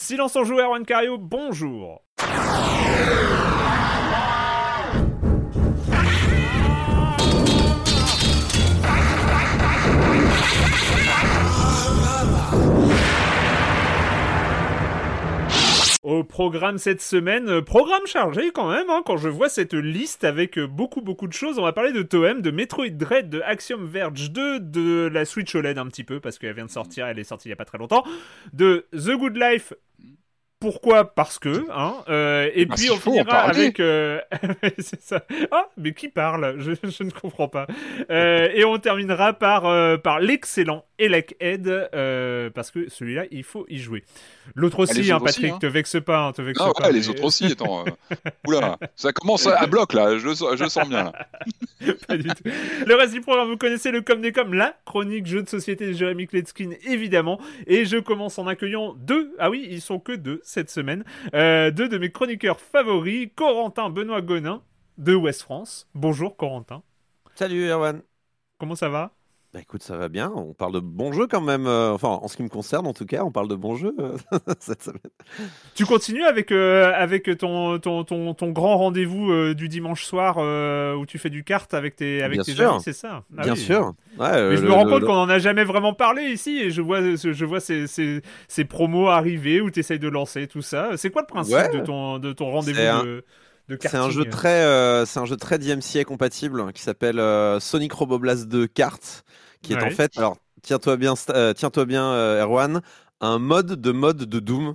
Silence en joueur, Juan Cario, bonjour. Au programme cette semaine, euh, programme chargé quand même, hein, quand je vois cette liste avec euh, beaucoup beaucoup de choses. On va parler de Toem, de Metroid Dread, de Axiom Verge 2, de la Switch OLED un petit peu, parce qu'elle vient de sortir, elle est sortie il y a pas très longtemps, de The Good Life pourquoi? Parce que, hein. Euh, et Parce puis on finira avec. euh, c'est ça. Ah, mais qui parle? Je, je ne comprends pas. Euh, et on terminera par euh, par l'excellent Elec Head euh, parce que celui-là, il faut y jouer. L'autre aussi, les hein, autres aussi, Patrick, hein. te vexe pas, hein, te vexe Ah pas. ouais, les autres aussi, attends. euh, Oula, ça commence à, à bloc là, je, le sens- je sens bien. Là. Pas du tout. Le reste du programme, vous connaissez le comme des comme, la chronique jeu de société de Jérémy Kletskin, évidemment. Et je commence en accueillant deux, ah oui, ils sont que deux cette semaine, euh, deux de mes chroniqueurs favoris, Corentin Benoît Gonin de Ouest France. Bonjour Corentin, Salut Erwan. comment ça va? Bah écoute, ça va bien. On parle de bons jeux quand même. euh, enfin, en ce qui me concerne, en tout cas, on parle de bons jeux euh, cette semaine. Tu continues avec, euh, avec ton, ton, ton, ton grand rendez-vous euh, du dimanche soir euh, où tu fais du kart avec tes, avec Bien tes sûr. amis, c'est ça? Ah bien oui. sûr. Ouais, Mais je le- me rends le- compte le- qu'on en a jamais vraiment parlé ici et je vois, je vois ces, ces, ces promos arriver où tu essayes de lancer tout ça. C'est quoi le principe Ouais. de ton, de ton rendez-vous C'est un- de, de C'est un jeu très, euh, c'est un jeu très DMCA compatible qui s'appelle euh, Sonic Roboblast 2 Kart, qui est en fait, alors tiens-toi bien, euh, tiens-toi bien, euh, Erwan, un mode de mode de Doom.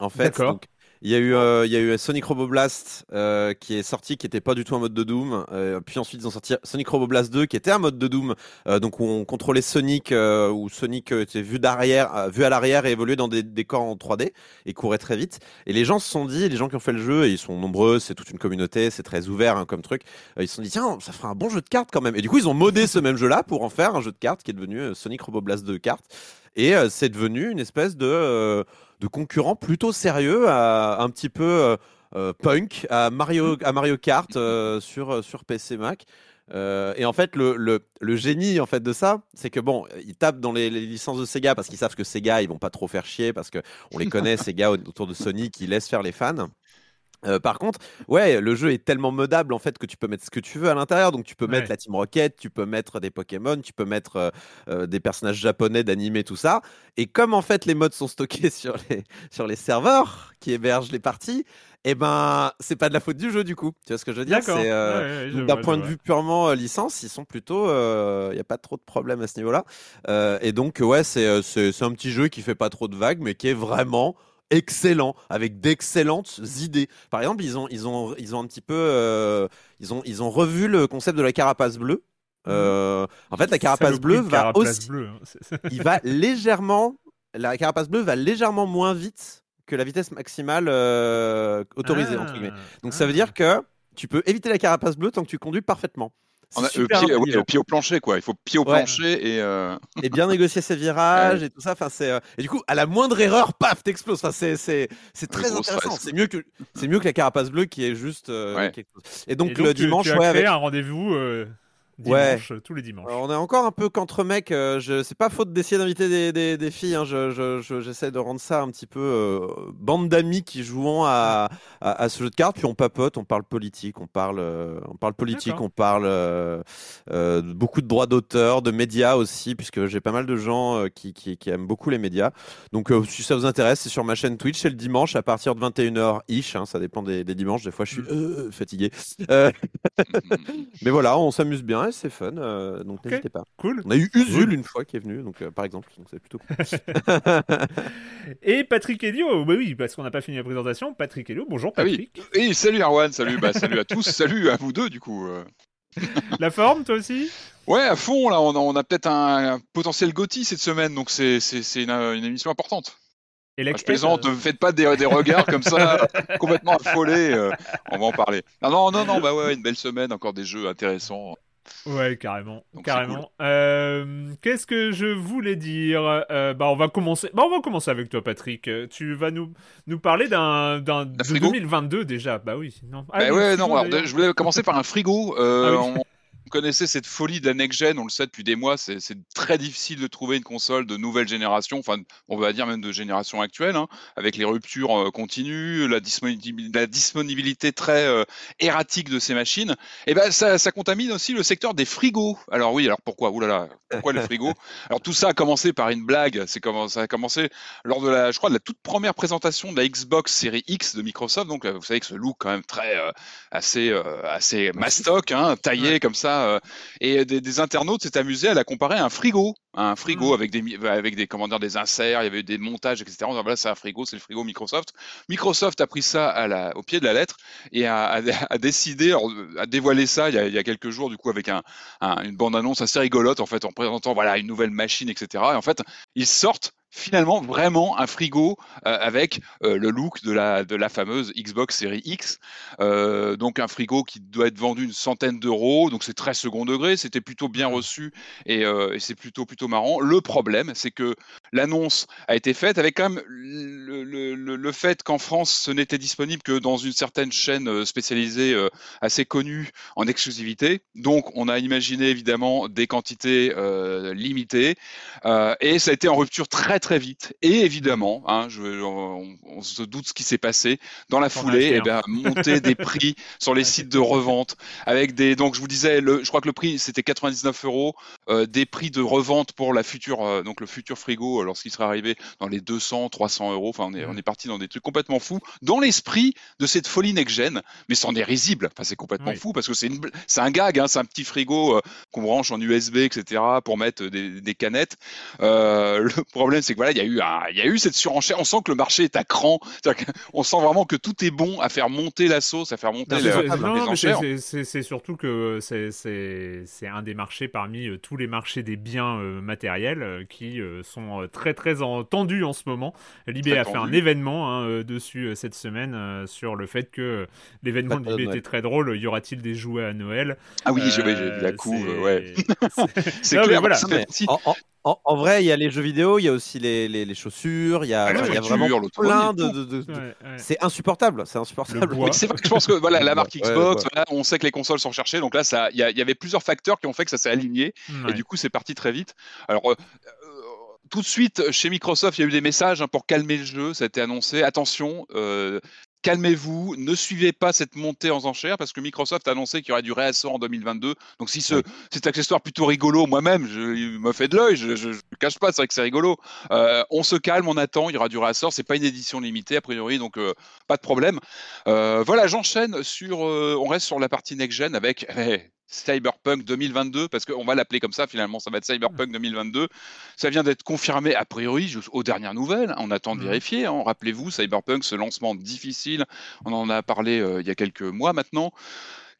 En fait. Donc, il y a eu, euh, il y a eu Sonic Roboblast euh, qui est sorti, qui était pas du tout un mode de Doom. Euh, puis ensuite ils ont sorti Sonic Roboblast 2 qui était un mode de Doom, euh, donc où on contrôlait Sonic, euh, où Sonic euh, était vu d'arrière, vu à l'arrière et évoluait dans des décors en 3D et courait très vite. Et les gens se sont dit, les gens qui ont fait le jeu, et ils sont nombreux, c'est toute une communauté, c'est très ouvert hein, comme truc, ils se sont dit, tiens, ça fera un bon jeu de cartes quand même. Et du coup, ils ont modé ce même jeu-là pour en faire un jeu de cartes qui est devenu Sonic Roboblast 2 cartes. Et c'est devenu une espèce de, de concurrent plutôt sérieux, un petit peu euh, euh, punk, à Mario, à Mario Kart euh, sur, sur PC Mac. Et en fait, le, le, génie en fait de ça, c'est que bon, ils tapent dans les, licences de Sega parce qu'ils savent que Sega, ils vont pas trop faire chier parce que on les connaît, Sega autour de Sonic, qui laissent faire les fans. Euh, par contre, ouais, le jeu est tellement modable en fait que tu peux mettre ce que tu veux à l'intérieur. Donc tu peux Ouais. mettre la Team Rocket, tu peux mettre des Pokémon, tu peux mettre euh, euh, des personnages japonais d'animé, tout ça. Et comme en fait les modes sont stockés sur les sur les serveurs qui hébergent les parties, et ben c'est pas de la faute du jeu du coup. Tu vois ce que je veux dire? C'est euh, Ouais, ouais, d'un point de vue purement licence, ils sont plutôt, il n'y a pas trop de problèmes à ce niveau-là. Et donc ouais, c'est c'est c'est un petit jeu qui fait pas trop de vagues, mais qui est vraiment excellent avec d'excellentes idées. Par exemple, ils ont ils ont ils ont un petit peu euh, ils ont ils ont revu le concept de la carapace bleue. Euh, en fait, la carapace bleue va carapace aussi bleue, hein. Il va légèrement, la carapace bleue va légèrement moins vite que la vitesse maximale euh, autorisée entre guillemets. Donc ça veut Ah. dire que tu peux éviter la carapace bleue tant que tu conduis parfaitement. On a, le pied, ouais, au pied au plancher, quoi. Il faut pied au Ouais. plancher et. euh, et bien négocier ses virages et tout ça. Enfin, c'est euh, et du coup à la moindre erreur, paf, t'exploses. Enfin, c'est c'est c'est Le très intéressant. C'est mieux que c'est mieux que la carapace bleue qui est juste euh, Ouais. quelque chose. Et donc, Et le tu- dimanche, tu as ouais, créé avec un rendez-vous euh, Ouais. Dimanche, euh, tous les dimanches. Alors, on est encore un peu qu'entre mecs. euh, je... C'est pas faute d'essayer d'inviter des, des, des filles. hein, je- je- je- J'essaie de rendre ça un petit peu euh, bande d'amis qui jouons à, à, à ce jeu de cartes. Puis on papote, on parle politique, on parle, euh, on parle politique, on parle euh, euh, beaucoup de droits d'auteur, de médias aussi, puisque j'ai pas mal de gens euh, qui, qui, qui aiment beaucoup les médias. Donc euh, si ça vous intéresse, c'est sur ma chaîne Twitch. C'est le dimanche à partir de 21h ish. hein, ça dépend des, des dimanches. Des fois, je suis euh, fatigué. Euh, mais voilà, on s'amuse bien et c'est fun. euh, donc n'hésitez pas. Cool. On a eu Usul une fois qui est venu, donc euh, par exemple, donc c'est plutôt cool. Et Patrick Helio, bah oui, parce qu'on n'a pas fini la présentation. Patrick Helio, bonjour Ah oui. Patrick. Oui, salut Erwan, salut, bah, salut à tous, salut à vous deux du coup. euh. La forme, toi aussi? Ouais, à fond, là, on a, on a peut-être un, un potentiel Gotti cette semaine, donc c'est c'est- c'est une, une émission importante. Et Enfin, je plaisante, euh, ne faites pas des, des regards comme ça, complètement affolés. euh, on va en parler. Non, non, non, non, bah ouais, une belle semaine, encore des jeux intéressants. Ouais, carrément, Donc, carrément. Euh, Qu'est-ce que je voulais dire? Euh, Bah, on va commencer. Bah, on va commencer avec toi, Patrick. Euh, Tu vas nous nous parler d'un d'un de frigo 2022 déjà. Bah oui, non. Ah, Bah oui, ouais, frigo, non, alors, je voulais commencer par un frigo. Euh, Ah oui. on, on connaissait cette folie de la next-gen, on le sait depuis des mois, c'est très difficile de trouver une console de nouvelle génération, enfin, on va dire même de génération actuelle, hein, avec les ruptures euh, continues, la, disponibil- la disponibilité très euh, erratique de ces machines. Et ben ça, ça contamine aussi le secteur des frigos. Alors oui, alors pourquoi? Ouh là là, pourquoi les frigos? Alors tout ça a commencé par une blague. C'est ça a commencé lors de la, je crois, de la toute première présentation de la Xbox Series X de Microsoft. Donc vous savez que ce look quand même très euh, assez euh, assez mastoc, hein, taillé comme ça. Euh, et des, des internautes s'étaient amusés à la comparer à un frigo, un frigo Mm. avec des mi- avec des comment dire, des inserts, il y avait des montages, etc. On dit, voilà, c'est un frigo, c'est le frigo Microsoft. Microsoft a pris ça à la, au pied de la lettre et a, a, a décidé, a dévoilé ça il y, a, il y a quelques jours, du coup, avec un, un- une bande-annonce assez rigolote, en fait, en présentant voilà une nouvelle machine, etc. Et en fait, ils sortent finalement vraiment un frigo euh, avec euh, le look de la, de la fameuse Xbox Series X. Euh, donc un frigo qui doit être vendu une centaine d'euros, donc c'est très second degré, c'était plutôt bien reçu et, et c'est plutôt plutôt marrant. Le problème, c'est que l'annonce a été faite avec quand même le, le- le- le fait qu'en France, ce n'était disponible que dans une certaine chaîne spécialisée assez connue en exclusivité. Donc on a imaginé évidemment des quantités limitées et ça a été en rupture très très vite. Et évidemment, hein, je, on, on se doute ce qui s'est passé dans la foulée, acheté eh ben, monter des prix sur les sites de revente avec des. Donc je vous disais, le, je crois que le prix c'était 99 euros, euh, des prix de revente pour la future, euh, donc le futur frigo euh, lorsqu'il sera arrivé dans les 200, 300 euros. Enfin, on est, on est parti dans des trucs complètement fous dans l'esprit de cette folie next-gen, mais c'en est risible. Enfin, c'est complètement Oui. fou parce que c'est une c'est un gag, hein, c'est un petit frigo euh, qu'on branche en USB, etc. pour mettre des, des canettes. Le problème, c'est que voilà, il y a eu un- il y a eu cette surenchère. On sent que le marché est à cran. On sent vraiment que tout est bon à faire monter la sauce, à faire monter c'est C'est- les ça, non, mais c'est- enchères. c'est- c'est c'est surtout que c'est- c'est c'est un des marchés parmi euh, tous les marchés des biens euh, matériels euh, qui euh, sont très très en, tendus en ce moment. Libé a fait un événement hein, dessus euh, cette semaine euh, sur le fait que l'événement de Noël. était très drôle. Y aura-t-il des jouets à Noël? Ah oui, j'ai la couve, c'est- ouais. c'est- C'est clair. voilà. mais en, en- en- en vrai, il y a les jeux vidéo, il y a aussi les, les, les chaussures, il y a, Ah, il y a vraiment plein de. de- de- de- Ouais, ouais. C'est insupportable, c'est insupportable. Oui, c'est vrai que je pense que voilà, la marque Xbox, ouais. on sait que les consoles sont recherchées, donc là, ça, il y, avait plusieurs facteurs qui ont fait que ça s'est aligné, Ouais. et du coup, c'est parti très vite. Alors, euh, euh, tout de suite, chez Microsoft, il y a eu des messages hein, pour calmer le jeu, ça a été annoncé. Attention, euh, calmez-vous, ne suivez pas cette montée en enchères, parce que Microsoft a annoncé qu'il y aurait du réassort en 2022. Donc, si ce, cet accessoire plutôt rigolo, moi-même, je, il me fait de l'œil, je, le cache pas, c'est vrai que c'est rigolo. Euh, on se calme, on attend, il y aura du réassort, c'est pas une édition limitée, a priori, donc euh, pas de problème. Euh, voilà, j'enchaîne sur. on reste sur la partie next-gen avec eh, Cyberpunk 2022, parce qu'on va l'appeler comme ça finalement, ça va être Cyberpunk 2022. Ça vient d'être confirmé a priori aux dernières nouvelles. On attend de Mhm. vérifier. hein. Rappelez-vous, Cyberpunk, ce lancement difficile, on en a parlé euh, il y a quelques mois maintenant,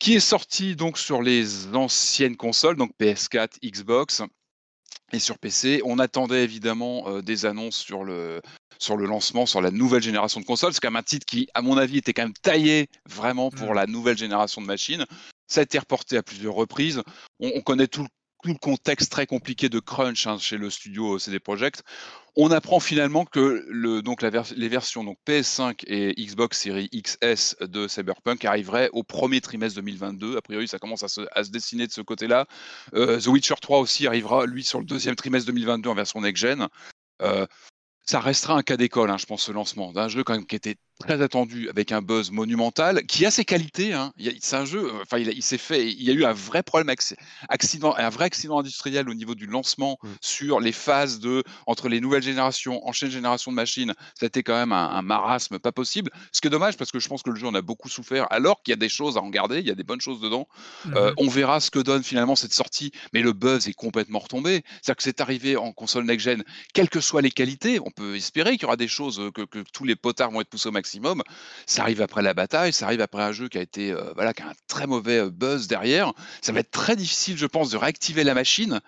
qui est sorti donc sur les anciennes consoles, donc PS4, Xbox. Et sur PC, on attendait évidemment euh, des annonces sur le, sur le lancement, sur la nouvelle génération de consoles. C'est quand même un titre qui, à mon avis, était quand même taillé vraiment pour Mm. la nouvelle génération de machines. Ça a été reporté à plusieurs reprises. On, on connaît tout le, contexte très compliqué de crunch hein, chez le studio CD Projekt. On apprend finalement que donc les versions donc PS5 et Xbox Series XS de Cyberpunk arriveraient au premier trimestre 2022. A priori, ça commence à se, dessiner de ce côté-là. Euh, The Witcher 3 aussi arrivera, lui, sur le deuxième trimestre 2022 en version next-gen. Euh, ça restera un cas d'école, hein, je pense, ce lancement d'un jeu quand qui était très attendu avec un buzz monumental, qui a ses qualités. Hein. C'est un jeu, euh, enfin, il, s'est fait, il y a eu un vrai problème, acc- accident, un vrai accident industriel au niveau du lancement Mm. sur les phases de entre les nouvelles générations, anciennes générations de machines. Ça a été quand même un, un marasme pas possible. Ce qui est dommage parce que je pense que le jeu en a beaucoup souffert, alors qu'il y a des choses à en garder, il y a des bonnes choses dedans. Euh, Mhm. on verra ce que donne finalement cette sortie, mais le buzz est complètement retombé. C'est-à-dire que c'est arrivé en console next-gen, quelles que soient les qualités, on peut espérer qu'il y aura des choses euh, que, que tous les potards vont être poussés au maximum. Ça arrive après la bataille, ça arrive après un jeu qui a été euh, voilà, qui a un très mauvais euh, buzz derrière. Ça va être très difficile, je pense, de réactiver la machine.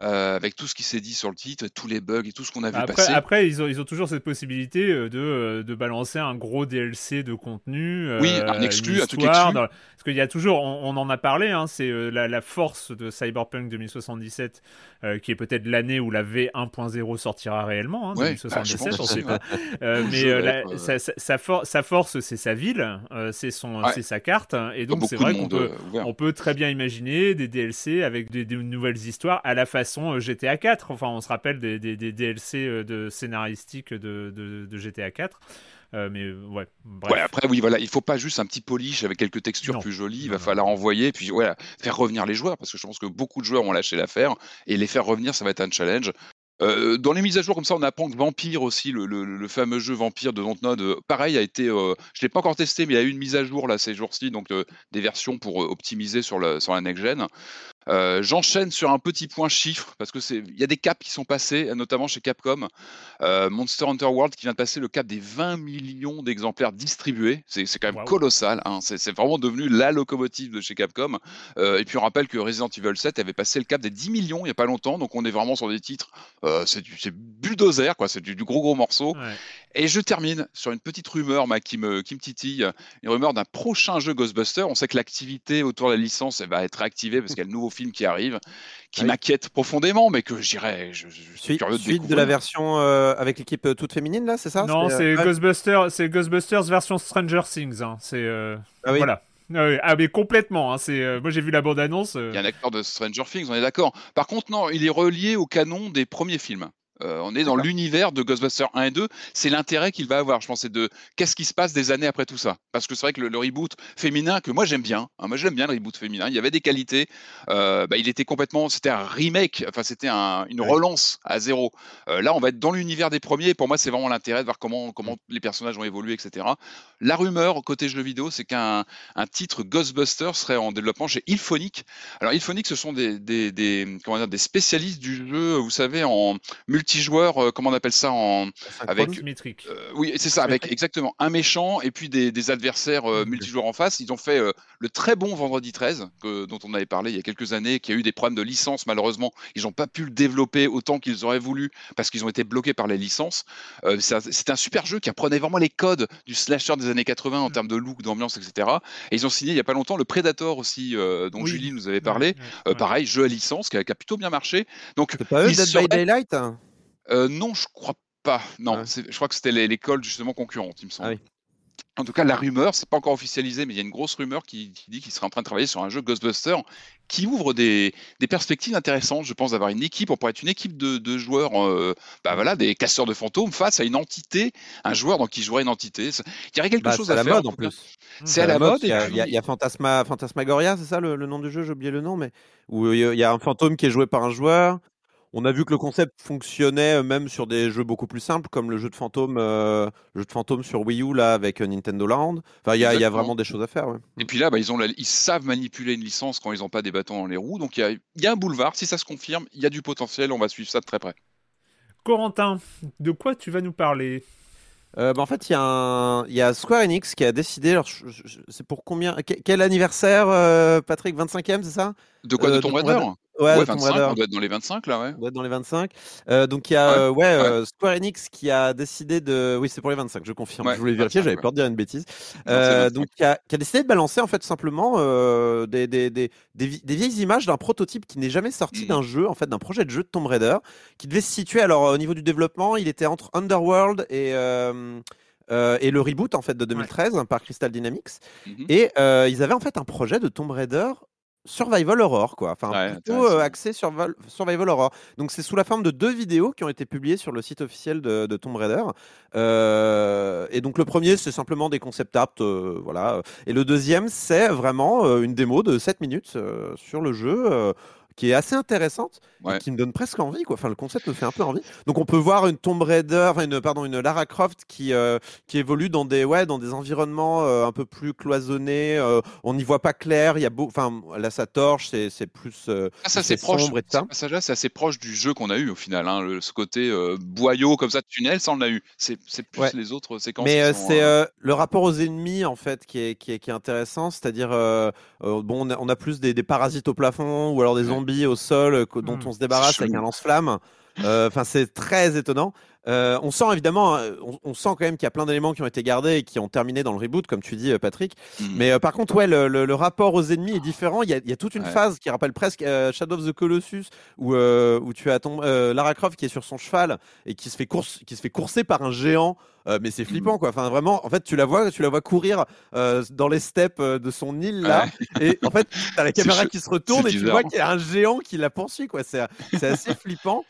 Euh, avec tout ce qui s'est dit sur le titre, tous les bugs et tout ce qu'on a vu après, passer. Après, ils ont, ils ont toujours cette possibilité euh, de, euh, de balancer un gros DLC de contenu. Oui, un exclu, un truc exclu. Dans... Parce qu'il y a toujours, on, on, en a parlé, hein, c'est la, la, force de Cyberpunk 2077, qui est peut-être l'année où la V1.0 sortira réellement, hein, ouais, 2077, bah, on sait pas. mais la, sa, sa, sa, for sa, force, c'est sa ville, c'est son, Ouais. c'est sa carte, et donc c'est vrai qu'on peut, on peut très bien imaginer des DLC avec des, des nouvelles histoires à la façon façon GTA 4. Enfin, on se rappelle des, des, des DLC de scénaristique de, de, de GTA 4. Euh, mais ouais, bref. ouais, après, oui, voilà, il faut pas juste un petit polish avec quelques textures Non. plus jolies. Il va non. falloir envoyer, puis voilà, faire revenir les joueurs, parce que je pense que beaucoup de joueurs ont lâché l'affaire, et les faire revenir, ça va être un challenge. Euh, dans les mises à jour comme ça, on apprend que Vampire aussi, le, le, le fameux jeu Vampire de Dontnod, euh, pareil, a été, euh, je l'ai pas encore testé, mais il y a eu une mise à jour là ces jours-ci, donc euh, des versions pour euh, optimiser sur, le, sur la next gen. Euh, J'enchaîne sur un petit point chiffre parce que c'est, il y a des caps qui sont passés, notamment chez Capcom. Euh, Monster Hunter World qui vient de passer le cap des 20 millions d'exemplaires distribués. C'est quand même Wow. colossal. Hein. C'est vraiment devenu la locomotive de chez Capcom. Euh, et puis on rappelle que Resident Evil 7 avait passé le cap des 10 millions il y a pas longtemps. Donc on est vraiment sur des titres. C'est bulldozer quoi. C'est du, du gros gros morceau. Ouais. Et je termine sur une petite rumeur ma, qui, me, qui me titille, une rumeur d'un prochain jeu Ghostbuster. On sait que l'activité autour de la licence elle va être réactivée parce qu'il y a le nouveau film qui arrive, qui Oui. m'inquiète profondément, mais que je dirais, je, je- suis Suite, curieux de suite de la version euh, avec l'équipe euh, toute féminine, là, c'est ça? Non, euh, c'est ouais. Ghostbusters, c'est Ghostbusters version Stranger Things. hein. C'est euh, Ah oui. voilà. Ah oui, ah, mais complètement. hein. C'est euh, moi j'ai vu la bande annonce. Il y a un acteur de Stranger Things, on est d'accord. Par contre, non, il est relié au canon des premiers films. Euh, on est dans l'univers de Ghostbusters 1 et 2. C'est l'intérêt qu'il va avoir, je pense, c'est de qu'est-ce qui se passe des années après tout ça. Parce que c'est vrai que le, le reboot féminin, que moi j'aime bien, hein, moi j'aime bien le reboot féminin, il y avait des qualités. Euh, bah, il était complètement, c'était un remake, enfin c'était un- une relance à zéro. Euh, là, on va être dans l'univers des premiers. Et pour moi, c'est vraiment l'intérêt de voir comment, comment les personnages ont évolué, etc. La rumeur côté jeux vidéo, c'est qu'un un titre Ghostbusters serait en développement chez Ilphonic. Alors Ilphonic, ce sont des, des, des, comment dire, des spécialistes du jeu, vous savez, en multijoueur, euh, comment on appelle ça en avec- symétrique. euh, oui, c'est ça, avec exactement un méchant et puis des, des adversaires euh, Ok. multijoueurs en face. Ils ont fait euh, le très bon Vendredi 13, que- dont on avait parlé il y a quelques années, qui a eu des problèmes de licence malheureusement. Ils n'ont pas pu le développer autant qu'ils auraient voulu parce qu'ils ont été bloqués par les licences. Euh, c'est un- C'était un super jeu qui apprenait vraiment les codes du slasher des années 80 en Mm. termes de look, d'ambiance, etc. Et ils ont signé il y a pas longtemps le Predator aussi, euh, dont Oui. Julie nous avait parlé. Ouais, ouais. pareil, jeu à licence qui a, qui a plutôt bien marché. Donc, C'est pas eux, ils Dead by Daylight hein? Euh, non, je crois pas. Non, c'est- je crois que c'était l'école justement concurrente, il me semble. Ah oui. En tout cas, la rumeur, c'est pas encore officialisé, mais il y a une grosse rumeur qui, qui dit qu'il serait en train de travailler sur un jeu Ghostbuster qui ouvre des, des perspectives intéressantes. Je pense d'avoir une équipe, on pourrait être une équipe de, de joueurs, euh, bah voilà, des casseurs de fantômes face à une entité, un joueur dans qui jouerait une entité. Il y aurait quelque Bah, chose c'est à à la mode en plus. C'est à la mode. Il y a, puis- il y a- il y a Phantasma, Phantasmagoria, c'est ça le, le nom du jeu J'ai oublié le nom, mais où il y a- il y a un fantôme qui est joué par un joueur. On a vu que le concept fonctionnait euh, même sur des jeux beaucoup plus simples, comme le jeu de fantôme, euh, le jeu de fantôme sur Wii U là avec euh, Nintendo Land. Enfin, il y a, il y a Exactement. vraiment des choses à faire. ouais. Et puis là, bah, ils, ont la- ils savent manipuler une licence quand ils n'ont pas des bâtons dans les roues. Donc il y a, il y a un boulevard. Si ça se confirme, il y a du potentiel. On va suivre ça de très près. Corentin, de quoi tu vas nous parler? Euh, bah, en fait, il y, a un- il y a Square Enix qui a décidé. alors, je- je- je- c'est pour combien que- Quel anniversaire, euh, Patrick? 25e, c'est ça? De quoi Euh, De Tomb Raider Ouais, Ouais, de Tomb 25. Raider. On doit être dans les 25 là, ouais. On doit être dans les 25. Euh, donc il y a Ouais, euh, ouais, euh, Square Enix qui a décidé de. Oui, c'est pour les 25, je confirme. Je voulais vérifier, 25, j'avais peur de dire une bêtise. Non, c'est Euh, 25. donc qui a, qui a décidé de balancer en fait simplement des, des, des, des, vi- des vieilles images d'un prototype qui n'est jamais sorti Mhm. d'un jeu, en fait, d'un projet de jeu de Tomb Raider, qui devait se situer alors au niveau du développement, il était entre Underworld et euh, et le reboot en fait de 2013 par Crystal Dynamics. Mhm. Et euh, ils avaient en fait un projet de Tomb Raider survival horror quoi. Enfin Ouais, plutôt euh, axé sur val- survival horror. Donc c'est sous la forme de deux vidéos qui ont été publiées sur le site officiel de, de Tomb Raider. Euh, et donc le premier c'est simplement des concept art euh, voilà. Et le deuxième c'est vraiment une démo de 7 minutes sur le jeu qui est assez intéressante, et qui me donne presque envie. Quoi. Enfin, le concept me fait un peu envie. Donc, on peut voir une Tomb Raider, une, pardon, une Lara Croft qui, euh, qui évolue dans des, ouais, dans des environnements euh, un peu plus cloisonnés. euh, on n'y voit pas clair. Il y a beau, enfin, là, sa torche, c'est c'est plus. Ah, ça, c'est proche. sombre et tout Ce passage-là, c'est assez proche du jeu qu'on a eu au final. hein, le- ce côté boyau comme ça, tunnel, ça on l'a eu. C'est c'est plus Ouais. les autres séquences. Mais c'est euh, le rapport aux ennemis en fait qui est, qui est, qui est intéressant, c'est-à-dire euh, bon on a, on a plus des, des parasites au plafond ou alors des zombies au sol euh, que- dont Mm. on se débarrasse avec un lance-flamme. Euh, Enfin c'est très étonnant. Euh, on sent évidemment, on, on sent quand même qu'il y a plein d'éléments qui ont été gardés et qui ont terminé dans le reboot, comme tu dis, Patrick. hmm. Mais euh, par contre, ouais, le, le- le rapport aux ennemis est différent. Il y a, il y a toute une Ouais. phase qui rappelle presque euh, Shadow of the Colossus, où, où tu as ton, Lara Croft qui est sur son cheval et qui se fait, course, qui se fait courser par un géant. Euh, mais c'est flippant, quoi. Enfin, vraiment, en fait, tu la vois, tu la vois courir euh, dans les steppes euh, de son île là, et en fait, t'as la caméra qui se retourne et tu vois qu'il y a un géant qui la poursuit, quoi. C'est c'est assez flippant.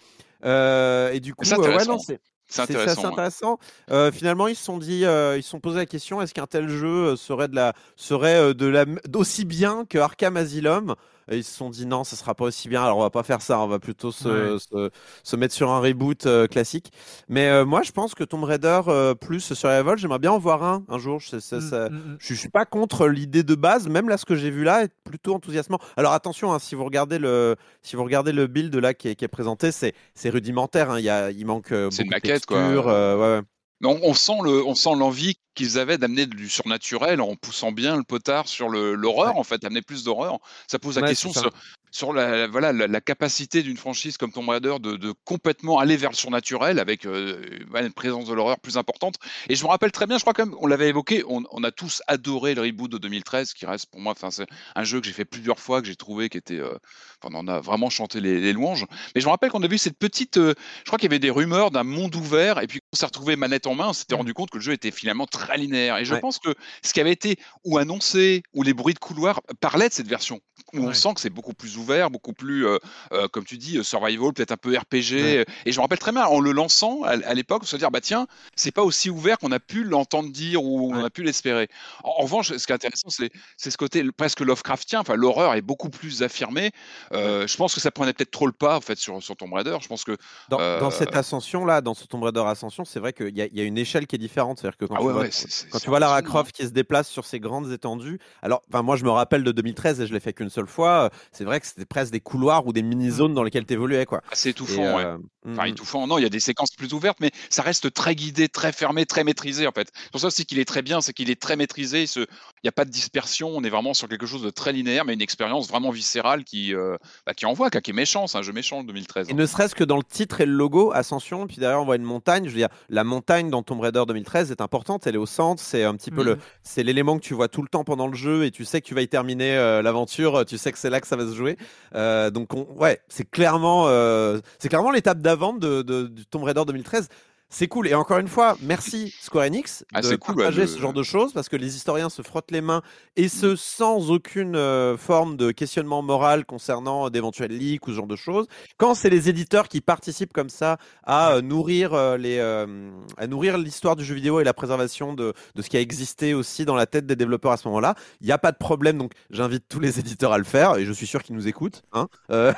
Euh, et du coup, C'est ouais, non, c'est C'est intéressant. assez ouais. intéressant. Euh, finalement, ils se sont dit, euh, ils se sont posé la question est-ce qu'un tel jeu serait de la, serait de la, d'aussi bien que Arkham Asylum? Et ils se sont dit non, ça sera pas aussi bien. Alors on va pas faire ça, on va plutôt se, Ouais. se, se mettre sur un reboot euh, classique. Mais euh, moi, je pense que Tomb Raider euh, plus Survival, j'aimerais bien en voir un un jour. Je, ça- Mm, ça- mm, mm. je, je suis pas contre l'idée de base, même là ce que j'ai vu là est plutôt enthousiasmant. Alors attention, hein, si vous regardez le si vous regardez le build là qui est, qui est présenté, c'est c'est rudimentaire. hein. Il y a il manque C'est une beaucoup de maquette, quoi. ouais, ouais. Mais on, on sent le, on sent l'envie qu'ils avaient d'amener du surnaturel en poussant bien le potard sur l'horreur, Ouais. en fait, amener plus d'horreur. Ça pose la Ouais, question sur, sur la, voilà, la, la capacité d'une franchise comme Tomb Raider de, de complètement aller vers le surnaturel avec euh, une présence de l'horreur plus importante. Et je me rappelle très bien, je crois quand même, on l'avait évoqué, on, on a tous adoré le reboot de 2013, qui reste pour moi, enfin, c'est un jeu que j'ai fait plusieurs fois, que j'ai trouvé qui était, euh, enfin, on en a vraiment chanté les, les louanges. Mais je me rappelle qu'on a vu cette petite, euh, je crois qu'il y avait des rumeurs d'un monde ouvert, et puis on s'est retrouvé manette en main, on s'était Mm. rendu compte que le jeu était finalement très linéaire. Et je Ouais. pense que ce qui avait été ou annoncé, ou les bruits de couloir parlaient de cette version, où on sent que c'est beaucoup plus ouvert, beaucoup plus, euh, euh, comme tu dis, euh, survival, peut-être un peu RPG. Ouais. Et je me rappelle très bien, en le lançant à, à l'époque, se dire, bah tiens, c'est pas aussi ouvert qu'on a pu l'entendre dire ou on a pu l'espérer. En, en revanche, ce qui est intéressant, c'est ce côté presque Lovecraftien, enfin l'horreur est beaucoup plus affirmée. Euh, Je pense que ça prenait peut-être trop le pas en fait sur, sur Tomb Raider. Je pense que Dans, dans cette ascension là, dans ce Tomb Raider ascension, c'est vrai qu'il y, a- il y a une échelle qui est différente. C'est-à-dire que quand ah tu ouais, vois ouais, c'est- c'est- Quand c'est tu vois Lara. Croft qui se déplace sur ces grandes étendues, alors, enfin, moi je me rappelle de 2013 et je l'ai fait qu'une seule fois. euh, C'est vrai que c'était presque des couloirs ou des mini-zones dans lesquelles tu évoluais, quoi. assez Et, étouffant. ouais. Enfin, mm, étouffant, non, il y a des séquences plus ouvertes, mais ça reste très guidé, très fermé, très maîtrisé en fait. C'est pour ça aussi qu'il est très bien, c'est qu'il est très maîtrisé. Il n'y a pas de dispersion, on est vraiment sur quelque chose de très linéaire, mais une expérience vraiment viscérale qui, euh, bah, qui envoie, qui est méchant, c'est un jeu méchant de 2013. Et hein. ne serait-ce que dans le titre et le logo, Ascension, puis derrière on voit une montagne. Je veux dire, la montagne dans Tomb Raider 2013 est importante, elle est au centre, c'est un petit peu le, Mhm. c'est l'élément que tu vois tout le temps pendant le jeu et tu sais que tu vas y terminer euh, l'aventure, tu sais que c'est là que ça va se jouer. Euh, donc on- ouais, c'est clairement, euh, c'est clairement l'étape d'avant de, de, du Tomb Raider 2013. C'est cool. Et encore une fois, merci Square Enix Ah, de c'est cool, ouais, partager de- ce genre de choses parce que les historiens se frottent les mains et ce sans aucune euh, forme de questionnement moral concernant d'éventuels leaks ou ce genre de choses. Quand c'est les éditeurs qui participent comme ça à euh, nourrir euh, les, euh, à nourrir l'histoire du jeu vidéo et la préservation de, de ce qui a existé aussi dans la tête des développeurs à ce moment-là, il n'y a pas de problème. Donc j'invite tous les éditeurs à le faire et je suis sûr qu'ils nous écoutent. Hein Euh,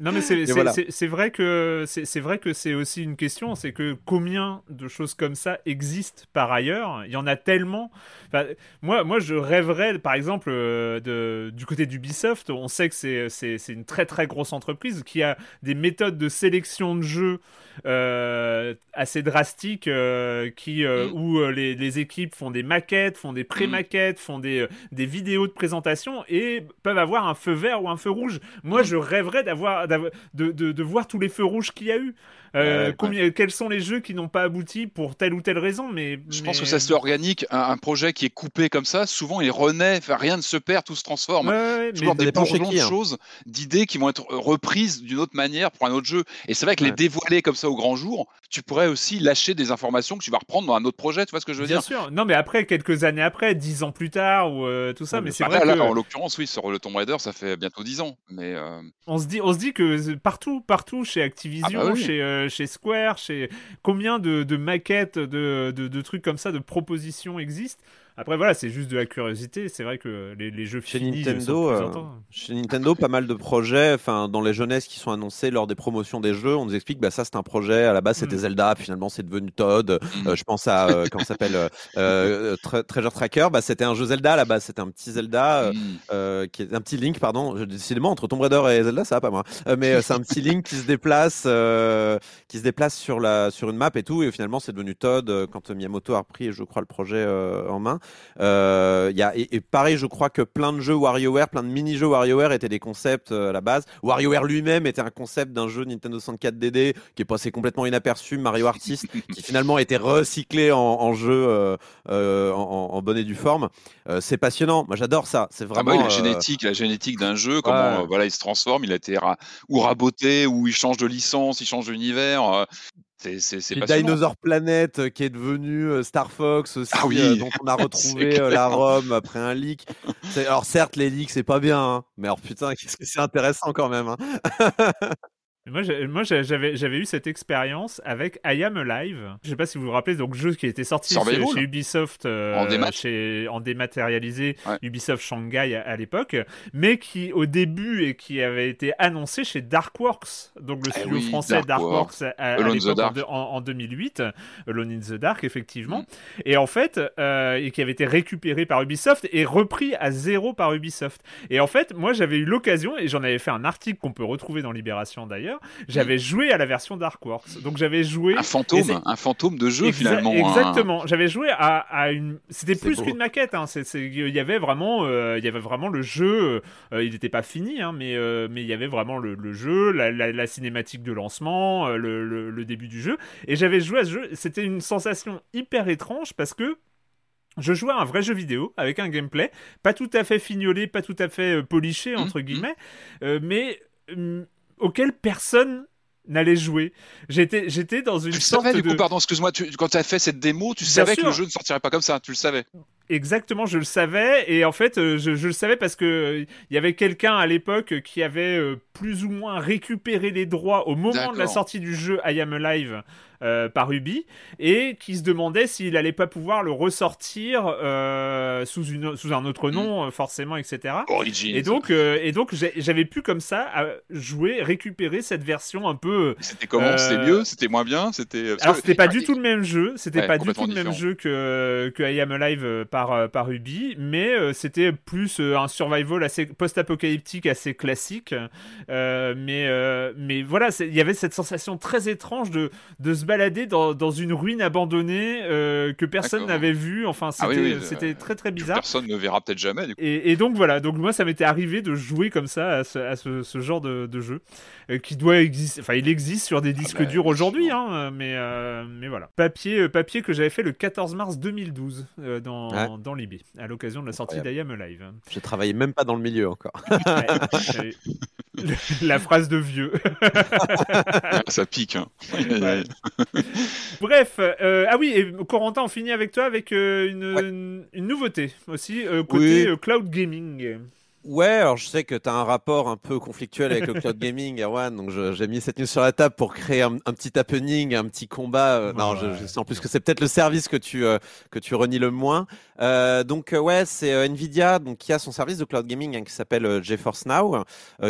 Non mais c'est voilà. vrai que c'est c'est vrai que c'est aussi une question, c'est que combien de choses comme ça existent par ailleurs Il y en a tellement. Moi, moi, je rêverais, par exemple, euh, de, du côté d'Ubisoft. On sait que c'est une très très grosse entreprise qui a des méthodes de sélection de jeux euh, assez drastiques, euh, qui euh, Mm. où euh, les, les équipes font des maquettes, font des pré-maquettes, font des euh, des vidéos de présentation et peuvent avoir un feu vert ou un feu rouge. Moi, Mm. je rêverais d'avoir d'avoir- de, de, de voir tous les feux rouges qu'il y a eu. Euh, Ouais, combien, Quels sont les jeux qui n'ont pas abouti pour telle ou telle raison mais, Je mais- pense que ça c'est organique. Un, un projet qui est coupé comme ça, souvent il renaît, enfin, rien ne se perd, tout se transforme. Ouais, toujours mais- des bourgeons qui, de hein. choses, d'idées qui vont être reprises d'une autre manière pour un autre jeu. Et c'est vrai que les dévoiler comme ça au grand jour, tu pourrais aussi lâcher des informations que tu vas reprendre dans un autre projet. Tu vois ce que je veux Bien dire? sûr. Non, mais après, quelques années après, dix ans plus tard, ou euh, tout ça, Ouais, mais bien c'est vrai là, que là, en l'occurrence, oui, sur le Tomb Raider, ça fait bientôt 10 ans. Mais euh, on se dit, on se dit que partout, partout, chez Activision, Ah bah oui. chez, euh, chez Square, chez combien de, de maquettes, de, de, de trucs comme ça, de propositions existent? Après voilà, c'est juste de la curiosité. C'est vrai que les, les jeux Chez finis Nintendo, euh. Chez Nintendo, pas mal de projets, enfin dans les jeunesses qui sont annoncés lors des promotions des jeux, on nous explique bah ça c'est un projet à la base c'était Mm. Zelda, finalement c'est devenu Todd. Mm. Euh, je pense à euh, comment ça s'appelle euh, Tre- Treasure Tracker, bah c'était un jeu Zelda à la base, c'était un petit Zelda euh, Mm. euh, qui est un petit Link pardon, Je- décidément entre Tomb Raider et Zelda ça va pas moi. Euh, mais euh, c'est un petit Link qui se déplace euh, qui se déplace sur la sur une map et tout et finalement c'est devenu Todd quand Miyamoto a repris je crois le projet euh, en main. Euh, y a, et, et pareil, je crois que plein de jeux WarioWare, plein de mini-jeux WarioWare étaient des concepts euh, à la base. WarioWare lui-même était un concept d'un jeu Nintendo 64 DD qui est passé complètement inaperçu, Mario Artist, qui finalement a été recyclé en, en jeu euh, euh, en, en bonne et due forme. C'est passionnant. Moi, j'adore ça. C'est Ah bah vraiment. oui, la génétique, la génétique d'un jeu, comment Ouais. voilà, il se transforme, il a été ra- ou raboté, ou il change de licence, il change d'univers. C'est. Dinosaur Planet euh, qui est devenu euh, Star Fox aussi, Ah oui, euh, dont on a retrouvé la. ROM après un leak. Alors certes, les leaks c'est pas bien, hein, mais alors putain, qu'est-ce que c'est intéressant quand même. hein. Moi, j'avais, j'avais eu cette expérience avec I Am Alive. Je sais pas si vous vous rappelez, donc jeu qui était sorti chez, Ubisoft euh, En démat. chez, en dématérialisé, Ouais. Ubisoft Shanghai à, à l'époque, mais qui au début et qui avait été annoncé chez Darkworks, donc le Eh studio oui, français Darkworks. Darkworks à, à Alone in the l'époque en, Dark. en 2008, Alone in the Dark effectivement, Mm. et en fait, euh, et qui avait été récupéré par Ubisoft et repris à zéro par Ubisoft. Et en fait, moi j'avais eu l'occasion, et j'en avais fait un article qu'on peut retrouver dans Libération d'ailleurs, j'avais joué à la version Darkworks. Donc j'avais joué. Un fantôme, un fantôme de jeu Exa- finalement. hein. Exactement. J'avais joué à, à une. C'était plus qu'une maquette. Hein. Il y avait vraiment, euh, il y avait vraiment le jeu. euh, il n'était pas fini, hein, mais euh, mais il y avait vraiment le, le jeu, la, la- la cinématique de lancement, le, le- le début du jeu. Et j'avais joué à ce jeu. C'était une sensation hyper étrange parce que. Je jouais à un vrai jeu vidéo avec un gameplay pas tout à fait fignolé, pas tout à fait poliché entre Mhm, guillemets, euh, mais euh, auquel personne n'allait jouer. J'étais j'étais dans une Tu sorte savais du de coup, pardon, excuse-moi, tu- quand tu as fait cette démo, tu Bien savais que le jeu ne sortirait pas comme ça, tu le savais. Exactement, je le savais et en fait euh, je, je le savais parce que euh, il y avait quelqu'un à l'époque qui avait euh, plus ou moins récupéré les droits au moment de la sortie du jeu I Am Alive euh, par Ubi et qui se demandait s'il allait pas pouvoir le ressortir euh, sous une sous un autre nom euh, forcément etc. Origin. Et donc euh, et donc j'ai- j'avais pu comme ça jouer récupérer cette version un peu C'était comment? Euh, C'était mieux? C'était moins bien? C'était. alors c'était pas du tout le même jeu, c'était Ouais, pas du tout le même jeu que que I Am Alive euh, par euh, par Ubi, mais euh, c'était plus euh, un survival assez post-apocalyptique assez classique. Mais mais voilà, il y avait cette sensation très étrange de de se balader dans, dans une ruine abandonnée que personne n'avait vue. Enfin, c'était Ah oui, oui, c'était très très bizarre. Personne ne verra peut-être jamais. Du coup. Et, et donc voilà, donc moi ça m'était arrivé de jouer comme ça à ce, à ce, ce genre de, de jeu qui doit exister. Enfin, il existe sur des disques bah, durs aujourd'hui, hein, mais euh, mais voilà. Papier euh, papier que j'avais fait le 14 mars 2012 euh, dans Ouais. dans Libé à l'occasion de la sortie d'IAM Live. J'ai travaillé même pas dans le milieu encore. Ouais, la phrase de vieux. Ah, ça pique. Hein. Ouais. Bref, euh, ah oui, et Corentin, on finit avec toi avec euh, une, Ouais. une, une nouveauté aussi, euh, côté Oui. euh, cloud gaming. Ouais, alors je sais que tu as un rapport un peu conflictuel avec le cloud gaming, Erwan, donc j'ai mis cette news sur la table pour créer un, un petit happening, un petit combat. euh, non, je, je sais en plus que c'est peut-être le service que tu euh, que tu renies le moins. Euh, donc ouais, c'est Nvidia donc qui a son service de cloud gaming hein, qui s'appelle GeForce Now,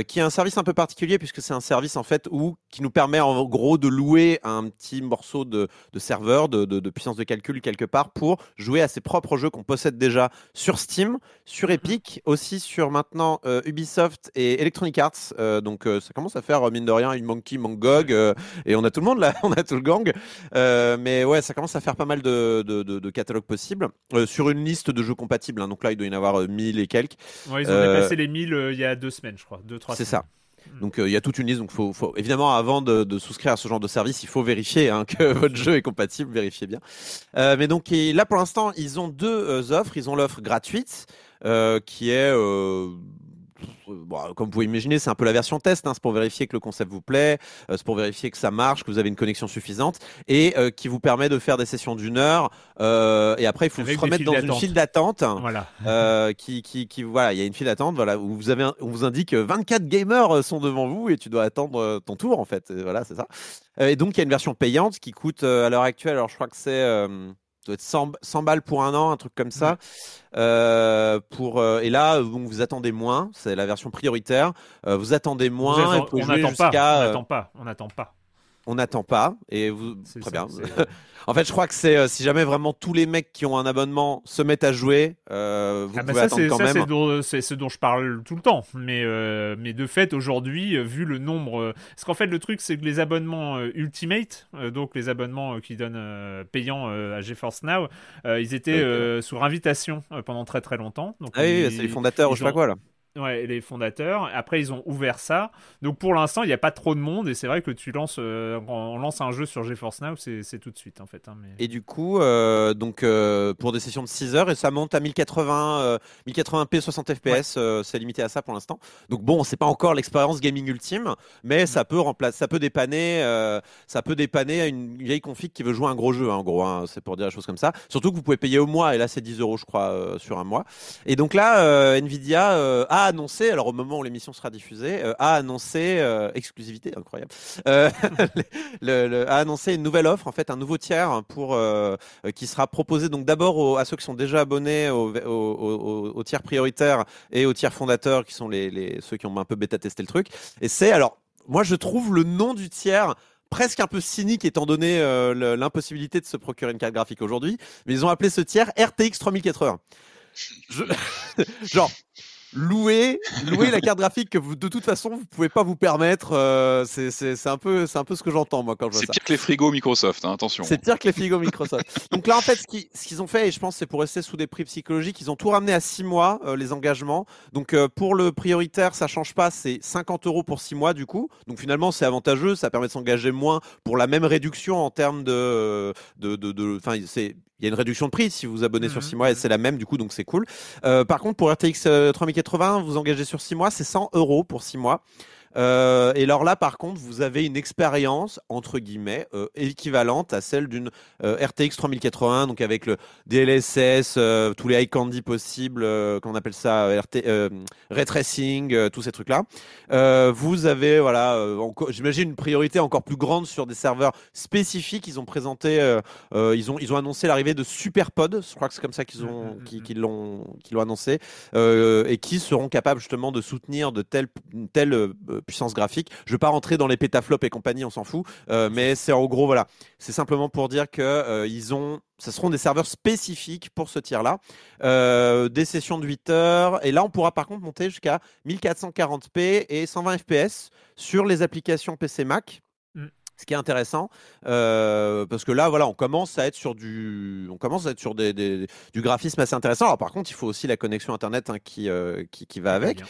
qui est un service un peu particulier puisque c'est un service en fait où qui nous permet en gros de louer un petit morceau de, de serveur, de, de, de puissance de calcul quelque part pour jouer à ses propres jeux qu'on possède déjà sur Steam, sur Epic, aussi sur maintenant euh, Ubisoft et Electronic Arts. Euh, donc euh, ça commence à faire mine de rien une Monkey Mangog et on a tout le monde là, on a tout le gang. Mais ouais, ça commence à faire pas mal de, de, de, de catalogues possibles sur une liste de jeux compatibles. hein. donc là, il doit y en avoir euh, 1000 et quelques. Ouais, ils ont dépassé les 1000 euh, il y a deux semaines, je crois. Deux, trois C'est ça. Donc euh, il y a toute une liste. Donc faut, faut évidemment avant de, de souscrire à ce genre de service, il faut vérifier hein, que votre jeu est compatible. Vérifiez bien. Euh, mais donc et là pour l'instant, ils ont deux euh, offres. Ils ont l'offre gratuite qui est euh, bon, comme vous pouvez imaginer, c'est un peu la version test. Hein, c'est pour vérifier que le concept vous plaît, euh, c'est pour vérifier que ça marche, que vous avez une connexion suffisante, et euh, qui vous permet de faire des sessions d'une heure. euh, et après, il faut Avec se remettre dans une file d'attente. Voilà. Euh, qui, qui, qui, voilà, il y a une file d'attente, voilà, où vous avez, un- on vous indique euh, 24 gamers euh, sont devant vous et tu dois attendre euh, ton tour en fait. Et voilà, c'est ça. Euh, et donc il y a une version payante qui coûte euh, à l'heure actuelle, alors je crois que c'est, euh, doit être 100, 100, balles pour un an, un truc comme ça. Euh, pour euh, et là, donc, vous attendez moins. C'est la version prioritaire. Euh, vous attendez moins. Vous êtes, on n'attend pas. On n'attend pas. On n'attend pas on n'attend pas et vous très bien. en fait, je crois que c'est euh, si jamais vraiment tous les mecs qui ont un abonnement se mettent à jouer, euh, vous ah bah pouvez attendre quand même. C'est ce dont je parle tout le temps, mais euh, mais de fait aujourd'hui, vu le nombre, parce qu'en fait le truc c'est que les abonnements Ultimate, donc les abonnements qui donnent payants à GeForce Now, ils étaient sous invitation pendant très très longtemps. Donc, ah oui, c'est les fondateurs ou je sais pas quoi là. Ouais, les fondateurs. Après, ils ont ouvert ça. Donc, pour l'instant, il n'y a pas trop de monde. Et c'est vrai que tu lances, euh, on lance un jeu sur GeForce Now, c'est tout de suite, en fait. Hein, mais... Et du coup, euh, donc, euh, pour des sessions de 6 heures, et ça monte à 1080, 1080p 60 fps, c'est limité à ça pour l'instant. Donc, bon, c'est pas encore l'expérience gaming ultime, mais ça peut remplacer, ça peut dépanner, ça peut dépanner à une vieille config qui veut jouer un gros jeu, hein, en gros. Hein, c'est pour dire la chose comme ça. Surtout que vous pouvez payer au mois, et là, c'est 10 euros, je crois, sur un mois. Et donc là, Nvidia a annoncé, alors au moment où l'émission sera diffusée, euh, a annoncé, euh, exclusivité incroyable, euh, le, a annoncé une nouvelle offre, en fait, un nouveau tiers pour qui sera proposé donc d'abord à ceux qui sont déjà abonnés au, tiers prioritaire et au tiers fondateur, qui sont les, ceux qui ont un peu bêta testé le truc. Et c'est alors, moi je trouve le nom du tiers presque un peu cynique étant donné l'impossibilité de se procurer une carte graphique aujourd'hui, mais ils ont appelé ce tiers RTX 3080. Je... Genre, louer, louer la carte graphique que vous, de toute façon, vous pouvez pas vous permettre. Euh, c'est un peu, c'est un peu ce que j'entends moi quand je vois ça. C'est pire que les frigos Microsoft, hein, attention. C'est pire que les frigos Microsoft. Donc là, en fait, ce qu'ils ont fait, et je pense c'est pour rester sous des prix psychologiques, ils ont tout ramené à 6 mois euh, les engagements. Donc euh, pour le prioritaire, ça change pas, c'est 50 euros pour 6 mois du coup. Donc finalement, c'est avantageux, ça permet de s'engager moins pour la même réduction en termes de, de, de, enfin, c'est il y a une réduction de prix si vous vous abonnez sur 6 mhm. mois et c'est la même du coup donc c'est cool. Euh, par contre pour RTX 3080 vous engagez sur 6 mois c'est 100 euros pour 6 mois. Euh, et alors là, par contre, vous avez une expérience entre guillemets euh, équivalente à celle d'une euh, RTX 3080, donc avec le DLSS, tous les high candy possibles, qu'on appelle ça RT, ray tracing, tous ces trucs-là. vous avez voilà, j'imagine une priorité encore plus grande sur des serveurs spécifiques. Ils ont présenté, ils ont ils ont annoncé l'arrivée de SuperPod. Je crois que c'est comme ça qu'ils ont mm, mm, qu'ils mm. l'ont qu'ils l'ont annoncé et qui seront capables justement de soutenir de telles telles puissance graphique. Je ne vais pas rentrer dans les pétaflops et compagnie, on s'en fout. Euh, mais c'est en gros, voilà. C'est simplement pour dire que euh, ils ont ce seront des serveurs spécifiques pour ce tir-là. Euh, des sessions de 8 heures. Et là, on pourra par contre monter jusqu'à 1440p et 120 fps sur les applications PC Mac. Mm. Ce qui est intéressant, parce que là, voilà, on commence à être sur du, on commence à être sur des, du graphisme assez intéressant. Alors par contre, il faut aussi la connexion internet hein, qui, qui, qui va avec.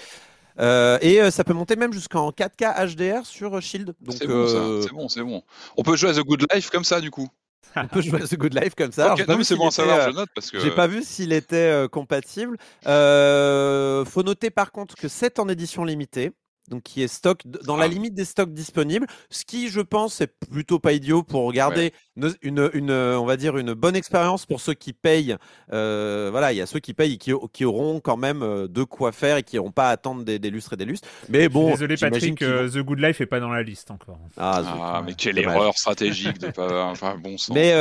Euh, et euh, ça peut monter même jusqu'en 4K HDR sur euh, Shield. C'est bon, c'est bon, c'est bon. On peut jouer à The Good Life comme ça, du coup. On peut jouer à The Good Life comme ça. non, mais c'est bon à savoir, je note parce que. J'ai pas vu s'il était compatible. faut noter par contre que c'est en édition limitée donc qui est stock dans la ah. limite des stocks disponibles, ce qui je pense est plutôt pas idiot pour garder une, une, on va dire une bonne expérience pour ceux qui payent. Euh, voilà, il y a ceux qui payent et qui, qui, auront quand même euh, de quoi faire et qui n'auront pas à attendre des, des, lustres et des lustres. Mais bon, désolé Patrick, euh, The Good Life est pas dans la liste encore. Ah, ah mais quelle erreur stratégique de pas, enfin bon sens. Mais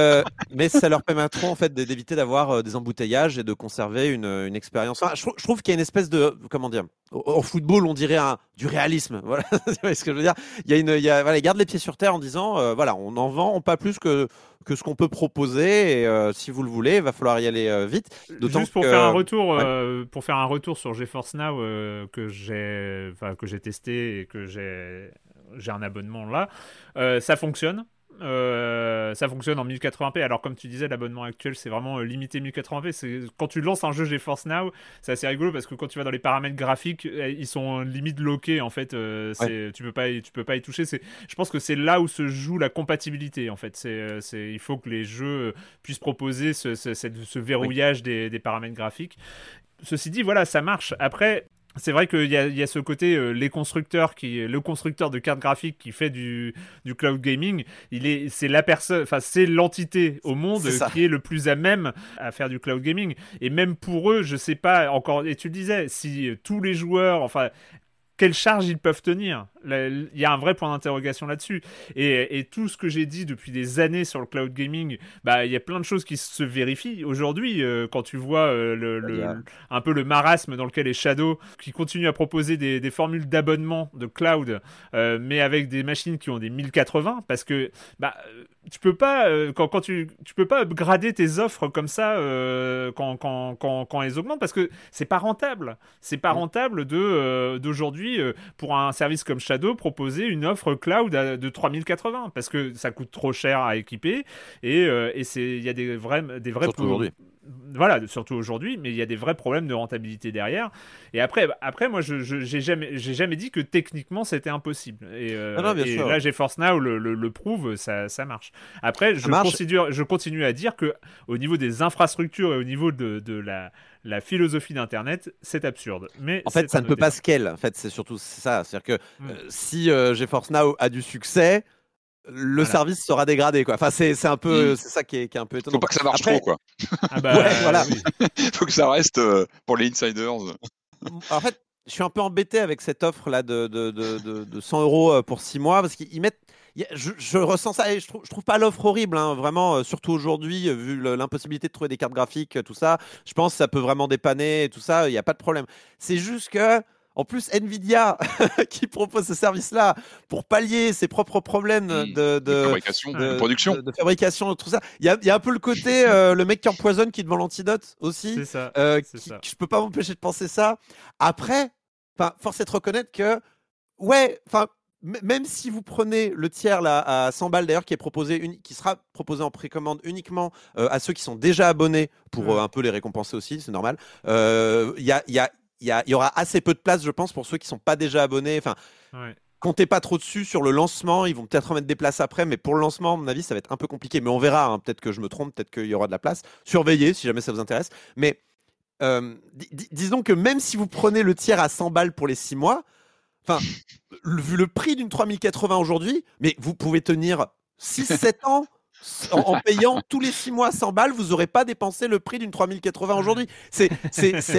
mais ça leur permettra en fait d'éviter d'avoir des embouteillages et de conserver une, une expérience. Enfin, je, je trouve qu'il y a une espèce de comment dire, au, football on dirait un, du réalisme. Voilà, ce que je veux dire? Il y a une, il y a, voilà, ils gardent les pieds sur terre en disant, euh, voilà, on en vend pas plus que que ce qu'on peut proposer. Et euh, si vous le voulez, il va falloir y aller euh, vite. Juste pour faire un retour, pour faire un retour sur GeForce Now que j'ai, que j'ai testé et que j'ai un abonnement là, ça fonctionne. Euh, ça fonctionne en 1080p. Alors, comme tu disais, l'abonnement actuel, c'est vraiment euh, limité 1080p. C'est quand tu lances un jeu GeForce Now, c'est assez rigolo parce que quand tu vas dans les paramètres graphiques, euh, ils sont limite loqués en fait. Tu peux pas, tu peux pas y toucher. C'est, je pense que c'est là où se joue la compatibilité en fait. C'est, il faut que les jeux puissent proposer ce, ce, verrouillage des, des paramètres graphiques. Ceci dit, voilà, ça marche. Après, c'est vrai qu'il y, y a, ce côté euh, les constructeurs qui le constructeur de cartes graphiques qui fait du, du cloud gaming. Il est c'est la personne enfin c'est l'entité au monde qui est le plus à même à faire du cloud gaming. Et même pour eux je sais pas encore et tu le disais si tous les joueurs enfin quelle charge ils peuvent tenir? Il y a un vrai point d'interrogation là-dessus. Et, tout ce que j'ai dit depuis des années sur le cloud gaming, bah, il y a plein de choses qui se vérifient aujourd'hui. Euh, quand tu vois euh, le, un peu le marasme dans lequel est Shadow, qui continue à proposer des, formules d'abonnement de cloud, euh, mais avec des machines qui ont des 1080, parce que bah, tu peux pas quand, quand tu, tu peux pas upgrader tes offres comme ça quand, quand, quand, quand, elles augmentent parce que c'est pas rentable c'est pas rentable de d'aujourd'hui pour un service comme Shadow proposer une offre cloud de 3080 parce que ça coûte trop cher à équiper et, et c'est il y a des vrais des vrais aujourd'hui voilà, surtout aujourd'hui, mais il y a des vrais problèmes de rentabilité derrière. Et après, après moi, je j'ai jamais, j'ai jamais dit que techniquement c'était impossible. Et, euh, là, GeForce Now le, le, prouve, ça, ça, marche. Après, je, Continue, je continue à dire que au niveau des infrastructures et au niveau de, de la, la philosophie d'Internet, c'est absurde. Mais en fait, ça ne peut pas scale. En fait, c'est surtout ça. C'est-à-dire que mm. euh, si euh, GeForce Now a du succès, le service sera dégradé quoi. Enfin c'est un peu mm. c'est ça qui est, qui est, un peu étonnant. Faut pas que ça marche trop quoi. Ah bah, ouais, voilà. Faut que ça reste euh, pour les insiders. En fait, je suis un peu embêté avec cette offre là de, de, de, de 100 euros euh, pour 6 mois parce qu'ils mettent je, je, ressens ça et je trouve, je trouve pas l'offre horrible, hein, vraiment, euh, surtout aujourd'hui, vu l'impossibilité de trouver des cartes graphiques, tout ça. Je pense que ça peut vraiment dépanner et tout ça, il n'y a pas de problème. C'est juste que en plus, Nvidia qui propose ce service-là pour pallier ses propres problèmes de, de, fabrication, de, production, de, fabrication, tout ça. Il y a, y a, un peu le côté euh, le mec qui empoisonne qui devant l'antidote aussi. C'est ça, euh, ça. Je peux pas m'empêcher de penser ça. Après, enfin, force est de reconnaître que ouais, enfin. Même si vous prenez le tiers là à 100 balles d'ailleurs qui est proposé, qui sera proposé en précommande uniquement euh, à ceux qui sont déjà abonnés pour un peu les récompenser aussi, c'est normal. Il y a, y, a, y, aura assez peu de place, je pense, pour ceux qui sont pas déjà abonnés. Enfin, comptez pas trop dessus sur le lancement. Ils vont peut-être remettre des places après, mais pour le lancement, à mon avis, ça va être un peu compliqué. Mais on verra. Hein. Peut-être que je me trompe, peut-être qu'il y aura de la place. Surveillez si jamais ça vous intéresse. Mais euh, disons que même si vous prenez le tiers à 100 balles pour les 6 mois, enfin, vu le prix d'une 3080 aujourd'hui, mais vous pouvez tenir 6-7 ans en, payant tous les 6 mois 100 balles, vous n'aurez pas dépensé le prix d'une 3080 aujourd'hui. C'est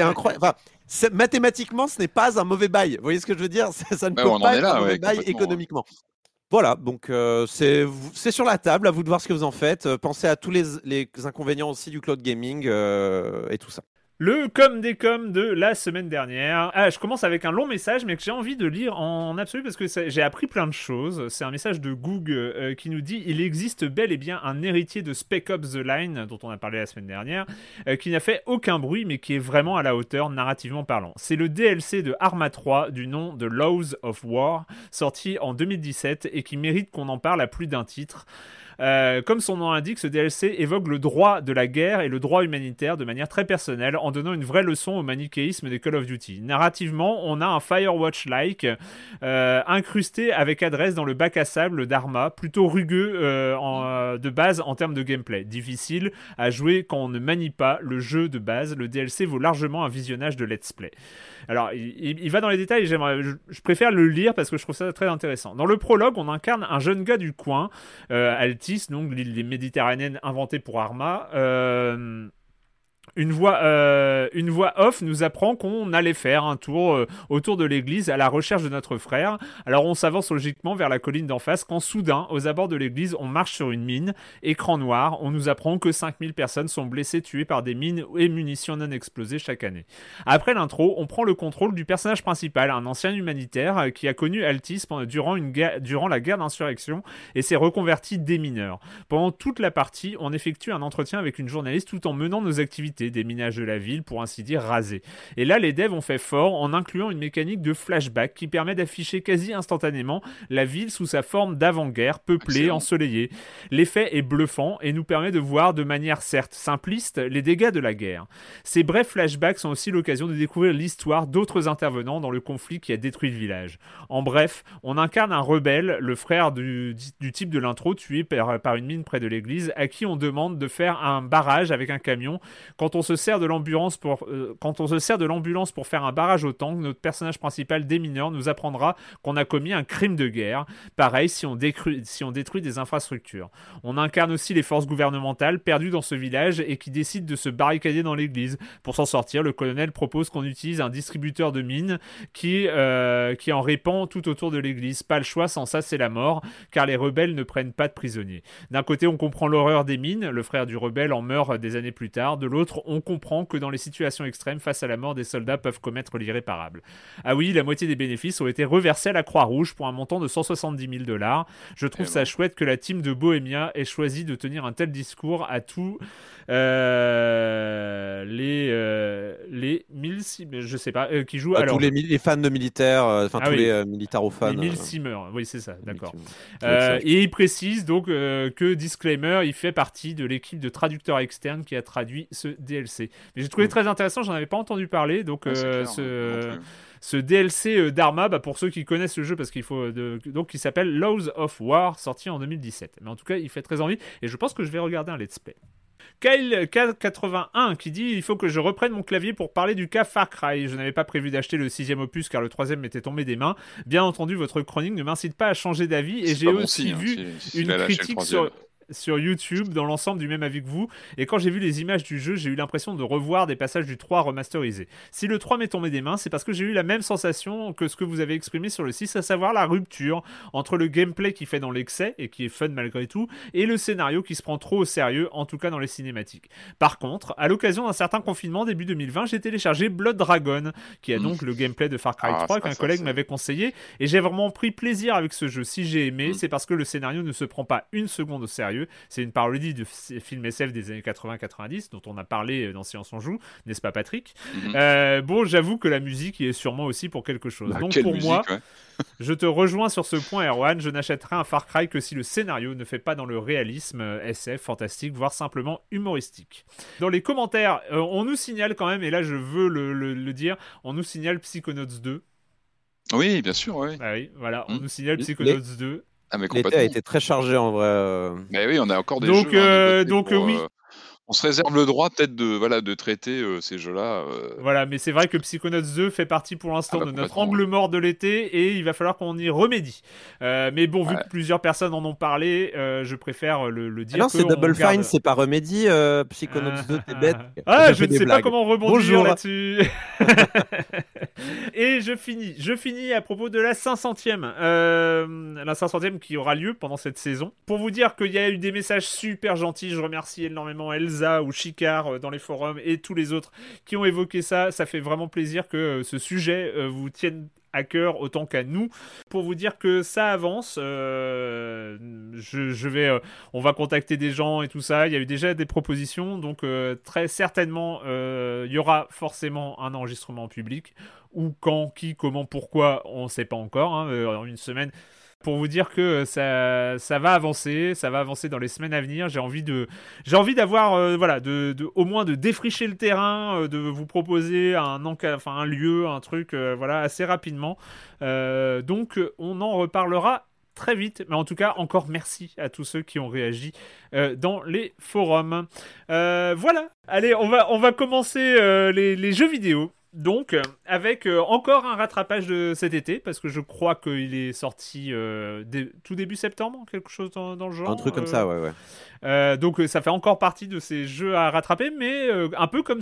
incroyable. Enfin, mathématiquement, ce n'est pas un mauvais bail. Vous voyez ce que je veux dire? Ça ne peut pas être un mauvais bail économiquement. Voilà, donc euh, c'est sur la table, à vous de voir ce que vous en faites. Euh, pensez à tous les, les inconvénients aussi du cloud gaming euh, et tout ça. Le com des coms de la semaine dernière. Ah, je commence avec un long message, mais que j'ai envie de lire en absolu parce que j'ai appris plein de choses. C'est un message de Google euh, qui nous dit il existe bel et bien un héritier de Spec Ops The Line, dont on a parlé la semaine dernière, euh, qui n'a fait aucun bruit, mais qui est vraiment à la hauteur narrativement parlant. C'est le DLC de Arma 3 du nom de Laws of War, sorti en 2017 et qui mérite qu'on en parle à plus d'un titre. Euh, comme son nom l'indique, ce DLC évoque le droit de la guerre et le droit humanitaire de manière très personnelle en donnant une vraie leçon au manichéisme des Call of Duty. Narrativement, on a un Firewatch-like euh, incrusté avec adresse dans le bac à sable d'Arma, plutôt rugueux euh, de base en termes de gameplay. Difficile à jouer quand on ne manie pas le jeu de base, le DLC vaut largement un visionnage de let's play. Alors, il, va dans les détails, j'aimerais, je, préfère le lire parce que je trouve ça très intéressant. Dans le prologue, on incarne un jeune gars du coin, euh, Altis, donc l'île méditerranéenne inventée pour Arma. Euh, une voix, euh, une voix off nous apprend qu'on allait faire un tour euh, autour de l'église à la recherche de notre frère. Alors on s'avance logiquement vers la colline d'en face quand soudain, aux abords de l'église, on marche sur une mine. Écran noir, on nous apprend que 5000 personnes sont blessées, tuées par des mines et munitions non explosées chaque année. Après l'intro, on prend le contrôle du personnage principal, un ancien humanitaire euh, qui a connu Altis durant, une durant la guerre d'insurrection et s'est reconverti démineur. Pendant toute la partie, on effectue un entretien avec une journaliste tout en menant nos activités des minages de la ville, pour ainsi dire rasés. Et là, les devs ont fait fort en incluant une mécanique de flashback qui permet d'afficher quasi instantanément la ville sous sa forme d'avant-guerre, peuplée, ensoleillée. L'effet est bluffant et nous permet de voir de manière certes simpliste les dégâts de la guerre. Ces brefs flashbacks sont aussi l'occasion de découvrir l'histoire d'autres intervenants dans le conflit qui a détruit le village. En bref, on incarne un rebelle, le frère du, type de l'intro, tué par, par, une mine près de l'église, à qui on demande de faire un barrage avec un camion quand quand on se sert de l'ambulance pour, euh, quand on se sert de l'ambulance pour faire un barrage au tank, notre personnage principal des mineurs nous apprendra qu'on a commis un crime de guerre. Pareil si on, si on détruit des infrastructures. On incarne aussi les forces gouvernementales perdues dans ce village et qui décident de se barricader dans l'église. Pour s'en sortir, le colonel propose qu'on utilise un distributeur de mines qui, euh, qui en répand tout autour de l'église. Pas le choix, sans ça c'est la mort, car les rebelles ne prennent pas de prisonniers. D'un côté, on comprend l'horreur des mines, le frère du rebelle en meurt des années plus tard. De l'autre, on comprend que dans les situations extrêmes, face à la mort des soldats, peuvent commettre l'irréparable. Ah oui, la moitié des bénéfices ont été reversés à la Croix-Rouge pour un montant de 170 000 dollars. Je trouve ça chouette que la team de Bohemia ait choisi de tenir un tel discours à tous euh, les euh, les mille je sais pas euh, qui jouent alors tous les, les, fans de militaires enfin ah tous les militaires fans les mille simeurs oui c'est ça d'accord. et il précise donc que disclaimer il fait partie de l'équipe de traducteurs externes qui a traduit ce DLC mais j'ai trouvé mm. très intéressant j'en avais pas entendu parler donc ce ce DLC d'Arma, bah, pour ceux qui connaissent le jeu, parce qu'il faut donc il s'appelle Laws of War, sorti en 2017. Mais en tout cas, il fait très envie et je pense que je vais regarder un let's play. Kyle 81 qui dit il faut que je reprenne mon clavier pour parler du cas Far Cry. Je n'avais pas prévu d'acheter le sixième opus car le troisième m'était tombé des mains. Bien entendu, votre chronique ne m'incite pas à changer d'avis et j'ai aussi hein, vu une critique sur sur YouTube dans l'ensemble du même avis que vous. Et quand j'ai vu les images du jeu, j'ai eu l'impression de revoir des passages du 3 remasterisé. Si le 3 m'est tombé des mains, c'est parce que j'ai eu la même sensation que ce que vous avez exprimé sur le 6, à savoir la rupture entre le gameplay qui fait dans l'excès et qui est fun malgré tout, et le scénario qui se prend trop au sérieux, en tout cas dans les cinématiques. Par contre, à l'occasion d'un certain confinement début 2020, j'ai téléchargé Blood Dragon, qui a donc le gameplay de Far Cry 3 ah, qu'un collègue m'avait conseillé, et j'ai vraiment pris plaisir avec ce jeu. Si j'ai aimé, mm. c'est parce que le scénario ne se prend pas une seconde au sérieux c'est une parodie de film SF des années 80-90 dont on a parlé dans Science en Joue, n'est-ce pas Patrick mhm. euh, Bon, j'avoue que la musique y est sûrement aussi pour quelque chose. Bah, Donc pour moi, je te rejoins sur ce point, Erwan. Je n'achèterai un Far Cry que si le scénario ne fait pas dans le réalisme euh, SF fantastique, voire simplement humoristique. Dans les commentaires, euh, on nous signale quand même, et là je veux le, dire, on nous signale Psychonauts 2. Oui, bien sûr, oui. Ah oui, voilà, on hmm. nous signale Psychonauts 2. Ah, L'été a été très chargé en vrai. Euh. Mais oui, on a encore des donc, jeux. Hein, euh, donc oui. Euh, on se réserve le droit peut-être de voilà de traiter ces jeux-là. Voilà, mais c'est vrai que Psychonauts 2 fait partie pour l'instant ah bah, de notre angle mort de l'été et il va falloir qu'on y remédie. mais bon, vu que plusieurs personnes en ont parlé, je préfère le, dire. Ah non, c'est Double Fine, c'est pas remédie. Psychonauts 2, t'es bête. Ah, je ne sais pas comment rebondir là-dessus. et je finis. Je finis à propos de la 500e. Euh, la 500e qui aura lieu pendant cette saison. Pour vous dire qu'il y a eu des messages super gentils. Je remercie énormément Elsa ou Chicard euh, dans les forums et tous les autres qui ont évoqué ça. Ça fait vraiment plaisir que euh, ce sujet vous tienne à cœur autant qu'à nous pour vous dire que ça avance. Euh, je, vais, euh, on va contacter des gens et tout ça. Il y a eu déjà des propositions, donc euh, très certainement il y aura forcément un enregistrement public. Ou quand, qui, comment, pourquoi, on ne sait pas encore. Hein. une semaine, pour vous dire que ça, ça va avancer, ça va avancer dans les semaines à venir. J'ai envie de, j'ai envie d'avoir, euh, voilà, de, au moins de défricher le terrain, euh, de vous proposer un, enfin, un lieu, un truc, euh, voilà, assez rapidement. donc, on en reparlera très vite. Mais en tout cas, encore merci à tous ceux qui ont réagi dans les forums. voilà. Allez, on va, on va commencer les, jeux vidéo. Donc, avec euh, encore un rattrapage de cet été, parce que je crois qu'il est sorti euh, tout début septembre, quelque chose dans, le genre. Un truc comme ça, ouais, ouais. Euh, donc ça fait encore partie de ces jeux à rattraper, mais un peu comme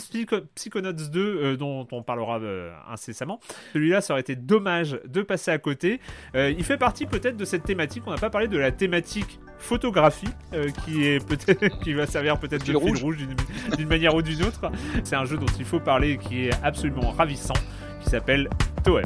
Psychonauts 2, dont on parlera incessamment. Celui-là, ça aurait été dommage de passer à côté. il fait partie peut-être de cette thématique. On n'a pas parlé de la thématique photographie, qui est peut-être qui va servir peut-être de fil rouge d'une manière ou d'une autre. C'est un jeu dont il faut parler, qui est absolument ravissant qui s'appelle Toem.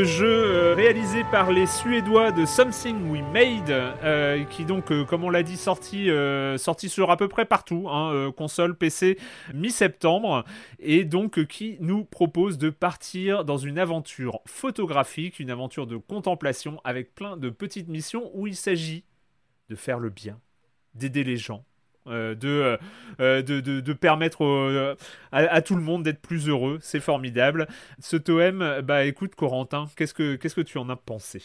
Jeu euh, réalisé par les Suédois de Something We Made, euh, qui donc, euh, comme on l'a dit, sorti, sorti sur à peu près partout, hein, console, PC, mi-septembre, et donc qui nous propose de partir dans une aventure photographique, une aventure de contemplation avec plein de petites missions où il s'agit de faire le bien, d'aider les gens. Euh, de, euh, euh, de, de, de permettre au- à, à tout le monde d'être plus heureux, c'est formidable. Ce Toem, bah écoute Corentin, qu'est-ce que qu'est-ce que tu en as pensé?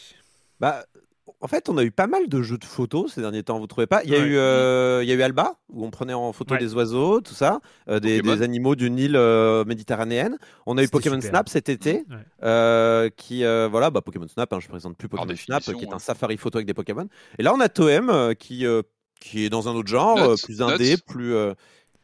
Bah, en fait, on a eu pas mal de jeux de photos ces derniers temps, vous trouvez pas? Il y, a Ouais. eu, euh, il y a eu Alba, où on prenait en photo Ouais. des oiseaux, tout ça, euh, des, animaux d'une île euh, méditerranéenne. On a eu Pokémon super. Snap cet été, Ouais. euh, qui, euh, voilà, bah, Pokémon Snap, hein, je présente plus Pokémon Snap, qui est un ouais. safari photo avec des Pokémon. Et là, on a Toem, euh, qui, euh, qui est dans un autre genre, Nuts, euh, plus indé, Nuts. plus... euh,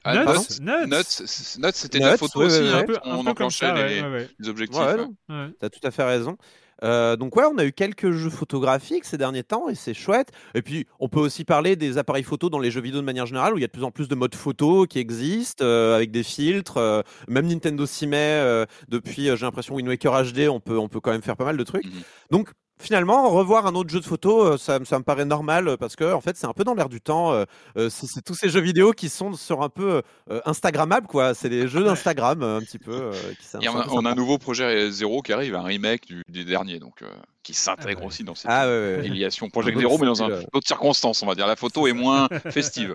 Ah, Nuts, Nuts, c'était de la photo ouais, aussi, ouais, hein, un peu, un on peu comme enclenchait ça, les, ouais, ouais, les objectifs. ouais, ouais. non, ouais. T'as tout à fait raison. Euh, donc ouais, on a eu quelques jeux photographiques ces derniers temps et c'est chouette. Et puis on peut aussi parler des appareils photo dans les jeux vidéo de manière générale où il y a de plus en plus de modes photo qui existent euh, avec des filtres. euh, même Nintendo s'y met euh, depuis. euh, J'ai l'impression Wind Waker HD, on peut on peut quand même faire pas mal de trucs. Mhm. Donc finalement revoir un autre jeu de photo, euh, ça, ça me paraît normal euh, parce que en fait c'est un peu dans l'air du temps. euh, c'est tous ces jeux vidéo qui sont sur un peu euh, Instagrammables quoi. C'est des jeux d'Instagram un petit peu. euh, qui Et on a, peu on a un nouveau projet Zero qui arrive, un remake du, du dernier, donc euh, qui s'intègre Ah ouais. aussi dans cette Ah ouais, autre Zero, mais dans un, euh. d'autres circonstances, on va dire. La photo est moins festive.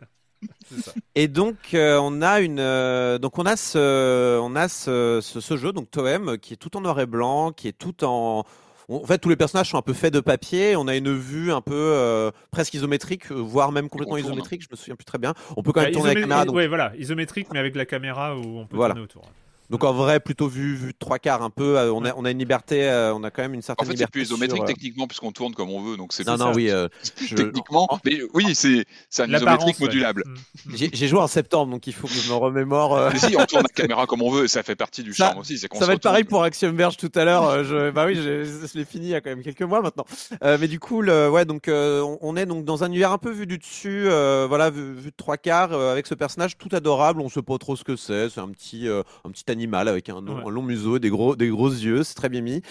Et donc euh, on a une euh, donc on a ce on a ce, ce, ce jeu donc Toem qui est tout en noir et blanc, qui est tout en en fait, tous les personnages sont un peu faits de papier. On a une vue un peu euh, presque isométrique, euh, voire même complètement isométrique. Je me souviens plus très bien. On peut quand même Bah, tourner la isomé- caméra. Donc, ouais, voilà, isométrique, mais avec la caméra où on peut Voilà. tourner autour. Donc en vrai, plutôt vue de trois quarts un peu. euh, on a on a une liberté. euh, on a quand même une En certaine fait, c'est liberté. plus isométrique sur, euh, techniquement puisqu'on tourne comme on veut, donc c'est Non, non, ça. oui. euh, je- techniquement. Mais oui, c'est c'est un isométrique modulable. Mm. J'ai j'ai joué en septembre, donc il faut que je me remémore. euh, Mais si, on tourne la caméra comme on veut, et ça fait partie du Ça- charme aussi. Ça va être pareil pour Axiom Verge tout à l'heure. Je... Bah oui, je, je l'ai fini il y a quand même quelques mois maintenant. Euh, mais du coup, le... ouais, donc euh, on- on est donc dans un univers un peu vu du dessus, euh, voilà, vu, vu de trois quarts, euh, avec ce personnage tout adorable. On sait pas trop ce que c'est. C'est un petit, euh, un petit animal avec un, Ouais. un long museau, des gros, des gros yeux. C'est très bien mis.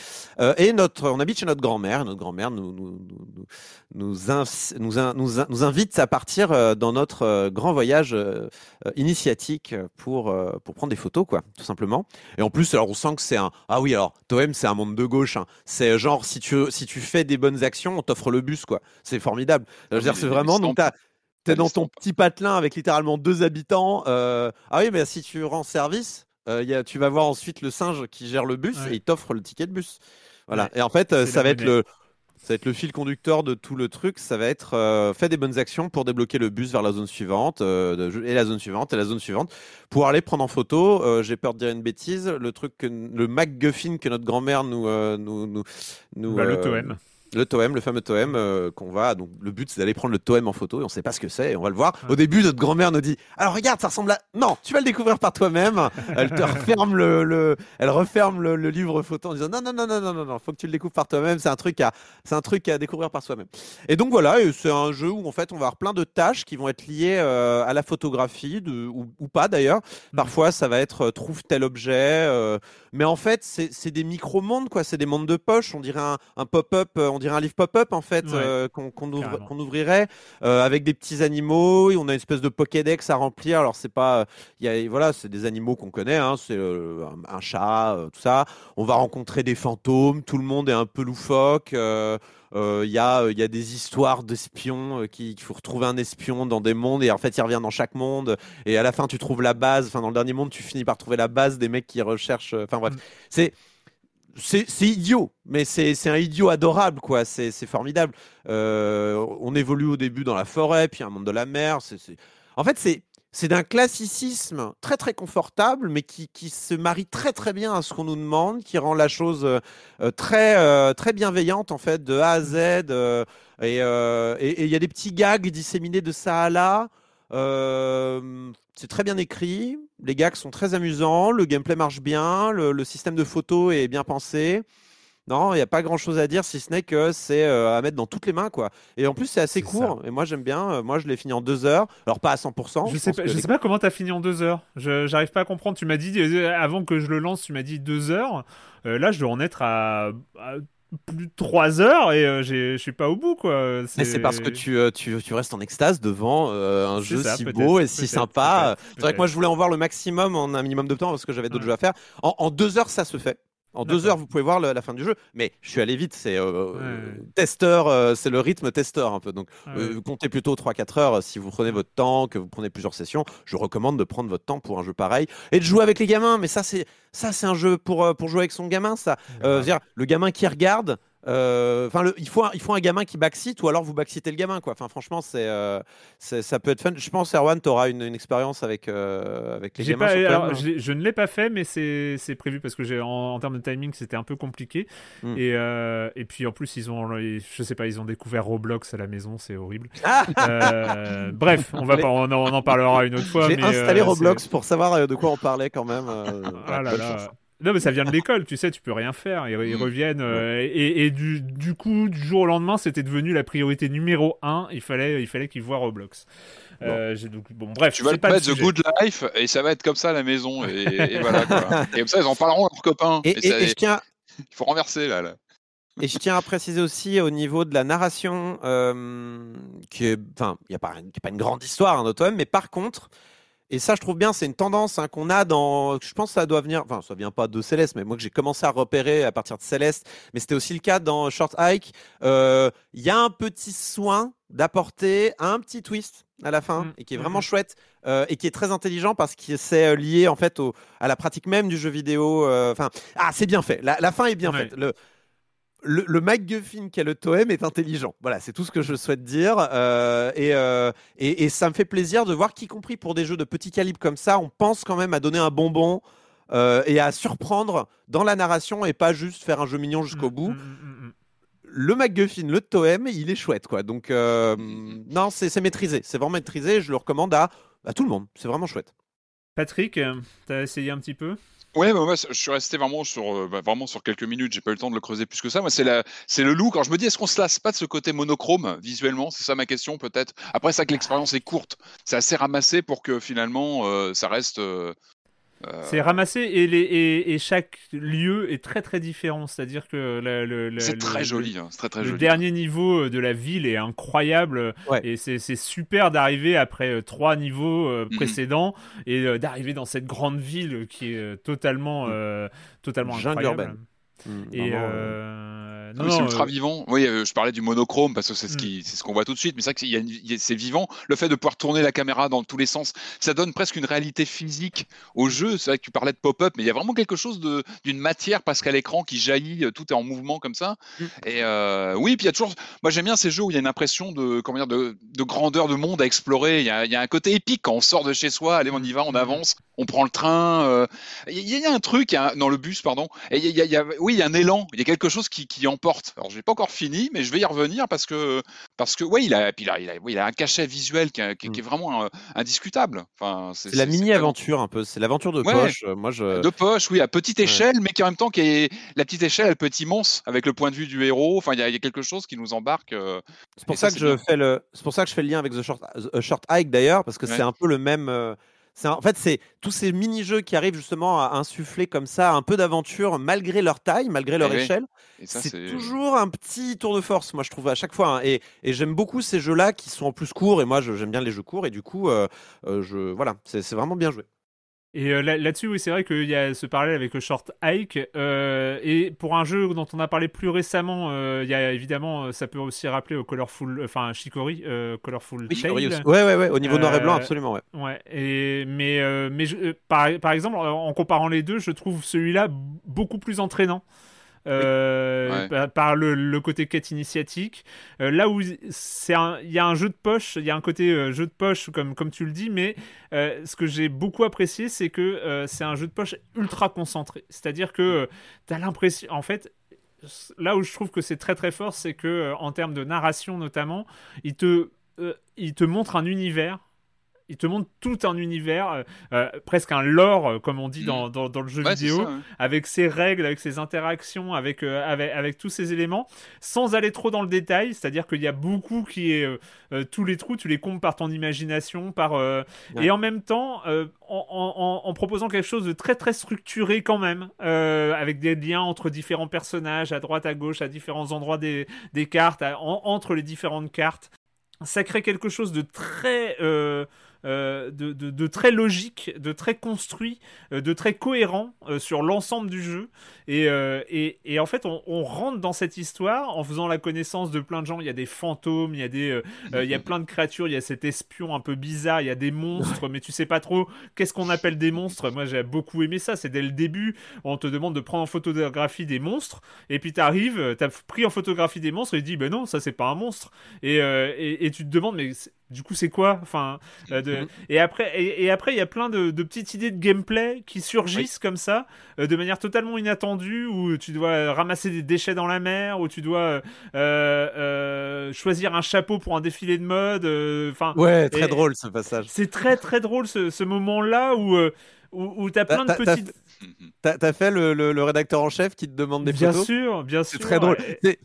Euh, et notre, on habite chez notre grand-mère. Notre grand-mère nous nous nous nous, nous, in- invite à partir euh, dans notre euh, grand voyage initiatique pour pour prendre des photos, quoi, tout simplement. Et en plus, alors on sent que c'est un. Ah oui, alors Toem, c'est un monde de gauche. hein. C'est genre si tu si tu fais des bonnes actions, on t'offre le bus, quoi. C'est formidable. Ah c'est vraiment donc t'as T'es dans ton petit patelin avec littéralement deux habitants. euh, Ah oui, mais si tu rends service, euh, y a, tu vas voir ensuite le singe qui gère le bus Ouais. et il t'offre le ticket de bus. Voilà. Ouais. Et en fait, euh, ça va être le, ça va être le fil conducteur de tout le truc. Ça va être euh, fait des bonnes actions pour débloquer le bus vers la zone suivante euh, et la zone suivante et la zone suivante pour aller prendre en photo. J'ai peur de dire une bêtise. Le truc, que, le MacGuffin que notre grand-mère nous, nous, nous, nous, Bah, le Toem. le fameux Toem euh, qu'on va. Donc le but c'est d'aller prendre le Toem en photo et on sait pas ce que c'est et on va le voir. Ouais. Au début, notre grand-mère nous dit alors regarde, ça ressemble à non, tu vas le découvrir par toi-même. Elle te referme le, le- elle referme le, le livre photo en disant non non non non non non non, faut que tu le découvres par toi-même. C'est un truc à c'est un truc à découvrir par soi-même. Et donc voilà, c'est un jeu où en fait on va avoir plein de tâches qui vont être liées euh, à la photographie de, ou, ou pas d'ailleurs. Parfois ça va être euh, trouve tel objet, euh, mais en fait c'est c'est des micro-mondes quoi, c'est des mondes de poche. On dirait un, un pop-up, on dirait un livre pop-up en fait Ouais. euh, qu'on ouvre- ouvrirait euh, avec des petits animaux. Et on a une espèce de Pokédex à remplir. Alors c'est pas, il y a voilà, c'est des animaux qu'on connaît, hein, c'est euh, un, un chat, euh, tout ça. On va rencontrer des fantômes. Tout le monde est un peu loufoque. euh, euh, Il y, a, euh, il y a des histoires d'espions euh, qui- qu'il faut retrouver un espion dans des mondes et en fait il revient dans chaque monde et à la fin tu trouves la base enfin dans le dernier monde tu finis par trouver la base des mecs qui recherchent euh, enfin bref Mm. c'est c'est idiot, mais c'est un idiot adorable, quoi. C'est formidable. Euh, on évolue au début dans la forêt, puis un monde de la mer. En fait, c'est c'est d'un classicisme très très confortable, mais qui, se marie très très bien à ce qu'on nous demande, qui rend la chose euh, euh, très très bienveillante en fait de A à Z. et il y a des petits gags disséminés de ça à là. Euh, c'est très bien écrit, les gags sont très amusants, le gameplay marche bien, le, le système de photo est bien pensé. Non, il n'y a pas grand chose à dire si ce n'est que c'est euh, à mettre dans toutes les mains, quoi. Et en plus, c'est assez court. Et moi, j'aime bien. Euh, moi, je l'ai fini en deux heures. Alors, pas à 100%. Je sais pas, je sais pas comment t'as fini en deux heures. Je j'arrive pas à comprendre. Tu m'as dit euh, avant que je le lance, tu m'as dit deux heures. là, je dois en être à, plus de trois heures et je suis pas au bout, quoi. Mais c'est parce que tu, tu, tu, restes en extase devant un jeu si beau et si sympa. C'est vrai que moi, je voulais en voir le maximum en un minimum de temps parce que j'avais d'autres jeux à faire. En, en deux heures, ça se fait. En deux heures, vous pouvez voir la fin du jeu. Mais je suis allé vite. C'est euh, testeur, euh, c'est le rythme testeur un peu. Donc, euh, comptez plutôt 3-4 heures si vous prenez votre temps, que vous prenez plusieurs sessions. Je recommande de prendre votre temps pour un jeu pareil et de jouer avec les gamins. Mais ça, c'est ça, c'est un jeu pour pour jouer avec son gamin. Ça, dire le gamin qui regarde. Euh, enfin, il faut un, il faut un gamin qui backseat ou alors vous backseatez le gamin quoi. Enfin, franchement, euh, c'est, ça peut être fun. Je pense Erwan, tu auras une, une, expérience avec euh, avec les gamins. Pas, je ne l'ai pas fait, mais c'est, prévu parce que j'ai en, termes de timing, c'était un peu compliqué. Hmm. Et, et puis en plus, ils ont, je sais pas, ils ont découvert Roblox à la maison, c'est horrible. Ah bref, on va pas, on, en parlera une autre fois. J'ai installé Roblox pour savoir de quoi on parlait quand même. ah là là. Non, mais ça vient de l'école, tu sais, tu peux rien faire. Ils, mm. reviennent. Euh, et, du, du, coup, du jour au lendemain, c'était devenu la priorité numéro un. Il fallait, il fallait qu'ils voient Roblox. Euh, donc, bon, bref, tu vas le mettre The Good Life et ça va être comme ça à la maison. Et, voilà. Quoi. Et comme ça, ils en parleront à leurs copains. Et, je tiens. Il faut renverser là. là. Et je tiens à préciser aussi au niveau de la narration, euh, qui enfin, il n'y a pas, pas, une grande histoire, hein, même, mais par contre, et ça, je trouve bien, c'est une tendance hein, qu'on a dans. Je pense que ça doit venir. Enfin, ça vient pas de Céleste, mais moi que j'ai commencé à repérer à partir de Céleste. Mais c'était aussi le cas dans Short Hike. Euh, il y a un petit soin d'apporter un petit twist à la fin mm. et qui est vraiment mm. chouette euh, et qui est très intelligent parce que c'est euh, lié en fait au, à la pratique même du jeu vidéo. Enfin, ah, c'est bien fait. La, fin est bien faite. Le, le, le MacGuffin qu'est le Toem est intelligent. Voilà, c'est tout ce que je souhaite dire. Euh, euh, et, et, ça me fait plaisir de voir qu'y compris pour des jeux de petit calibre comme ça, on pense quand même à donner un bonbon euh, et à surprendre dans la narration et pas juste faire un jeu mignon jusqu'au mm, bout. Mm, mm, le MacGuffin, le Toem, il est chouette, quoi. Donc, non, c'est maîtrisé. C'est vraiment maîtrisé. Je le recommande à, à tout le monde. C'est vraiment chouette. Patrick, t'as essayé un petit peu? Ouais, bah, moi, je suis resté vraiment sur, euh, bah, vraiment sur quelques minutes. J'ai pas eu le temps de le creuser plus que ça. Moi, c'est la, c'est le loup. Quand je me dis, est-ce qu'on se lasse pas de ce côté monochrome visuellement? C'est ça ma question, peut-être. Après, ça que l'expérience est courte. C'est assez ramassé pour que finalement, euh, ça reste. Euh, c'est ramassé et, les, et, chaque lieu est très très différent. C'est-à-dire que le, c'est très joli. Hein, très, très le dernier niveau euh, de la ville est incroyable et c'est, super d'arriver après euh, trois niveaux mhm. précédents et d'arriver dans cette grande ville qui est totalement, mm. totalement incroyable. Mm, et euh, non, c'est ultra euh, vivant. Oui, euh, je parlais du monochrome parce que c'est ce mm. qui, c'est ce qu'on voit tout de suite. Mais c'est vrai que c'est vivant. Le fait de pouvoir tourner la caméra dans tous les sens, ça donne presque une réalité physique au jeu. C'est vrai que tu parlais de pop-up, mais il y a vraiment quelque chose de, d'une matière parce qu'à l'écran qui jaillit, tout est en mouvement comme ça. Mm. Et oui, puis il y a toujours. Moi, j'aime bien ces jeux où il y a une impression de, comment dire, de, de grandeur de monde à explorer. Il y, a, il y, a, un côté épique quand on sort de chez soi. Allez, on y va, on avance, on prend le train. Il y, a un truc, dans le bus, pardon. Et il y a, y a, oui, il y a un élan, il y a quelque chose qui, qui emporte. Alors, je n'ai pas encore fini, mais je vais y revenir parce que, parce que ouais, il a, il a, il a, il a un cachet visuel qui, qui, est mm. vraiment euh, indiscutable. Enfin, c'est la mini-aventure un peu, c'est l'aventure de poche. Euh, moi, je... De poche, oui, à petite échelle, mais qui en même temps, qui est la petite échelle, elle peut être immense avec le point de vue du héros. Enfin, il y a, il y a quelque chose qui nous embarque. Euh, c'est pour ça, que je fais le, c'est pour ça que je fais le lien avec The Short, Short Hike d'ailleurs, parce que c'est un peu le même en fait, c'est tous ces mini-jeux qui arrivent justement à insuffler comme ça un peu d'aventure malgré leur taille, malgré leur eh échelle. C'est toujours un petit tour de force, moi je trouve à chaque fois. Hein. Et, j'aime beaucoup ces jeux-là qui sont en plus courts. Et moi, j'aime bien les jeux courts. Et du coup, euh, euh, je voilà, c'est vraiment bien joué. Et euh, là-dessus, oui, c'est vrai qu'il y a ce parallèle avec le Short Hike. Euh, et pour un jeu dont on a parlé plus récemment, euh, il y a évidemment, ça peut aussi rappeler au Colorful, enfin Chicory, Colorful oui, Tale. Ouais, ouais, ouais, au niveau noir et blanc, absolument, ouais. Ouais. Et mais, mais par, par exemple, en comparant les deux, je trouve celui-là beaucoup plus entraînant. Euh, par le, côté quête initiatique. Euh, là où c'est il y a un jeu de poche, il y a un côté euh, jeu de poche comme comme tu le dis, mais ce que j'ai beaucoup apprécié, c'est que c'est un jeu de poche ultra concentré. C'est-à-dire que tu as l'impression, en fait, là où je trouve que c'est très très fort, c'est que en termes de narration notamment, il te il te montre un univers il te montre tout un univers, presque un lore, comme on dit dans, dans, le jeu vidéo, avec ses règles, avec ses interactions, avec, avec, avec, tous ces éléments, sans aller trop dans le détail. C'est-à-dire qu'il y a beaucoup qui est. tous les trous, tu les comptes par ton imagination, par. Et en même temps, en, en, proposant quelque chose de très très structuré quand même, avec des liens entre différents personnages, à droite, à gauche, à différents endroits des, des cartes, entre les différentes cartes. Ça crée quelque chose de très euh, de, très logique, de très construit, euh, de très cohérent euh, sur l'ensemble du jeu. Et, et, en fait, on, rentre dans cette histoire en faisant la connaissance de plein de gens. Il y a des fantômes, il y a, des, il y a plein de créatures, il y a cet espion un peu bizarre, il y a des monstres, mais tu sais pas trop qu'est-ce qu'on appelle des monstres. Moi, j'ai beaucoup aimé ça. C'est dès le début, on te demande de prendre en photographie des monstres, et puis tu arrives, tu as pris en photographie des monstres, et tu dis, ben non, ça c'est pas un monstre. Et, et, tu te demandes, mais du coup c'est quoi enfin euh, de... Mhm. et après et, après il y a plein de, petites idées de gameplay qui surgissent comme ça euh, de manière totalement inattendue où tu dois ramasser des déchets dans la mer où tu dois euh, choisir un chapeau pour un défilé de mode enfin ouais très drôle ce passage c'est très très drôle ce, ce moment là où où, tu as plein de petites T'as fait le, le, rédacteur en chef qui te demande des bien photos Bien sûr, bien sûr. C'est très drôle.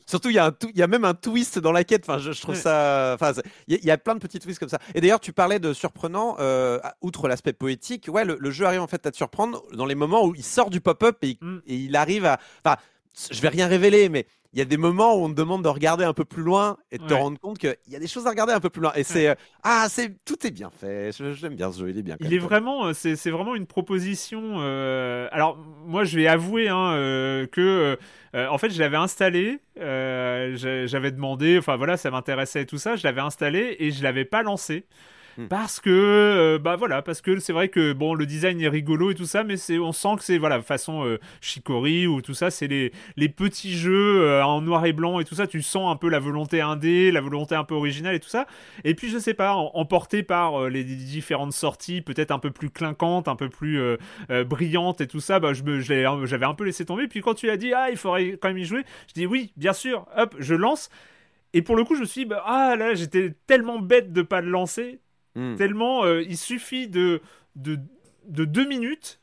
Surtout, il y, a un y a même un twist dans la quête. Enfin, je, trouve ça. Enfin, il y, a plein de petits twists comme ça. Et d'ailleurs, tu parlais de surprenant, euh, outre l'aspect poétique. Ouais, le, jeu arrive en fait à te surprendre dans les moments où il sort du pop-up et, mm. et, il arrive à. Enfin, je vais rien révéler, mais il y a des moments où on te demande de regarder un peu plus loin et de te rendre compte qu'il y a des choses à regarder un peu plus loin. Et c'est euh, ah, c'est tout est bien fait. J'aime bien ce jeu, il est bien. Il est vraiment, euh, c'est vraiment une proposition. Euh, alors moi, je vais avouer hein, que en fait, je l'avais installé. J'avais demandé, enfin voilà, ça m'intéressait et tout ça. Je l'avais installé et je l'avais pas lancé. Hmm. Parce que, euh, bah voilà, parce que c'est vrai que bon, le design est rigolo et tout ça, mais c'est, on sent que c'est voilà façon euh, Chicory ou tout ça, c'est les, les petits jeux euh, en noir et blanc et tout ça. Tu sens un peu la volonté indé, la volonté un peu originale et tout ça. Et puis je sais pas, emporté par les différentes sorties, peut-être un peu plus clinquantes, un peu plus brillantes et tout ça, bah je me, j'avais un peu laissé tomber. Puis quand tu as dit ah il faudrait quand même y jouer, je dis oui, bien sûr, hop, je lance. Et pour le coup, je me suis dit, bah, ah là, j'étais tellement bête de pas le lancer. Hmm. Tellement euh, il suffit de, de, de, deux minutes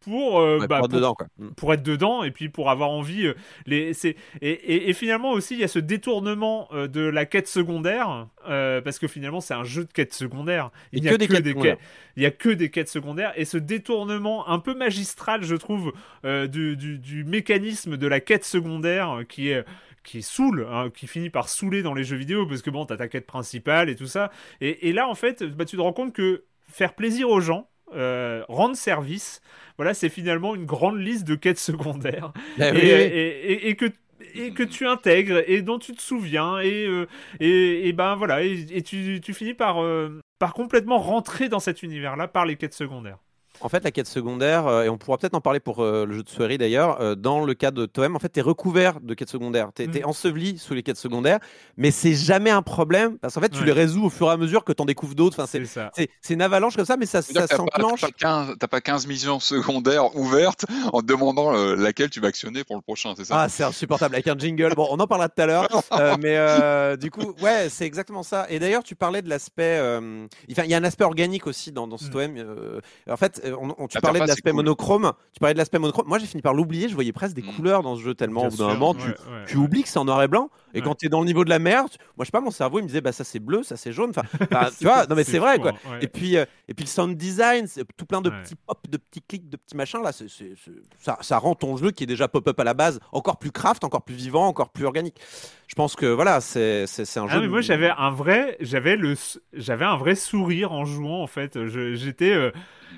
pour, euh, bah, pour, être dedans, hmm. pour, être dedans et puis pour avoir envie. Euh, les, et, et, et, finalement aussi, il y a ce détournement de la quête secondaire parce que finalement, c'est un jeu de quête secondaire. Il n'y a, que, des, quêtes il y a que des quêtes secondaires et ce détournement un peu magistral, je trouve, du, du, du, mécanisme de la quête secondaire qui est qui saoule, hein, qui finit par saouler dans les jeux vidéo, parce que bon, t'as ta quête principale et tout ça. Et, là, en fait, bah, tu te rends compte que faire plaisir aux gens, euh, rendre service, voilà, c'est finalement une grande liste de quêtes secondaires. Bah et, que et que tu intègres et dont tu te souviens et euh, et, ben voilà et, tu, tu, finis par euh, par complètement rentrer dans cet univers là par les quêtes secondaires. En fait, la quête secondaire, euh, et on pourra peut-être en parler pour euh, le jeu de soirée d'ailleurs, euh, dans le cas de Toem, en fait, tu es recouvert de quêtes secondaires. Tu es, mm. enseveli sous les quêtes secondaires, mais c'est jamais un problème parce qu'en fait, tu les résous au fur et à mesure que tu en découvres d'autres. Enfin, c'est une avalanche comme ça, mais ça, ça s'enclenche. Tu n'as pas 15 missions secondaires ouvertes en te demandant laquelle tu vas actionner pour le prochain, c'est ça? Ah, c'est insupportable avec un jingle. Bon, on en parlera tout à l'heure, mais du coup, ouais, c'est exactement ça. Et d'ailleurs, tu parlais de l'aspect. Enfin, il y a un aspect organique aussi dans, dans ce mm. Toem. en fait, on, tu parlais de l'aspect monochrome. Tu parlais de l'aspect monochrome. Moi, j'ai fini par l'oublier. Je voyais presque des mm. couleurs dans ce jeu tellement au bout d'un moment, tu, oublies que c'est en noir et blanc. Et quand tu es dans le niveau de la mer, moi, je sais pas, mon cerveau, il me disait, bah ça c'est bleu, ça c'est jaune. Enfin, tu vois, non mais c'est vrai quoi. Et puis, euh, et puis le sound design, c'est tout plein de petits pop, de petits clics, de petits machins là. ça, ça rend ton jeu qui est déjà pop-up à la base encore plus craft, encore plus vivant, encore plus organique. Je pense que voilà, c'est un ah, jeu. mais moi, j'avais un vrai, j'avais le, j'avais un vrai sourire en jouant en fait. J'étais euh,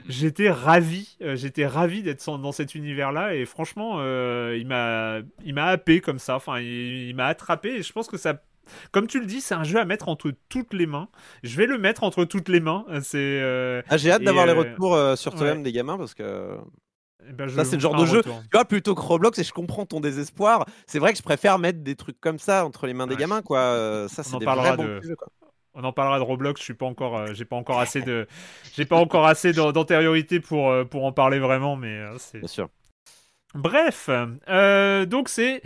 j'étais ravi, euh, j'étais ravi d'être dans cet univers-là et franchement, euh, il m'a, il m'a happé comme ça. Enfin, il, m'a attrapé et je pense que ça. Comme tu le dis, c'est un jeu à mettre entre toutes les mains. Je vais le mettre entre toutes les mains. C'est. Euh, ah, j'ai hâte d'avoir les retours sur toi-même des gamins parce que. Eh ben, ça, c'est le genre de jeu, tu vois, plutôt que Roblox, et je comprends ton désespoir. C'est vrai que je préfère mettre des trucs comme ça entre les mains des gamins, quoi. Ça, c'est des vrais bons jeux, quoi on en parlera de Roblox. Je suis pas encore, euh, j'ai pas encore assez de, j'ai pas encore assez d'antériorité pour euh, pour en parler vraiment, mais euh, c'est. Bien sûr. Bref, donc c'est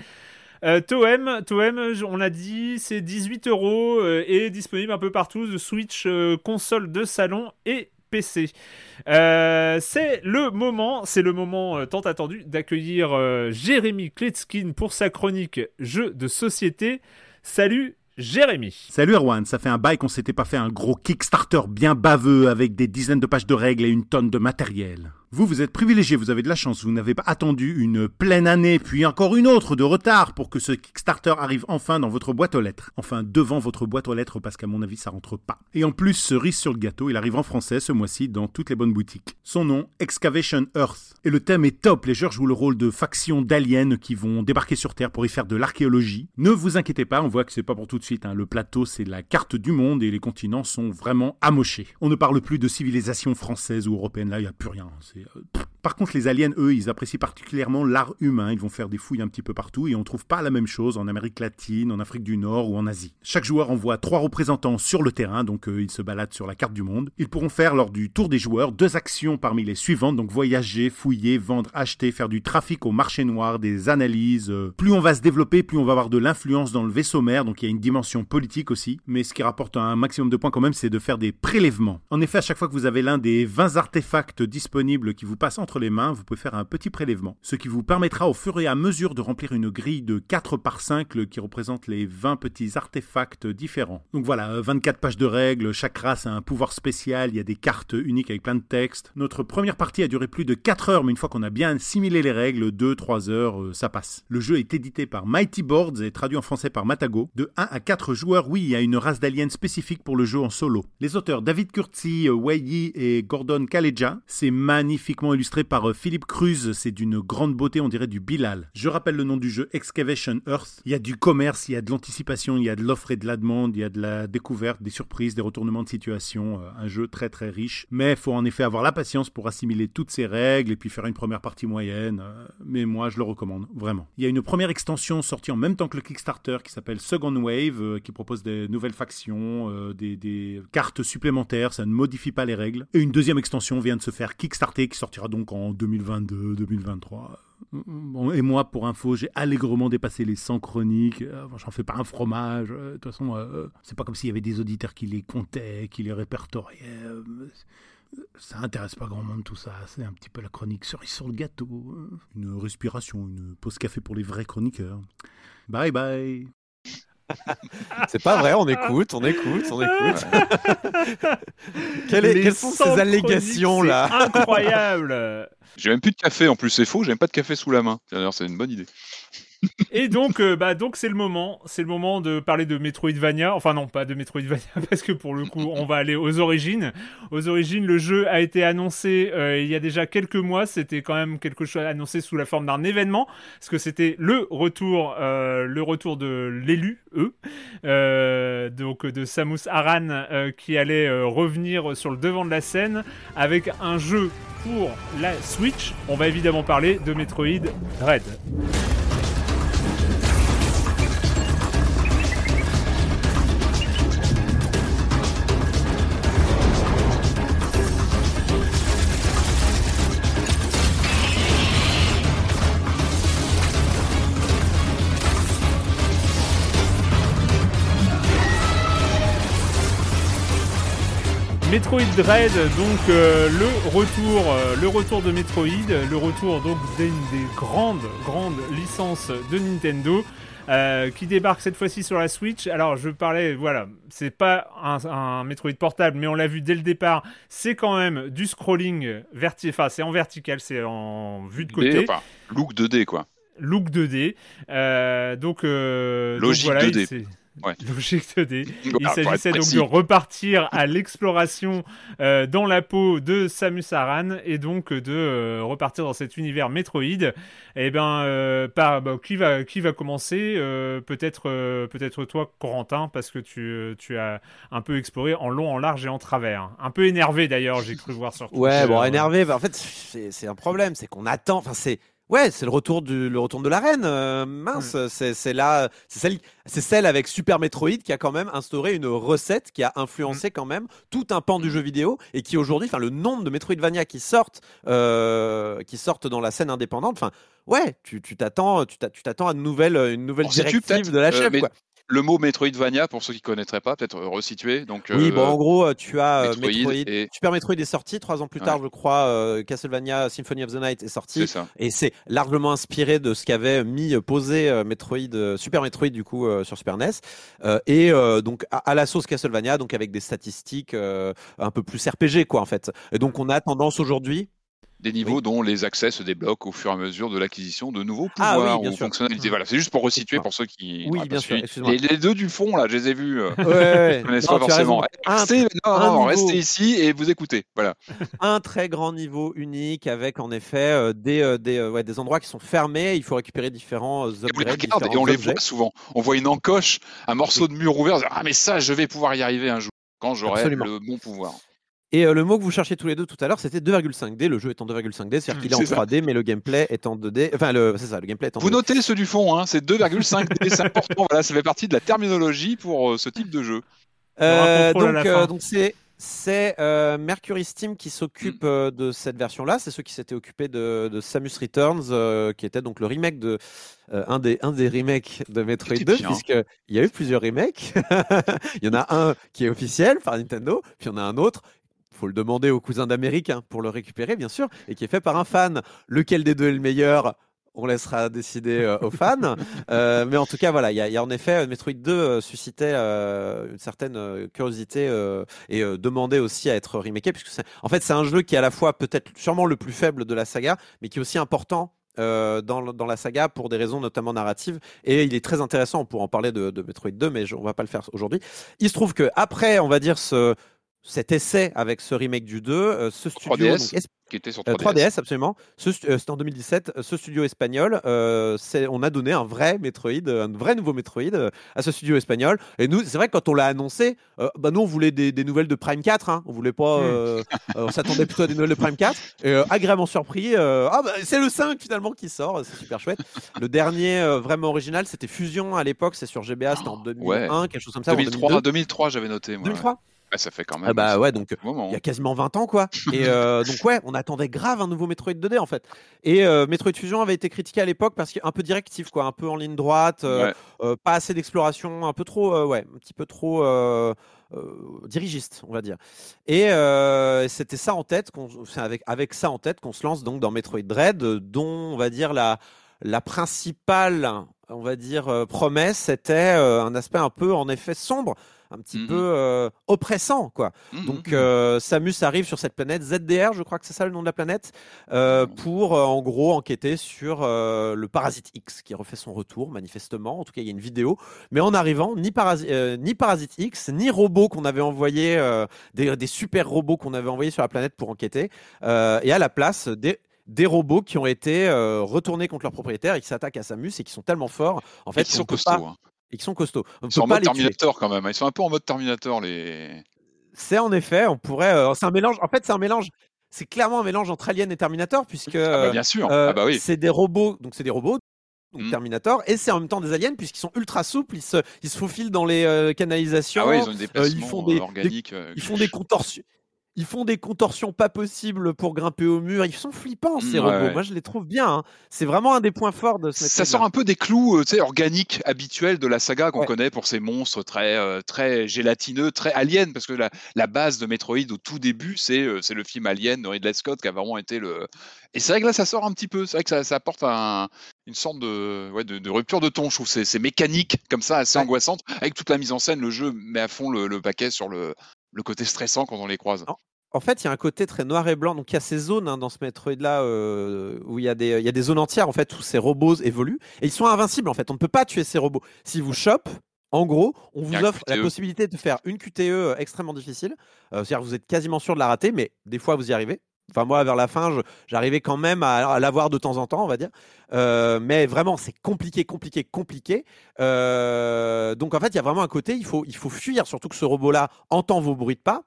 Toem, Toem, on l'a dit, c'est 18 euros et disponible un peu partout de Switch, console de salon et PC. Euh, c'est le moment, c'est le moment euh, tant attendu d'accueillir euh, Jérémy Kletskin pour sa chronique Jeux de société. Salut Jérémy. Salut Erwan, ça fait un bail qu'on s'était pas fait un gros Kickstarter bien baveux avec des dizaines de pages de règles et une tonne de matériel. Vous, vous êtes privilégié, vous avez de la chance, vous n'avez pas attendu une pleine année, puis encore une autre de retard pour que ce Kickstarter arrive enfin dans votre boîte aux lettres. Enfin, devant votre boîte aux lettres, parce qu'à mon avis, ça rentre pas. Et en plus, cerise sur le gâteau, il arrive en français ce mois-ci dans toutes les bonnes boutiques. Son nom, Excavation Earth. Et le thème est top, les joueurs jouent le rôle de factions d'aliens qui vont débarquer sur Terre pour y faire de l'archéologie. Ne vous inquiétez pas, on voit que c'est pas pour tout de suite, hein. le plateau c'est la carte du monde et les continents sont vraiment amochés. On ne parle plus de civilisation française ou européenne, là il n'y a plus rien. C'est, euh, pff. Par contre, les aliens, eux, ils apprécient particulièrement l'art humain. Ils vont faire des fouilles un petit peu partout et on trouve pas la même chose en Amérique latine, en Afrique du Nord ou en Asie. Chaque joueur envoie trois représentants sur le terrain, donc euh, ils se baladent sur la carte du monde. Ils pourront faire lors du tour des joueurs deux actions parmi les suivantes, donc voyager, fouiller, vendre, acheter, faire du trafic au marché noir, des analyses. euh. Plus on va se développer, plus on va avoir de l'influence dans le vaisseau mère, donc il y a une dimension politique aussi. Mais ce qui rapporte un maximum de points quand même, c'est de faire des prélèvements. En effet, à chaque fois que vous avez l'un des 20 artefacts disponibles qui vous passent entre les mains, vous pouvez faire un petit prélèvement. Ce qui vous permettra au fur et à mesure de remplir une grille de 4 par 5 le- qui représente les 20 petits artefacts différents. Donc voilà, euh, 24 pages de règles, chaque race a un pouvoir spécial, il y a des cartes uniques avec plein de textes. Notre première partie a duré plus de 4 heures, mais une fois qu'on a bien assimilé les règles, 2-3 heures, euh, ça passe. Le jeu est édité par Mighty Boards et traduit en français par Matago. De 1 à 4 joueurs, oui, il y a une race d'aliens spécifique pour le jeu en solo. Les auteurs David Curti, euh, Wei Yi et Gordon Kaleja, c'est magnifiquement illustré par euh, Philippe Cruz, c'est d'une grande beauté, on dirait du Bilal. Je rappelle le nom du jeu Excavation Earth. Il y a du commerce, il y a de l'anticipation, il y a de l'offre et de la demande, il y a de la découverte, des surprises, des retournements de situation, euh, un jeu très très riche. Mais il faut en effet avoir la patience pour assimiler toutes ces règles et puis faire une première partie moyenne. euh, mais moi, je le recommande, vraiment. Il y a une première extension sortie en même temps que le Kickstarter qui s'appelle Second Wave, qui propose des nouvelles factions, des cartes supplémentaires, ça ne modifie pas les règles. Et une deuxième extension vient de se faire Kickstarter, qui sortira donc en 2022-2023. Bon, et moi, pour info, j'ai allègrement dépassé les 100 chroniques. Euh, J'en fais pas un fromage. euh, De toute façon, euh, c'est pas comme s'il y avait des auditeurs qui les comptaient, qui les répertoriaient. euh, ça intéresse pas grand monde tout ça. C'est un petit peu la chronique cerise sur le gâteau. Une respiration, une pause café pour les vrais chroniqueurs. Bye bye. C'est pas vrai, on écoute, on écoute, on écoute. Quelle est- Les quelles sont 100 ces allégations là Incroyable. J'ai même plus de café en plus, c'est faux, j'ai même pas de café sous la main. D'ailleurs, c'est une bonne idée. Et donc, euh, bah, donc c'est le moment, c'est le moment de parler de Metroidvania. Enfin non, pas de Metroidvania parce que pour le coup, on va aller aux origines. Aux origines, le jeu a été annoncé euh, il y a déjà quelques mois. C'était quand même quelque chose annoncé sous la forme d'un événement, parce que c'était le retour, euh, le retour de l'élu, eux, donc de Samus Aran, qui allait revenir sur le devant de la scène avec un jeu pour la Switch. On va évidemment parler de Metroid Dread. Metroid Dread, donc euh, le retour, euh, le retour de Metroid, le retour donc d'une des grandes, grandes licences de Nintendo. euh, qui débarque cette fois-ci sur la Switch. Alors je parlais, voilà, c'est pas un, un Metroid portable, mais on l'a vu dès le départ, c'est quand même du scrolling vertical, enfin c'est en vertical, c'est en vue de côté, enfin, look 2D quoi. look 2D. Euh, donc, euh, donc Logique voilà, 2D. Ouais. Logique 2D. Il s'agissait donc de repartir à l'exploration euh, dans la peau de Samus Aran et donc de euh, repartir dans cet univers Metroid. Et ben, euh, par, bah, qui va qui va commencer? Euh, Peut-être euh, peut-être toi, Corentin, parce que tu tu as un peu exploré en long, en large et en travers. Un peu énervé d'ailleurs, j'ai cru voir sur. Ouais, Twitter. bon, énervé, bah, en fait, c'est c'est un problème, c'est qu'on attend, enfin, c'est. Ouais, c'est le retour du le retour de l'arène. euh, mince, Mm. c'est c'est là, c'est celle, c'est celle avec Super Metroid qui a quand même instauré une recette qui a Mm. influencé quand même tout un pan du jeu vidéo et qui aujourd'hui, enfin le nombre de Metroidvania qui sortent, euh, qui sortent dans la scène indépendante, enfin ouais, tu t'attends, tu t'a- tu t'attends à une nouvelle une nouvelle directive de la euh, chef mais quoi. Le mot Metroidvania, pour ceux qui ne connaîtraient pas, peut-être euh, resituer. Donc, Oui, euh, bon en gros, euh, tu as Metroid Metroid, et- Super Metroid est sorti trois ans plus tard, je crois. euh, Castlevania Symphony of the Night est sorti. c'est ça. Et c'est largement inspiré de ce qu'avait mis posé Metroid, Super Metroid du coup euh, sur Super NES, Euh, et euh, donc à, à la sauce Castlevania, donc avec des statistiques euh, un peu plus RPG quoi en fait. Et donc on a tendance aujourd'hui. Des niveaux dont les accès se débloquent au fur et à mesure de l'acquisition de nouveaux Ah oui, pouvoirs ou sûr. fonctionnalités. Mm. Voilà, c'est juste pour resituer pour ceux qui. Oui, bien sûr. Les, les deux du fond, là, je les ai vus. euh, Ouais, ouais, je Non, pas forcément. Restez, non, restez ici et vous écoutez. Voilà. un très grand niveau unique avec en effet euh, des euh, des, euh, ouais, des endroits qui sont fermés. Il faut récupérer différents Et on les regarde et on les objets. voit souvent. On voit une encoche, un morceau de mur ouvert. on se dit, Ah, mais ça, je vais pouvoir y arriver un jour quand j'aurai le bon pouvoir. Et euh, le mot que vous cherchiez tous les deux tout à l'heure, c'était 2,5D. Le jeu est en 2,5D, c'est-à-dire Mm, qu'il est en c'est ça. 3D, mais le gameplay est en 2D. Enfin, le, c'est ça, le gameplay est en Vous 2D. notez ceux du fond, hein, c'est 2,5D, c'est important. Voilà, ça fait partie de la terminologie pour euh, ce type de jeu. Euh, donc, c'est c'est euh, Mercury Steam qui s'occupe Mm. euh, de cette version-là. C'est ceux qui s'étaient occupés de, de Samus Returns, euh, qui était donc le remake de euh, un des un des remakes de Metroid C'était 2, bien. puisque il y a eu plusieurs remakes. il y en a un qui est officiel par Nintendo, puis il y en a un autre. Faut le demander aux cousins d'Amérique hein, pour le récupérer, bien sûr, et qui est fait par un fan. Lequel des deux est le meilleur on laissera décider euh, aux fans. Euh, mais en tout cas, voilà, il y, a- il y a en effet euh, Metroid 2 euh, suscitait euh, une certaine curiosité et demandait aussi à être remaké, puisque c'est, en fait, c'est un jeu qui est à la fois peut-être sûrement le plus faible de la saga, mais qui est aussi important. euh, dans, la saga pour des raisons notamment narratives et il est très intéressant on pourra en parler de, de Metroid 2 mais je- on va pas le faire aujourd'hui il se trouve que après on va dire ce cet essai avec ce remake du 2 euh, ce studio 3DS. donc, es- Qui était sur euh, 3DS. 3DS, absolument. Euh, C'était en 2017. Euh, Ce studio espagnol, euh, on a donné un vrai Metroid, un vrai nouveau Metroid à ce studio espagnol. Et nous, c'est vrai que quand on l'a annoncé, euh, bah nous on voulait des, des nouvelles de Prime 4. Hein. On voulait pas, euh, euh, on s'attendait plutôt à des nouvelles de Prime 4. Et euh, agréablement surpris. euh, ah bah, c'est le 5 finalement qui sort. C'est super chouette. Le dernier euh, vraiment original, c'était Fusion à l'époque. C'est sur GBA. C'était en 2001, quelque chose comme ça. ou en 2003, 2002. 2003, j'avais noté. Moi, 2003. ouais. Ouais, ça fait quand même. Ah bah ça ouais, donc moment. il y a quasiment 20 ans quoi. Et euh, donc ouais, on attendait grave un nouveau Metroid 2D en fait. Et euh, Metroid Fusion avait été critiqué à l'époque parce qu'un peu directif quoi, un peu en ligne droite, euh, Ouais. pas assez d'exploration, un peu trop, ouais, un petit peu trop dirigiste, on va dire. Et c'était ça en tête, avec avec ça en tête qu'on se lance donc dans Metroid Dread, dont on va dire la la principale, on va dire promesse, c'était euh, un aspect un peu en effet sombre, un petit Mhm. peu euh, oppressant quoi. Mhm. Donc euh, Samus arrive sur cette planète ZDR, je crois que c'est ça le nom de la planète, euh, pour en gros enquêter sur le parasite X qui refait son retour manifestement. En tout cas, il y a une vidéo. Mais en arrivant, ni, parasi- ni parasite X, ni robot qu'on avait envoyé, des, des super robots qu'on avait envoyés sur la planète pour enquêter, et à la place des des robots qui ont été euh, retournés contre leurs propriétaires et qui s'attaquent à Samus et qui sont tellement forts en fait Et qui sont costauds. pas- hein. Et qui sont costauds. On Ils sont en mode tuer. Terminator quand même. hein. Ils sont un peu en mode Terminator les. C'est en effet, on pourrait. euh, c'est un mélange. En fait, c'est un mélange. C'est clairement un mélange entre Alien et Terminator, puisque Ah bah, bien sûr. euh, ah bah oui. c'est des robots. Donc c'est des robots. Donc Mm. Terminator, et c'est en même temps des aliens puisqu'ils sont ultra souples, ils se, ils se faufilent dans les euh, canalisations, Ah ouais, ils ont des ils font des- organiques. ils font des contorsions. Ils font des contorsions pas possibles pour grimper au mur. Ils sont flippants ces Mm, robots. ouais. Moi je les trouve bien. hein. C'est vraiment un des points forts de ce Ça sort un peu des clous, euh, organiques habituels de la saga qu'on Ouais. connaît pour ces monstres très, euh, très gélatineux, très aliens, parce que la, la base de Metroid au tout début, c'est euh, c'est le film Alien de Ridley Scott qui a vraiment été le. Et c'est vrai que là, ça sort un petit peu. C'est vrai que ça, ça apporte un- une sorte de, ouais, de, de rupture de ton. Je trouve c'est c'est mécanique comme ça, assez Ouais. angoissante. Avec toute la mise en scène, le jeu met à fond le, le paquet sur le, le côté stressant quand on les croise. En fait, il y a un côté très noir et blanc. Donc, il y a ces zones hein, dans ce Metroid-là euh, où il y, a des, il y a des zones entières en fait où ces robots évoluent et ils sont invincibles en fait. On ne peut pas tuer ces robots. Si vous chopent, en gros, on vous offre la QTE. possibilité de faire une QTE euh, extrêmement difficile. Euh, C'est-à-dire que vous êtes quasiment sûr de la rater, mais des fois vous y arrivez. Enfin, moi, vers la fin, j'arrivais quand même à, l'avoir de temps en temps, on va dire. Euh, mais vraiment, c'est compliqué, compliqué, compliqué. Euh, donc, en fait, il y a vraiment un côté, il faut, il faut fuir, surtout que ce robot-là entend vos bruits de pas.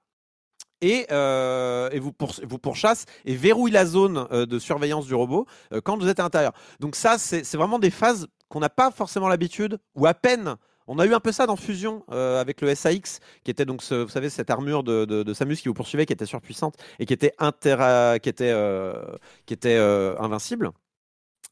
et, euh, et vous, pour, vous pourchasse et verrouille la zone de surveillance du robot quand vous êtes à l'intérieur. Donc ça, c'est vraiment des phases qu'on n'a pas forcément l'habitude, ou à peine. On a eu un peu ça dans Fusion euh, avec le SAX, qui était donc, ce- vous savez, cette armure de, de, de Samus qui vous poursuivait, qui était surpuissante et qui était, intera- qui était, euh, qui était euh, invincible.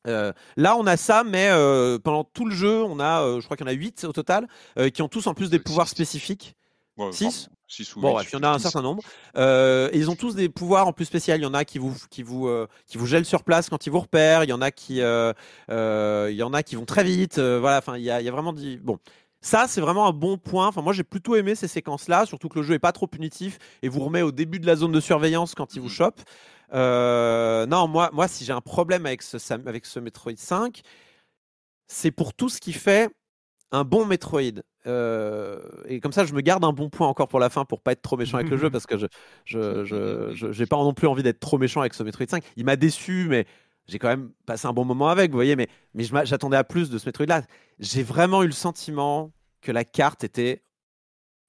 Euh, là, on a ça, mais euh, pendant tout le jeu, on a, euh, je crois qu'il y en a 8 au total, qui ont tous en plus des pouvoirs spécifiques. Ouais, Six pardon, six ou Bon, bref, il y en a un certain nombre. Euh, et ils ont tous des pouvoirs en plus spéciaux. Il y en a qui vous, qui vous, euh, qui vous gèlent sur place quand ils vous repèrent. Il y en a qui, euh, il y en a qui vont très vite. voilà, enfin, il y a, il y a vraiment dit. Bon, ça, c'est vraiment un bon point. Enfin, moi, j'ai plutôt aimé ces séquences-là, surtout que le jeu est pas trop punitif et vous remet au début de la zone de surveillance quand il vous Mhm. chope. Euh, non, moi, moi, si j'ai un problème avec ce, avec ce Metroid 5, c'est pour tout ce qui fait un bon Metroid. Euh, et comme ça, je me garde un bon point encore pour la fin pour pas être trop méchant avec le jeu parce que je, je, je, je- j'ai pas non plus envie d'être trop méchant avec ce Metroid 5. Il m'a déçu, mais j'ai quand même passé un bon moment avec, vous voyez. Mais, mais j'attendais à plus de ce Metroid-là. J'ai vraiment eu le sentiment que la carte était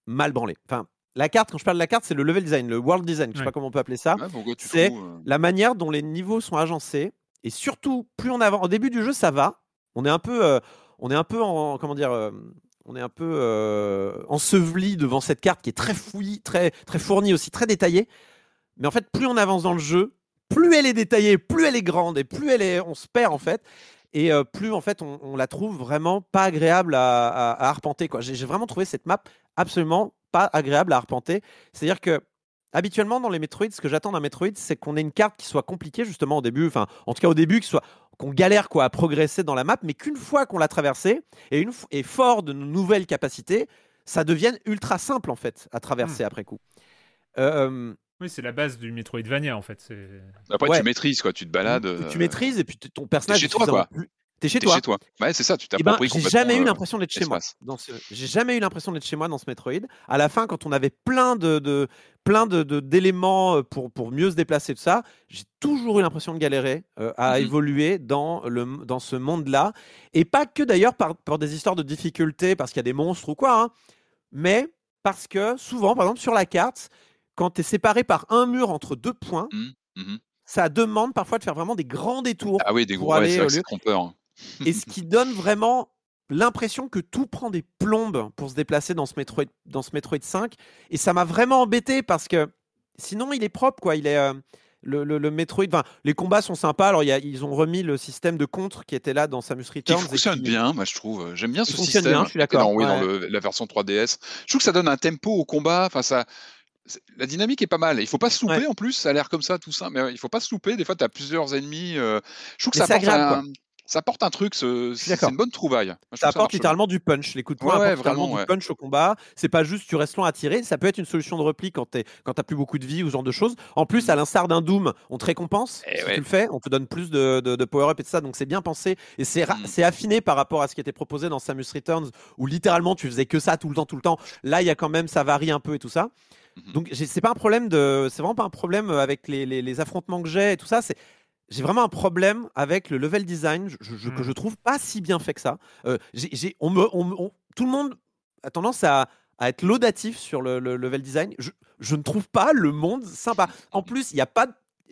mal branlée. Enfin, la carte, quand je parle de la carte, c'est le level design, le world design, je sais Ouais. pas comment on peut appeler ça c'est trouves, euh, la manière dont les niveaux sont agencés et surtout plus on avance au début du jeu ça va on est un peu euh, on est un peu en comment dire euh, on est un peu euh, enseveli devant cette carte qui est très fouillie très très fournie aussi très détaillée mais en fait plus on avance dans le jeu plus elle est détaillée plus elle est grande et plus elle est on se perd en fait et euh, plus en fait on, on la trouve vraiment pas agréable à, à- à arpenter quoi. J'ai j'ai vraiment trouvé cette map absolument pas agréable à arpenter. C'est à dire que habituellement dans les Metroid, ce que j'attends d'un Metroid, c'est qu'on ait une carte qui soit compliquée justement au début, enfin en tout cas au début, qui soit qu'on galère quoi à progresser dans la map, mais qu'une fois qu'on l'a traversée et une et fort de nos nouvelles capacités, ça devienne ultra simple en fait à traverser après coup. Euh, Oui, c'est la base du Metroidvania en fait. Après, ouais. tu maîtrises, quoi. Tu te balades. tu euh, maîtrises et puis ton personnage chez est toi, quoi. T'es chez T'es toi. chez toi. Ouais, c'est ça, tu Eh ben, t'appropries j'ai jamais eu euh, l'impression d'être chez moi. ce... J'ai jamais eu l'impression d'être chez moi dans ce Metroid. À la fin, quand on avait plein de, de plein de de- d'éléments euh, pour pour mieux se déplacer tout ça, j'ai toujours eu l'impression de galérer euh, à Mhm. évoluer dans le dans ce monde-là, et pas que d'ailleurs par par des histoires de difficultés parce qu'il y a des monstres ou quoi, hein, mais parce que souvent, par exemple sur la carte, quand tu es séparé par un mur entre deux points, Mhm. ça demande parfois de faire vraiment des grands détours Ah oui, des gros. ouais, c'est trompeur. hein. et ce qui donne vraiment l'impression que tout prend des plombes pour se déplacer dans ce Metroid, dans ce Metroid 5. Et ça m'a vraiment embêté parce que sinon, il est propre, quoi. Il est. euh, le, le- le Metroid, enfin, les combats sont sympas. Alors, y a- ils ont remis le système de contre qui était là dans Samus Qui Returns. et fonctionne qui- bien, moi je trouve. J'aime bien ce fonctionne système. bien, je suis qui d'accord, Dans, oui, dans ouais. le- la version 3DS. Je trouve que ça donne un tempo au combat. Enfin, ça. La dynamique est pas mal. Il faut pas se louper Ouais. en plus. Ça a l'air comme ça, tout ça, mais il faut pas se louper. Des fois, tu as plusieurs ennemis. euh, Je trouve que Mais ça apporte, agréable, un... ça apporte un truc. C'est une bonne trouvaille. Moi, Ça apporte littéralement du punch. Les coups de poing Ouais, vraiment, du punch au combat. C'est pas juste tu restes long à tirer. Ça peut être une solution de repli quand t'es quand t'as plus beaucoup de vie ou ce genre de choses. En plus, à l'instar d'un Doom, on te récompense Eh si tu le fais. On te donne plus de, de, de power-up et de ça. Donc c'est bien pensé et c'est ra- Mm. c'est affiné par rapport à ce qui était proposé dans Samus Returns où littéralement tu faisais que ça tout le temps, tout le temps. Là, il y a quand même ça varie un peu et tout ça. Mhm. Donc c'est pas un problème de, c'est vraiment pas un problème avec les, les, les affrontements que j'ai et tout ça. C'est j'ai vraiment un problème avec le level design je- je- que je trouve pas si bien fait que ça. Euh, on me, on me- on- tout le monde a tendance à, à être laudatif sur le, le level design. Je, je ne trouve pas le monde sympa. En plus, il y a pas,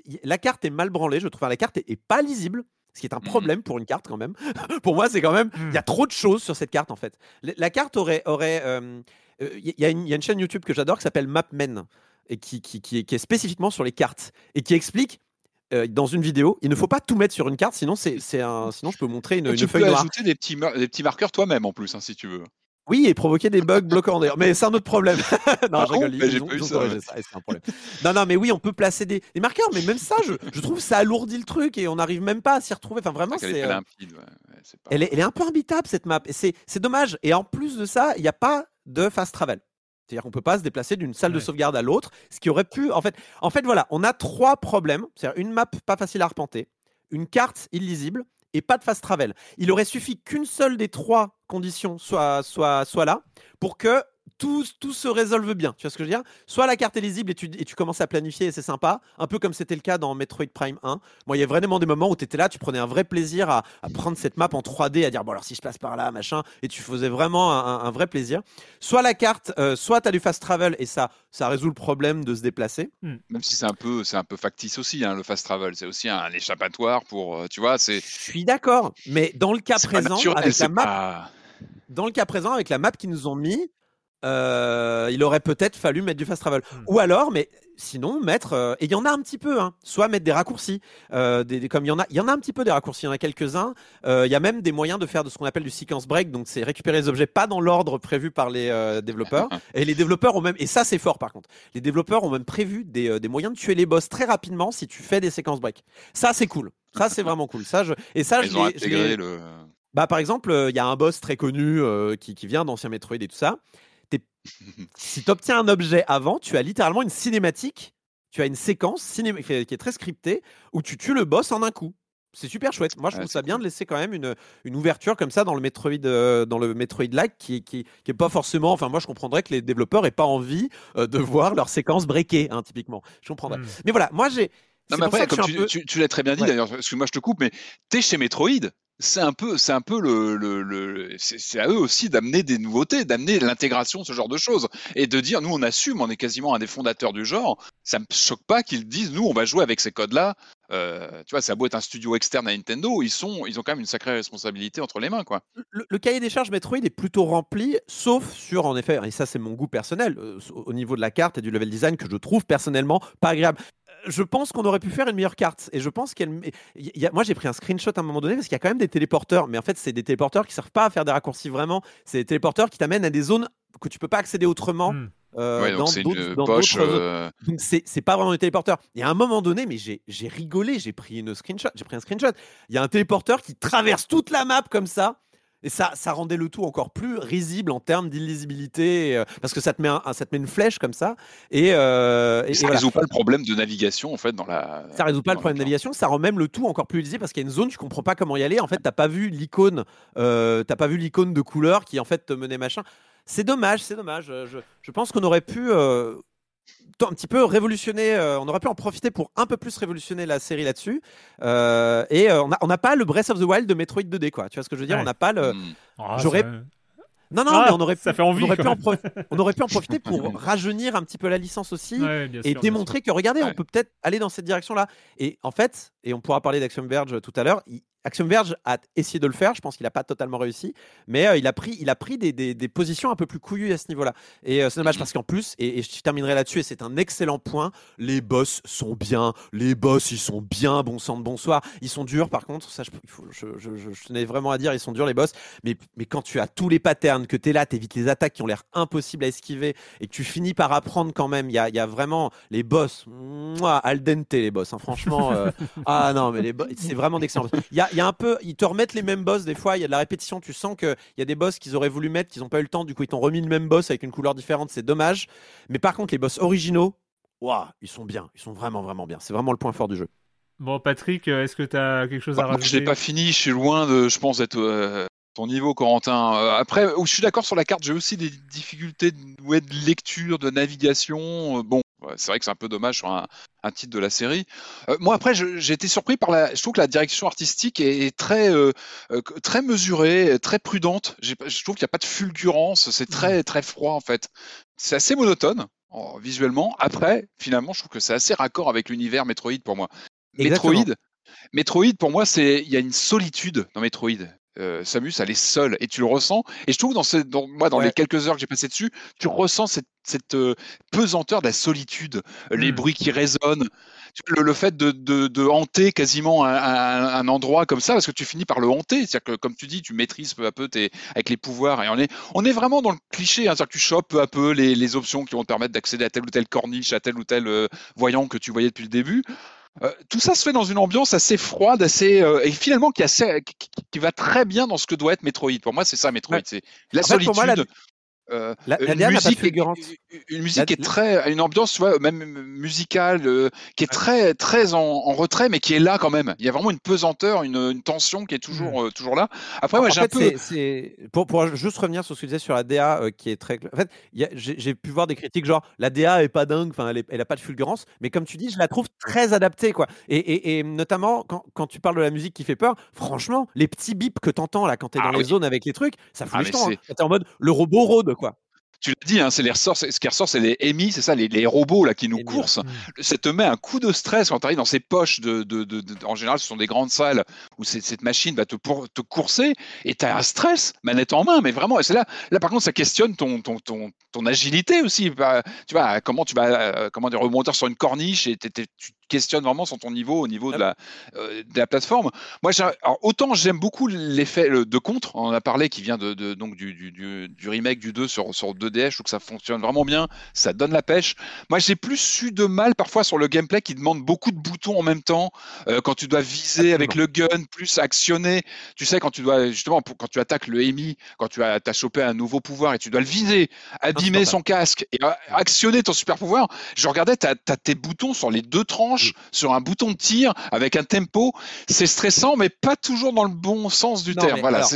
y- la carte est mal branlée. Je trouve Enfin, la carte est, est pas lisible. Ce qui est un Mhm. problème pour une carte quand même. pour moi, c'est quand même. Il y a trop de choses sur cette carte en fait. La, la carte aurait. aurait euh, Il y, a une- il y a une chaîne YouTube que j'adore qui s'appelle MapMen et qui, qui, qui est, qui est spécifiquement sur les cartes et qui explique euh, dans une vidéo, il ne faut pas tout mettre sur une carte, sinon c'est un, sinon je peux montrer une, Et une tu feuille peux noire. ajouter des petits, des petits marqueurs toi-même en plus, hein, si tu veux. Oui, et provoquer des bugs bloquants d'ailleurs. Mais c'est un autre problème. non, Ah je rigole. bon ils ont- ils ont ça, corrigé ouais. ça, et c'est un problème. non, non, mais oui, on peut placer des, des marqueurs, mais même ça, je, je trouve ça alourdit le truc et on n'arrive même pas à s'y retrouver. Enfin, vraiment, Elle est c'est. euh, limpide. ouais, ouais, c'est pas- elle est, elle est un peu imbitable cette map. C'est dommage. Et en plus de ça, il n'y a pas de fast travel. C'est-à-dire qu'on peut pas se déplacer d'une salle de sauvegarde à l'autre, ce qui aurait pu. En fait, en fait, voilà, on a trois problèmes. C'est-à-dire une map pas facile à arpenter, une carte illisible et pas de fast travel. Il aurait suffi qu'une seule des trois conditions soit, soit, soit là pour que tout, tout se résolve bien. Tu vois ce que je veux dire? Soit la carte est lisible et tu, et tu commences à planifier et c'est sympa, un peu comme c'était le cas dans Metroid Prime 1. Moi, il y a vraiment des moments où tu étais là, tu prenais un vrai plaisir à, à prendre cette map en 3D, à dire bon alors si je passe par là, machin, et tu faisais vraiment un, un vrai plaisir. Soit la carte, euh, soit tu as du fast travel et ça, ça résout le problème de se déplacer. Même si c'est un peu, c'est un peu factice aussi, hein, le fast travel. C'est aussi un échappatoire pour, euh, tu vois, c'est. Je suis d'accord, mais dans le cas présent, naturel, avec la map, pas- dans le cas présent, avec la map qu'ils nous ont mis, euh, il aurait peut-être fallu mettre du fast travel. Hmm. Ou alors, mais sinon, mettre. euh, et il y en a un petit peu, hein, soit mettre des raccourcis. euh, des, des- comme il y en a, il y en a un petit peu des raccourcis, il y en a quelques-uns. Il y a même des moyens de faire de ce qu'on appelle du sequence break, donc c'est récupérer les objets pas dans l'ordre prévu par les développeurs. et les développeurs ont même, et ça c'est fort par contre, les développeurs ont même prévu des, des moyens de tuer les boss très rapidement si tu fais des séquences break. Ça c'est cool. Ça c'est vraiment cool. Ça je, et ça je Ils ont je intégré le. bah, par exemple, euh, il y a un boss très connu euh, qui, qui vient d'ancien Metroid et tout ça. Si tu obtiens un objet avant, tu as littéralement une cinématique, tu as une séquence cinéma- qui est très scriptée où tu tues le boss en un coup. C'est super chouette. Moi, je Ouais, trouve ça bien de laisser quand même une, une ouverture comme ça dans le Metroid, euh, dans le Metroid Lag qui, qui, qui est pas forcément. Enfin, moi, je comprendrais que les développeurs aient pas envie euh, de voir leur séquence breakée, hein, typiquement. Je comprendrais. Hmm. Mais voilà, moi, j'ai. Non, mais après, comme tu, peu- tu- tu l'as très bien dit Ouais. d'ailleurs, parce que moi je te coupe, mais t'es chez Metroid, c'est un peu, c'est un peu le, c'est à eux aussi d'amener des nouveautés, d'amener l'intégration, ce genre de choses, et de dire, nous on assume, on est quasiment un des fondateurs du genre. Ça me choque pas qu'ils disent, nous on va jouer avec ces codes-là. Euh, tu vois, ça a beau être un studio externe à Nintendo, ils sont, ils ont quand même une sacrée responsabilité entre les mains, quoi. le, le cahier des charges Metroid est plutôt rempli, sauf sur, en effet, et ça c'est mon goût personnel, euh, au niveau de la carte et du level design que je trouve personnellement pas agréable. Je pense qu'on aurait pu faire une meilleure carte. Et je pense qu'elle. il y a- Moi, j'ai pris un screenshot à un moment donné parce qu'il y a quand même des téléporteurs. Mais en fait, c'est des téléporteurs qui servent pas à faire des raccourcis vraiment. C'est des téléporteurs qui t'amènent à des zones que tu peux pas accéder autrement. Hmm. euh, ouais, donc dans c'est d'autres- une poche. euh, Donc c'est pas vraiment des téléporteurs. Et à un moment donné, mais j'ai j'ai rigolé, j'ai pris une screenshot, j'ai pris un screenshot. Il y a un téléporteur qui traverse toute la map comme ça. Et ça, ça rendait le tout encore plus risible en termes d'illisibilité, euh, parce que ça te met, un, ça te met une flèche comme ça. Et, euh, et- et ça voilà. résout pas le problème de navigation en fait dans la. Ça résout pas le problème de navigation, ça rend même le tout encore plus lisible parce qu'il y a une zone, tu comprends pas comment y aller. En fait, t'as pas vu l'icône, euh, t'as pas vu l'icône de couleur qui en fait te menait machin. C'est dommage, c'est dommage. Je, je pense qu'on aurait pu un petit peu révolutionner, euh, on aurait pu en profiter pour un peu plus révolutionner la série là-dessus. Euh, et euh, on n'a on n'a pas le Breath of the Wild de Metroid 2D, quoi. Tu vois ce que je veux dire? Ouais. On n'a pas le. Hmm. Ah, J'aurais- ça- Non, non, Ah, mais on aurait pu, ça fait envie, on aurait pu en, prof- on aurait pu en profiter pour rajeunir un petit peu la licence aussi Ouais, et démontrer que regardez, on peut peut-être aller dans cette direction-là. Et en fait, et on pourra parler d'Axiom Verge tout à l'heure, il- Axiom Verge a essayé de le faire, je pense qu'il n'a pas totalement réussi, mais euh, il a pris, il a pris des, des- des positions un peu plus couillues à ce niveau-là. Et euh, c'est dommage parce qu'en plus, et, et je terminerai là-dessus, et c'est un excellent point, les boss sont bien, les boss ils sont bien, bon sang de bonsoir, ils sont durs par contre, ça je, je, je- je- tenais vraiment à dire, ils sont durs les boss, mais, mais quand tu as tous les patterns, que tu es là, tu évites les attaques qui ont l'air impossibles à esquiver, et que tu finis par apprendre quand même, il y a, y a vraiment les boss, mouah, al dente les boss, hein, franchement, euh, ah non, mais les boss, c'est vraiment d'excellents. boss. Il y a, il y a un peu, ils te remettent les mêmes boss des fois, il y a de la répétition, tu sens qu'il y a des boss qu'ils auraient voulu mettre, qu'ils n'ont pas eu le temps, du coup ils t'ont remis le même boss avec une couleur différente, c'est dommage. Mais par contre, les boss originaux, waouh, ils sont bien, ils sont vraiment, vraiment bien. C'est vraiment le point fort du jeu. Bon, Patrick, euh, est-ce que tu as quelque chose à Bah, rajouter? je l'ai pas fini, je suis loin de, je pense, d'être euh, ton niveau, Corentin. Euh, après, où je suis d'accord sur la carte, j'ai aussi des difficultés de, ouais, de lecture, de navigation. Euh, bon, c'est vrai que c'est un peu dommage sur un, un titre de la série. Euh, moi, après, j'ai été surpris par la. Je trouve que la direction artistique est, est très, euh, euh, très mesurée, très prudente. Je trouve qu'il n'y a pas de fulgurance. C'est très, très froid en fait. C'est assez monotone. en- visuellement. Après, finalement, je trouve que c'est assez raccord avec l'univers Metroid pour moi. Exactement. Metroid, Metroid, pour moi, c'est il y a une solitude dans Metroid. Euh, Samus, elle est seule et tu le ressens. Et je trouve dans, ce, dans moi, dans Ouais. les quelques heures que j'ai passées dessus, tu ressens cette, cette euh, pesanteur de la solitude, les Mm. bruits qui résonnent, le, le fait de, de, de hanter quasiment un, un- un endroit comme ça, parce que tu finis par le hanter. C'est-à-dire que, comme tu dis, tu maîtrises peu à peu tes, avec les pouvoirs. Et on est, on est vraiment dans le cliché. hein. C'est-à-dire que tu chopes peu à peu les, les options qui vont te permettre d'accéder à tel ou tel corniche, à tel ou tel euh, voyant que tu voyais depuis le début. Euh, tout ça se fait dans une ambiance assez froide, assez euh, et finalement qui, assez, qui, qui- va très bien dans ce que doit être Metroid. Pour moi, c'est ça Metroid. Ouais. C'est la En fait, solitude. pour moi, la- euh, La- la une musique, fulgurance. une, musique qui est très, une ambiance, tu vois, même musicale, euh, qui est très, très en, en retrait, mais qui est là quand même. Il y a vraiment une pesanteur, une, une tension qui est toujours, euh, toujours là. Après, moi, en j'ai un peu. c'est- pour, pour juste revenir sur ce que tu disais sur la DA euh, qui est très. En fait, j'ai pu voir des critiques genre la DA est pas dingue, enfin elle, est- elle a pas de fulgurance, mais comme tu dis, je la trouve très adaptée quoi. Et, et- et notamment quand, quand tu parles de la musique qui fait peur, franchement, les petits bips que t'entends là quand t'es Ah dans les oui. zones avec les trucs, ça fout Ah, les jetons, hein. en mode le robot rôde quoi. Tu l'as dit, hein, c'est les ressorts, ce qui ressort, c'est les EMI, c'est ça, les, les robots là qui nous coursent. Ça te met un coup de stress quand tu arrives dans ces poches de, de, de- de- en général, ce sont des grandes salles où cette machine va te, pour, te courser et tu as un stress, manette en main, mais vraiment, et c'est là, là par contre, ça questionne ton, ton, ton, ton agilité aussi. Bah, Tu vois, comment tu vas, euh, comment dire, rebondir sur une corniche et t'es- tu te questionnes vraiment sur ton niveau au niveau de la, euh, de la plateforme. Moi, alors, autant j'aime beaucoup l'effet le- de contre, on en a parlé, qui vient de, de- donc du, du, du, du remake du 2 sur, sur 2DS, je trouve que ça fonctionne vraiment bien, ça donne la pêche. Moi, j'ai plus eu de mal parfois sur le gameplay qui demande beaucoup de boutons en même temps, euh, quand tu dois viser avec le gun, plus actionner, tu sais, quand tu dois, justement, pour- quand tu attaques le EMI, quand tu as, as chopé un nouveau pouvoir et tu dois le viser, abîmer son casque et actionner ton super pouvoir, je regardais, tu as, tes boutons sur les deux tranches, sur un bouton de tir, avec un tempo, c'est stressant, mais pas toujours dans le bon sens du Non, terme. Voilà, alors,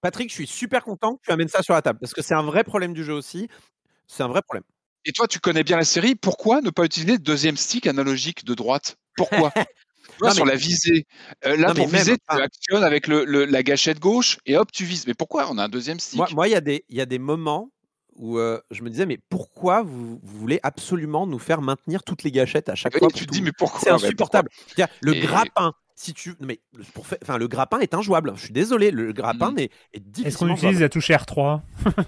Patrick, je suis super content que tu amènes ça sur la table parce que c'est un vrai problème du jeu aussi. C'est un vrai problème. Et toi, tu connais bien la série. Pourquoi ne pas utiliser le deuxième stick analogique de droite? Pourquoi? Non, sur mais- la visée. Euh, là, Non, pour même, viser, tu actionnes avec le, le- la gâchette gauche et hop, tu vises. Mais pourquoi on a un deuxième stick? Moi, il y y a des moments où euh, je me disais, mais pourquoi vous, vous voulez absolument nous faire maintenir toutes les gâchettes à chaque Oui, fois tu te dis, mais pourquoi C'est insupportable. Le Et- grappin, si tu, non, mais pour faire- enfin, le grappin est injouable. Je suis désolé, le grappin Mhm. est, est Est-ce qu'on utilise la touche R3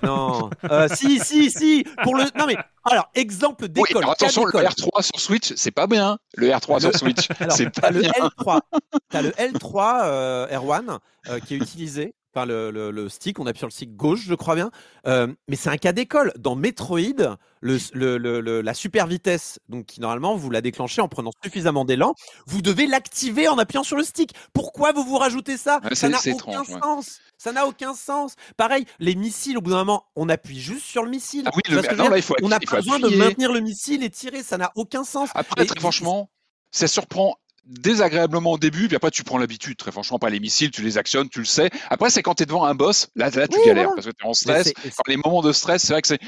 Non, Euh, si, si, si. Pour le, non mais, alors exemple d'école. attention, le d'école. R3 sur Switch, c'est pas bien. Le R3 sur Switch, c'est t'as pas le bien. L3, t'as le L3 euh, R1 euh, qui est utilisé, le, le- le stick, on appuie sur le stick gauche, je crois bien. Euh, mais c'est un cas d'école. Dans Metroid, le, la super vitesse, donc qui normalement vous la déclenchez en prenant suffisamment d'élan, vous devez l'activer en appuyant sur le stick. Pourquoi vous vous rajoutez ça? Ouais, Ça n'a aucun étrange, ouais. sens. Ça n'a aucun sens. Pareil, les missiles, au bout d'un moment, on appuie juste sur le missile. Ah oui, le- non, là, il faut on n'a pas besoin de maintenir le missile et tirer, ça n'a aucun sens. Après, Et- très franchement, ça surprend désagréablement au début, puis après tu prends l'habitude. Très franchement, pas les missiles, tu les actionnes, tu le sais. Après, c'est quand tu es devant un boss, là, là tu Oui, galères voilà. parce que tu es en stress. Quand les moments de stress, c'est vrai que c'est.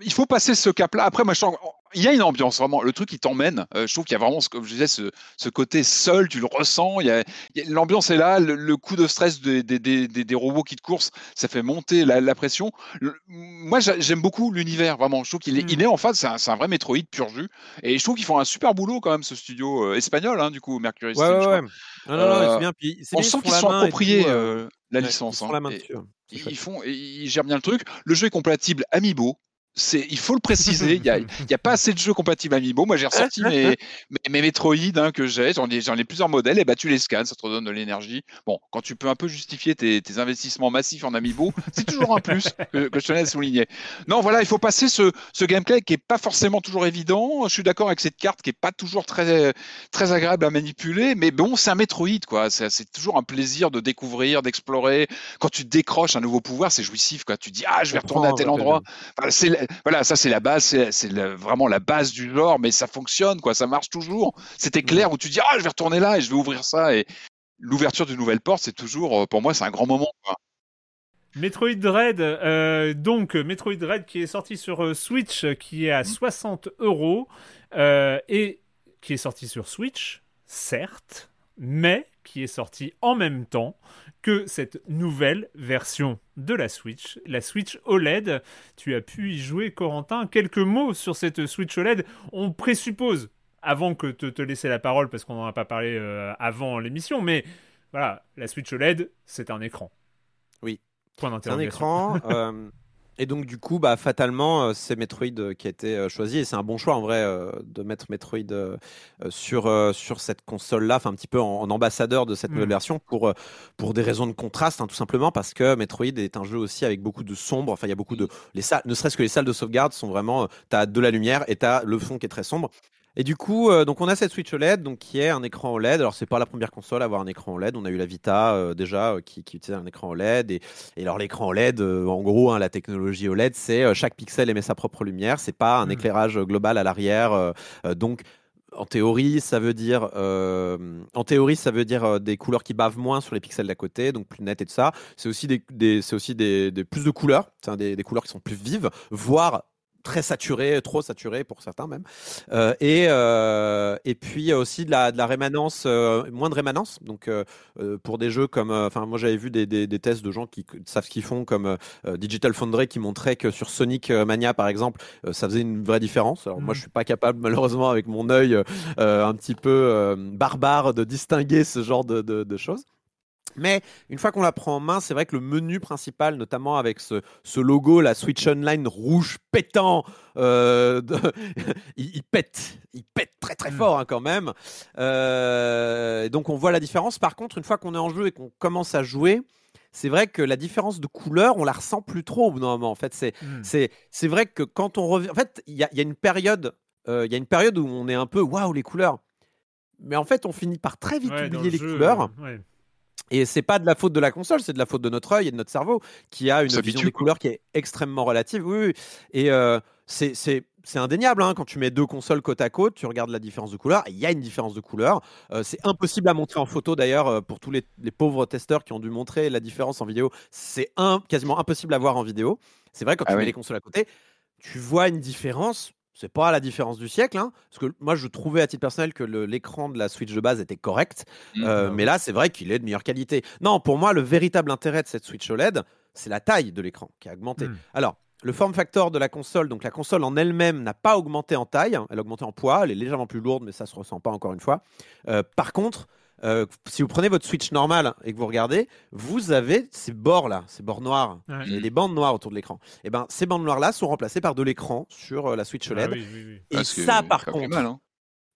Il faut passer ce cap-là. Après, moi, je sens- il y a une ambiance vraiment. Le truc, il t'emmène. Euh, je trouve qu'il y a vraiment, ce, comme je disais, ce, ce côté seul, tu le ressens. L'ambiance est là. Le, le coup de stress des, des, des, des- des robots qui te coursent, ça fait monter la, la pression. Le- moi, j'a- j'aime beaucoup l'univers. Vraiment, je trouve qu'il est, Mm. il est en face. C'est un, vrai Metroid pur jus. Et je trouve qu'ils font un super boulot quand même, ce studio euh, espagnol, hein, du coup, Mercury Ouais, Steam, ouais. Non, non, non, Euh, c'est bien. Puis, On bien, sent ils qu'ils sont tout, appropriés la licence. Ils font la main Et- ils font, et ils gèrent bien le truc. Le jeu est compatible Amiibo. Il faut le préciser. Il y a, pas assez de jeux compatibles Amiibo. Moi, j'ai ressorti mes, mes, mes Metroid hein, que j'ai. J'en ai, plusieurs modèles. Et bah, tu les scans, ça te redonne de l'énergie. Bon, quand tu peux un peu justifier tes, tes investissements massifs en Amiibo, c'est toujours un plus que, que je tenais à souligner. Non, voilà, il faut passer ce, ce gameplay qui est pas forcément toujours évident. Je suis d'accord avec cette carte qui est pas toujours très, très agréable à manipuler. Mais bon, c'est un Metroid, quoi. C'est, toujours un plaisir de découvrir, d'explorer. Quand tu décroches un nouveau pouvoir, c'est jouissif, quoi. Tu dis, ah, je vais retourner à tel endroit. C'est voilà, ça c'est la base, c'est vraiment la base du genre, mais ça fonctionne, quoi, ça marche toujours. C'était clair où tu dis ah je vais retourner là et je vais ouvrir ça et l'ouverture d'une nouvelle porte, c'est toujours euh, pour moi c'est un grand moment. quoi. Metroid Dread, euh, donc Metroid Dread qui est sorti sur euh, Switch, qui est à 60 euros euh, et qui est sorti sur Switch, certes, mais qui est sorti en même temps que cette nouvelle version de la Switch, la Switch OLED. Tu as pu y jouer, Corentin. Quelques mots sur cette Switch OLED. On présuppose, avant que de te laisser la parole, parce qu'on n'en a pas parlé euh, avant l'émission, mais voilà, la Switch OLED, c'est un écran. Oui. Point C'est un d'interrogation. écran. euh, et donc, du coup, bah, fatalement, euh, c'est Metroid euh, qui a été euh, choisi. Et c'est un bon choix, en vrai, euh, de mettre Metroid sur, euh, sur cette console-là, enfin, un petit peu en, en ambassadeur de cette nouvelle Mm. version, pour, pour des raisons de contraste, hein, tout simplement, parce que Metroid est un jeu aussi avec beaucoup de sombre. Enfin, il y a beaucoup de. Les salles, ne serait-ce que les salles de sauvegarde sont vraiment. Tu as de la lumière et tu as le fond qui est très sombre. Et du coup, euh, donc on a cette Switch OLED, donc qui est un écran OLED. Alors c'est pas la première console à avoir un écran OLED. On a eu la Vita euh, déjà euh, qui, qui utilisait un écran OLED. Et, et alors l'écran OLED, en gros, hein, la technologie OLED, c'est chaque pixel émet sa propre lumière. C'est pas un Mm. éclairage global à l'arrière. donc en théorie, ça veut dire, euh, en théorie, ça veut dire euh, des couleurs qui bavent moins sur les pixels d'à côté, donc plus net et tout ça. C'est aussi des, des- c'est aussi des, des- plus de couleurs, des, des couleurs qui sont plus vives, voire très saturées, trop saturées pour certains même. Euh, et, euh, et puis aussi de la, de la rémanence, euh, moins de rémanence. Donc euh, euh, pour des jeux comme, enfin moi j'avais vu des, des, des tests de gens qui savent ce qu'ils font, comme Digital Foundry qui montrait que sur Sonic Mania par exemple, ça faisait une vraie différence. Alors moi Mhm. je suis pas capable malheureusement avec mon œil un petit peu barbare de distinguer ce genre de, de- de choses. Mais une fois qu'on la prend en main, c'est vrai que le menu principal, notamment avec ce, ce logo, la Switch Online rouge pétant, euh, de- il, il pète, il pète très très Mm. fort hein, quand même. Euh, et donc on voit la différence. Par contre, une fois qu'on est en jeu et qu'on commence à jouer, c'est vrai que la différence de couleur, on la ressent plus trop au bout d'un moment. En fait, c'est Hmm. c'est vrai que quand on revient, en fait, il y a, il y a une période, euh, il y a une période où on est un peu waouh les couleurs, mais en fait, on finit par très vite Ouais, oublier le les jeu, couleurs. ouais. Et c'est pas de la faute de la console, c'est de la faute de notre œil et de notre cerveau qui a une vision des quoi. couleurs qui est extrêmement relative. Oui, oui. Et euh, c'est indéniable hein, quand tu mets deux consoles côte à côte, tu regardes la différence de couleur. Il y a une différence de couleur. Euh, c'est impossible à montrer en photo d'ailleurs euh, pour tous les, les pauvres testeurs qui ont dû montrer la différence en vidéo. C'est quasiment impossible à voir en vidéo. C'est vrai quand Ah tu mets les consoles à côté, tu vois une différence. C'est pas la différence du siècle, hein, parce que moi je trouvais à titre personnel que l'écran de la Switch de base était correct. Mm. Euh, mais là, c'est vrai qu'il est de meilleure qualité. Non, pour moi, le véritable intérêt de cette Switch OLED, c'est la taille de l'écran qui a augmenté. Mm. Alors, le form factor de la console, donc la console en elle-même n'a pas augmenté en taille, elle a augmenté en poids, elle est légèrement plus lourde, mais ça se ressent pas encore une fois. Euh, par contre, euh, si vous prenez votre Switch normale et que vous regardez, vous avez ces bords là, ces bords noirs. Ouais. Il y a des bandes noires autour de l'écran. Et ben, ces bandes noires là sont remplacées par de l'écran sur euh, la Switch Ah OLED. oui, oui, oui. Et Parce que ça, par contre, mal, hein.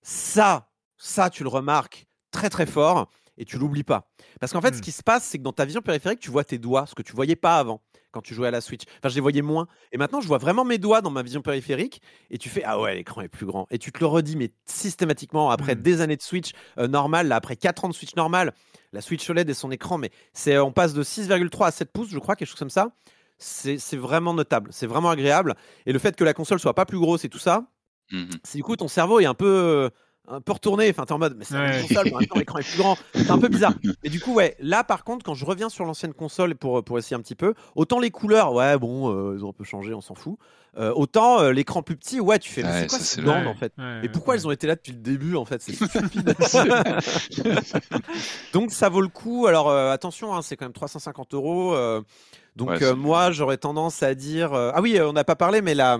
ça, ça, tu le remarques très très fort et tu l'oublies pas. Parce qu'en fait, Hmm. ce qui se passe, c'est que dans ta vision périphérique, tu vois tes doigts, ce que tu voyais pas avant quand tu jouais à la Switch. Enfin, je les voyais moins. Et maintenant, je vois vraiment mes doigts dans ma vision périphérique et tu fais ah ouais, l'écran est plus grand. Et tu te le redis, mais systématiquement après Hmm. des années de Switch euh, normale, là, après 4 ans de Switch normale, la Switch OLED et son écran, mais c'est on passe de 6,3 à 7 pouces, je crois, quelque chose comme ça. C'est c'est vraiment notable, c'est vraiment agréable. Et le fait que la console soit pas plus grosse et tout ça, c'est du coup ton cerveau est un peu euh, un peu retourné enfin t'es en mode mais c'est la Ouais. console mais l'écran est plus grand. C'est un peu bizarre. Et du coup ouais là par contre quand je reviens sur l'ancienne console pour pour essayer un petit peu autant les couleurs ouais bon euh, ils ont un peu changé on s'en fout Euh, autant euh, l'écran plus petit ouais tu fais mais Ouais, c'est quoi bandes Ouais, en fait? Ouais, et pourquoi ouais. elles ont été là depuis le début en fait? C'est stupide. Donc ça vaut le coup. Alors euh, attention hein, c'est quand même 350 euros donc euh, moi j'aurais tendance à dire euh, ah oui euh, on n'a pas parlé mais là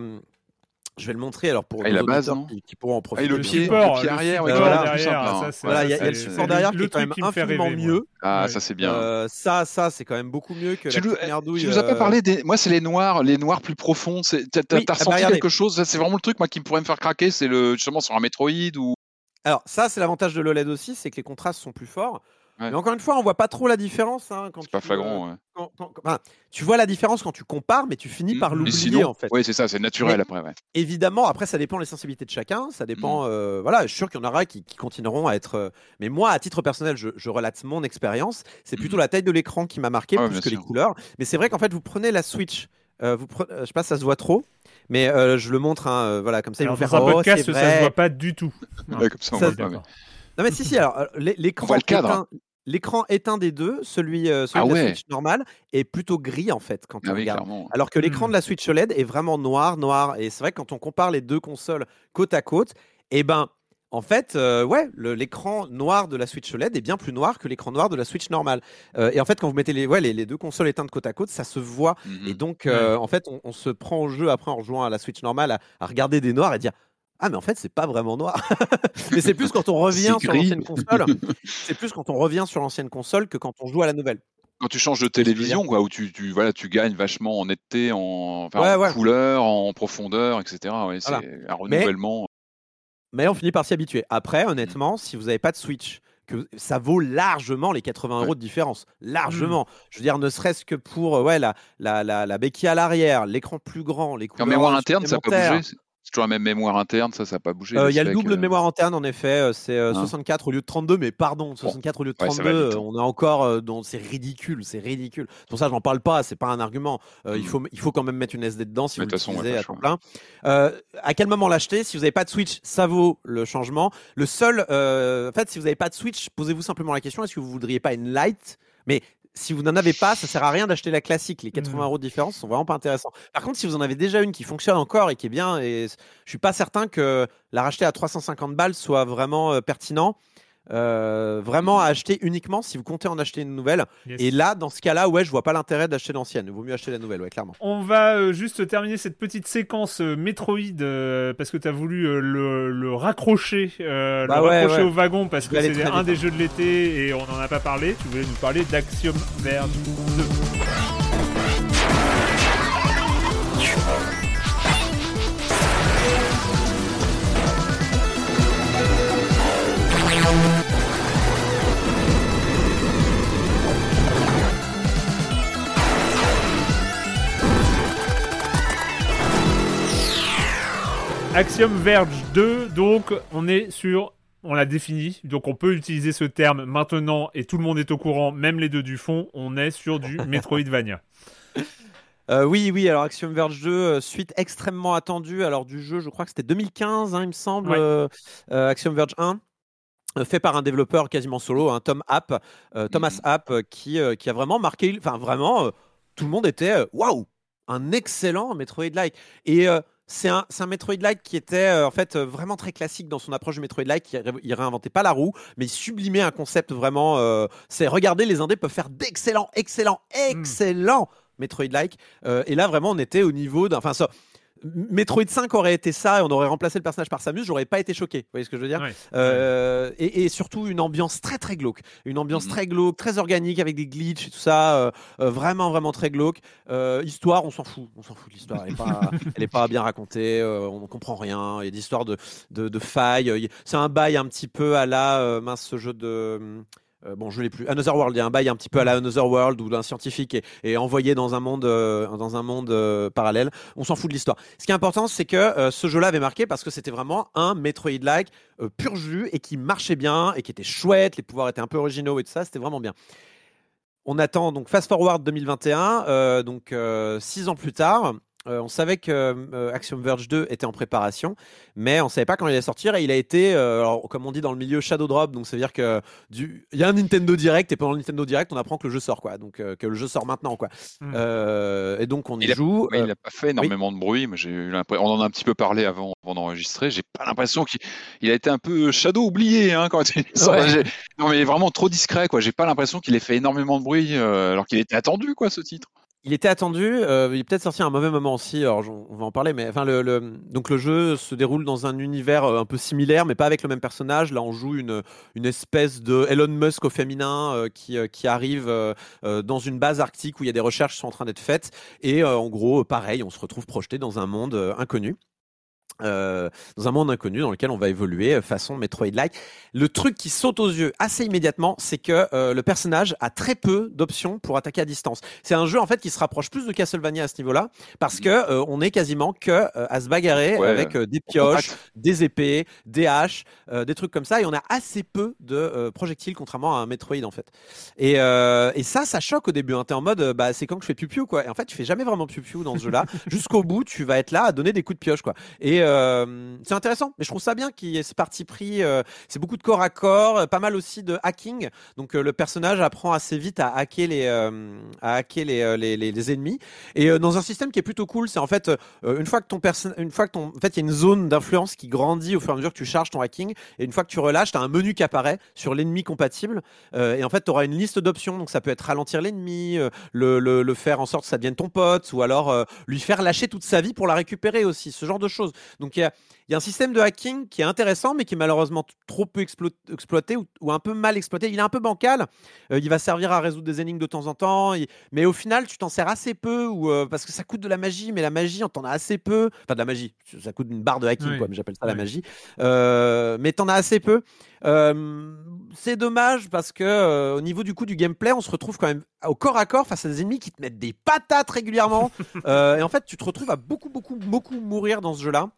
je vais le montrer alors pour Ah, et la base, qui, qui pourront en profiter le Le pied, support, le pied le arrière, ouais, support voilà, Voilà, il y a, le support derrière le qui est quand même infiniment rêver, moi. mieux. Ah, Ouais. ça c'est bien. Euh, ça, ça, c'est quand même beaucoup mieux que Tu la nous- merdouille. Tu nous as pas euh, parlé des. Moi, c'est les noirs, les noirs plus profonds. T'as Oui, ah bah, ressenti quelque chose? C'est vraiment le truc, moi, qui me pourrait me faire craquer. C'est le justement sur un Metroid ou. Alors, ça, c'est l'avantage de l'OLED aussi, c'est que les contrastes sont plus forts. Ouais. Mais encore une fois, on voit pas trop la différence. hein, quand C'est pas flagrant. euh, ouais. quand- quand- enfin, tu vois la différence quand tu compares, mais tu finis par Mhm. Mais l'oublier en fait. Oui, c'est ça, c'est naturel Mais- après. Ouais. Évidemment, après, ça dépend des sensibilités de chacun. Ça dépend. euh, voilà, je suis sûr qu'il y en aura qui, qui continueront à être. euh, Mais moi, à titre personnel, je, je relate mon expérience. C'est plutôt Mhm. la taille de l'écran qui m'a marqué Ah ouais, plus que les couleurs. Mais c'est vrai qu'en fait, vous prenez la Switch. euh, vous pre- euh, je sais pas si ça se voit trop, mais euh, je le montre. hein, euh, voilà, comme ça, ils Alors, vont dans faire. un oh, podcast, ça se voit pas du tout. Non. Ouais, comme ça, on Ça, voit pas, mais-. Non mais si si alors l'écran éteint, l'écran éteint des deux, celui, euh, celui Ah de la ouais. Switch normale est plutôt gris en fait quand Ah on oui, regarde. clairement. Alors que l'écran Hmm. de la Switch OLED est vraiment noir noir et c'est vrai que quand on compare les deux consoles côte à côte, et ben en fait, euh, ouais, l'écran noir de la Switch OLED est bien plus noir que l'écran noir de la Switch normale. Euh, et en fait, quand vous mettez les, ouais, les, les deux consoles éteintes côte à côte, ça se voit. Et donc, euh, en fait, on, on se prend au jeu après en rejoint à la Switch normale à, à regarder des noirs et dire ah mais en fait c'est pas vraiment noir. mais c'est plus quand on revient sur l'ancienne console. c'est plus quand on revient sur l'ancienne console que quand on joue à la nouvelle. Quand tu changes de télévision, quoi, où tu, tu, voilà, tu gagnes vachement en netteté, en, enfin, Ouais, en ouais. couleur, en profondeur, etc. Ouais, c'est Voilà. un renouvellement. Mais on finit par s'y habituer. Après, honnêtement, si vous n'avez pas de Switch, que ça vaut largement les 80 euros de différence. Largement. Je veux dire, ne serait-ce que pour euh, ouais, la, la, la, la béquille à l'arrière, l'écran plus grand, les En couleurs mémoire interne, ça supplémentaires. bougé. C'est toujours la même mémoire interne, ça, ça n'a pas bougé. Euh, Il y a le double de euh. mémoire interne, en effet. euh, C'est euh, Hein. 64 au lieu de 32, mais pardon, 64 au lieu de Ouais, ça 32, va vite. euh, on est encore dans. C'est ridicule, c'est ridicule. Pour ça, je n'en parle pas, c'est pas un argument. Euh, il, Mm. faut, il faut quand même mettre une SD dedans si Mais vous l'utilisez à temps le plein. Euh, à quel moment l'acheter? Si vous n'avez pas de Switch, ça vaut le changement. Le seul. en fait, si vous n'avez pas de Switch, posez-vous simplement la question est-ce que vous voudriez pas une Lite? Mais si vous n'en avez pas, ça sert à rien d'acheter la classique. Les 80 Mm. euros de différence sont vraiment pas intéressants. Par contre, si vous en avez déjà une qui fonctionne encore et qui est bien, et je suis pas certain que la racheter à 350 balles soit vraiment euh, pertinent. Euh, vraiment à acheter uniquement si vous comptez en acheter une nouvelle. Yes. Et là, dans ce cas-là, ouais, je vois pas l'intérêt d'acheter l'ancienne. Il vaut mieux acheter la nouvelle, ouais, clairement. On va euh, juste terminer cette petite séquence euh, Metroid euh, parce que tu as voulu euh, le, le raccrocher, euh, Bah le ouais, raccrocher ouais. au wagon parce Je que c'est un vite, des hein. jeux de l'été et on n'en a pas parlé. Tu voulais nous parler d'Axiom Verge 2. Axiom Verge 2, donc on est sur, on l'a défini, donc on peut utiliser ce terme maintenant et tout le monde est au courant, même les deux du fond, on est sur du Metroidvania. Euh, oui, oui, alors Axiom Verge 2, euh, suite extrêmement attendue. Alors, du jeu, je crois que c'était 2015, hein, il me semble, Ouais. euh, Axiom Verge 1. euh, Fait par un développeur quasiment solo, un Tom App, euh, Thomas Mhm. App, qui, euh, qui a vraiment marqué. Enfin, vraiment, euh, tout le monde était waouh, un excellent Metroid-like. Et c'est un, un Metroid-like qui était euh, en fait euh, vraiment très classique dans son approche du Metroid-like. Il, il réinventait pas la roue, mais il sublimait un concept vraiment. euh, c'est regardez, les indés peuvent faire d'excellents, excellents, excellents Metroid-like. Euh, et là, vraiment, on était au niveau d'un. Enfin, ça. Metroid 5 aurait été ça et on aurait remplacé le personnage par Samus, j'aurais pas été choqué. Vous voyez ce que je veux dire Ouais. Euh, et, et surtout une ambiance très très glauque, une ambiance Mhm. très glauque, très organique avec des glitches et tout ça, euh, euh, vraiment vraiment très glauque. Euh, histoire, on s'en fout, on s'en fout de l'histoire, elle est pas, elle est pas bien racontée, euh, on comprend rien. Il y a des histoires de de, de failles. C'est un bail un petit peu à la euh, mince ce jeu de euh, bon, je l'ai plus. Another World, il y a un bail un petit peu à la Another World où un scientifique est, envoyé dans un monde, euh, dans un monde euh, parallèle. On s'en fout de l'histoire. Ce qui est important, c'est que ce jeu-là avait marqué parce que c'était vraiment un Metroid-like pur jus et qui marchait bien et qui était chouette. Les pouvoirs étaient un peu originaux et tout ça. C'était vraiment bien. On attend donc Fast Forward 2021, euh, donc six ans plus tard. Euh, on savait que euh, Axiom Verge 2 était en préparation, mais on savait pas quand il allait sortir et il a été, euh, alors, comme on dit dans le milieu, Shadow Drop. Donc ça veut dire que du, il y a un Nintendo Direct et pendant le Nintendo Direct, on apprend que le jeu sort quoi. Donc euh, que le jeu sort maintenant quoi. Mm. Euh, et donc on y Il a- joue. Euh, il n'a pas fait énormément de bruit. Moi, j'ai eu l'impression. On en a un petit peu parlé avant, avant d'enregistrer. J'ai pas l'impression qu'il il a été un peu shadow oublié hein, quand il est sorti. Ouais. Non, mais vraiment trop discret. quoi. J'ai pas l'impression qu'il ait fait énormément de bruit euh, alors qu'il était attendu quoi ce titre. Il était attendu, euh, il est peut-être sorti à un mauvais moment aussi, alors on va en parler, mais enfin le, le- donc le jeu se déroule dans un univers euh, un peu similaire, mais pas avec le même personnage. Là, on joue une, une espèce de Elon Musk au féminin euh, qui, euh, qui arrive euh, dans une base arctique où il y a des recherches qui sont en train d'être faites, et en gros, pareil, on se retrouve projeté dans un monde inconnu. Euh, dans un monde inconnu dans lequel on va évoluer euh, façon Metroid-like. Le truc qui saute aux yeux assez immédiatement, c'est que euh, le personnage a très peu d'options pour attaquer à distance. C'est un jeu en fait qui se rapproche plus de Castlevania à ce niveau-là, parce que euh, on est quasiment que euh, à se bagarrer Ouais, avec euh, des pioches, des épées, des haches, euh, des trucs comme ça, et on a assez peu de projectiles contrairement à un Metroid en fait. Et, euh, et ça, ça choque au début. Hein. T'es en mode, bah c'est quand que je fais piou quoi. Et en fait, tu fais jamais vraiment piou dans ce jeu-là. Jusqu'au bout, tu vas être là à donner des coups de pioche quoi. Et euh, c'est intéressant, mais je trouve ça bien qu'il y ait ce parti pris. euh, c'est beaucoup de corps à corps, euh, pas mal aussi de hacking. Donc le personnage apprend assez vite à hacker les, à hacker les, les, les, ennemis. Et dans un système qui est plutôt cool, c'est en fait une fois que ton perso- une fois que ton, en fait, il y a une zone d'influence qui grandit au fur et à mesure que tu charges ton hacking. Et une fois que tu relâches, tu as un menu qui apparaît sur l'ennemi compatible. Et en fait, tu auras une liste d'options. Donc ça peut être ralentir l'ennemi, le, le, le faire en sorte que ça devienne ton pote, ou alors lui faire lâcher toute sa vie pour la récupérer aussi. Ce genre de choses. Donc il y a il y a un système de hacking qui est intéressant, mais qui est malheureusement trop peu explo- exploité ou, ou un peu mal exploité. Il est un peu bancal. Euh, il va servir à résoudre des énigmes de temps en temps, mais au final, tu t'en sers assez peu ou, euh, parce que ça coûte de la magie, mais la magie, on t'en a assez peu. Enfin, de la magie, ça coûte une barre de hacking, Oui. quoi, mais j'appelle ça la magie. Euh, mais t'en as assez peu. C'est dommage parce que au niveau du coup du gameplay, on se retrouve quand même au corps à corps face à des ennemis qui te mettent des patates régulièrement. Et en fait, tu te retrouves à beaucoup, beaucoup, beaucoup mourir dans ce jeu-là.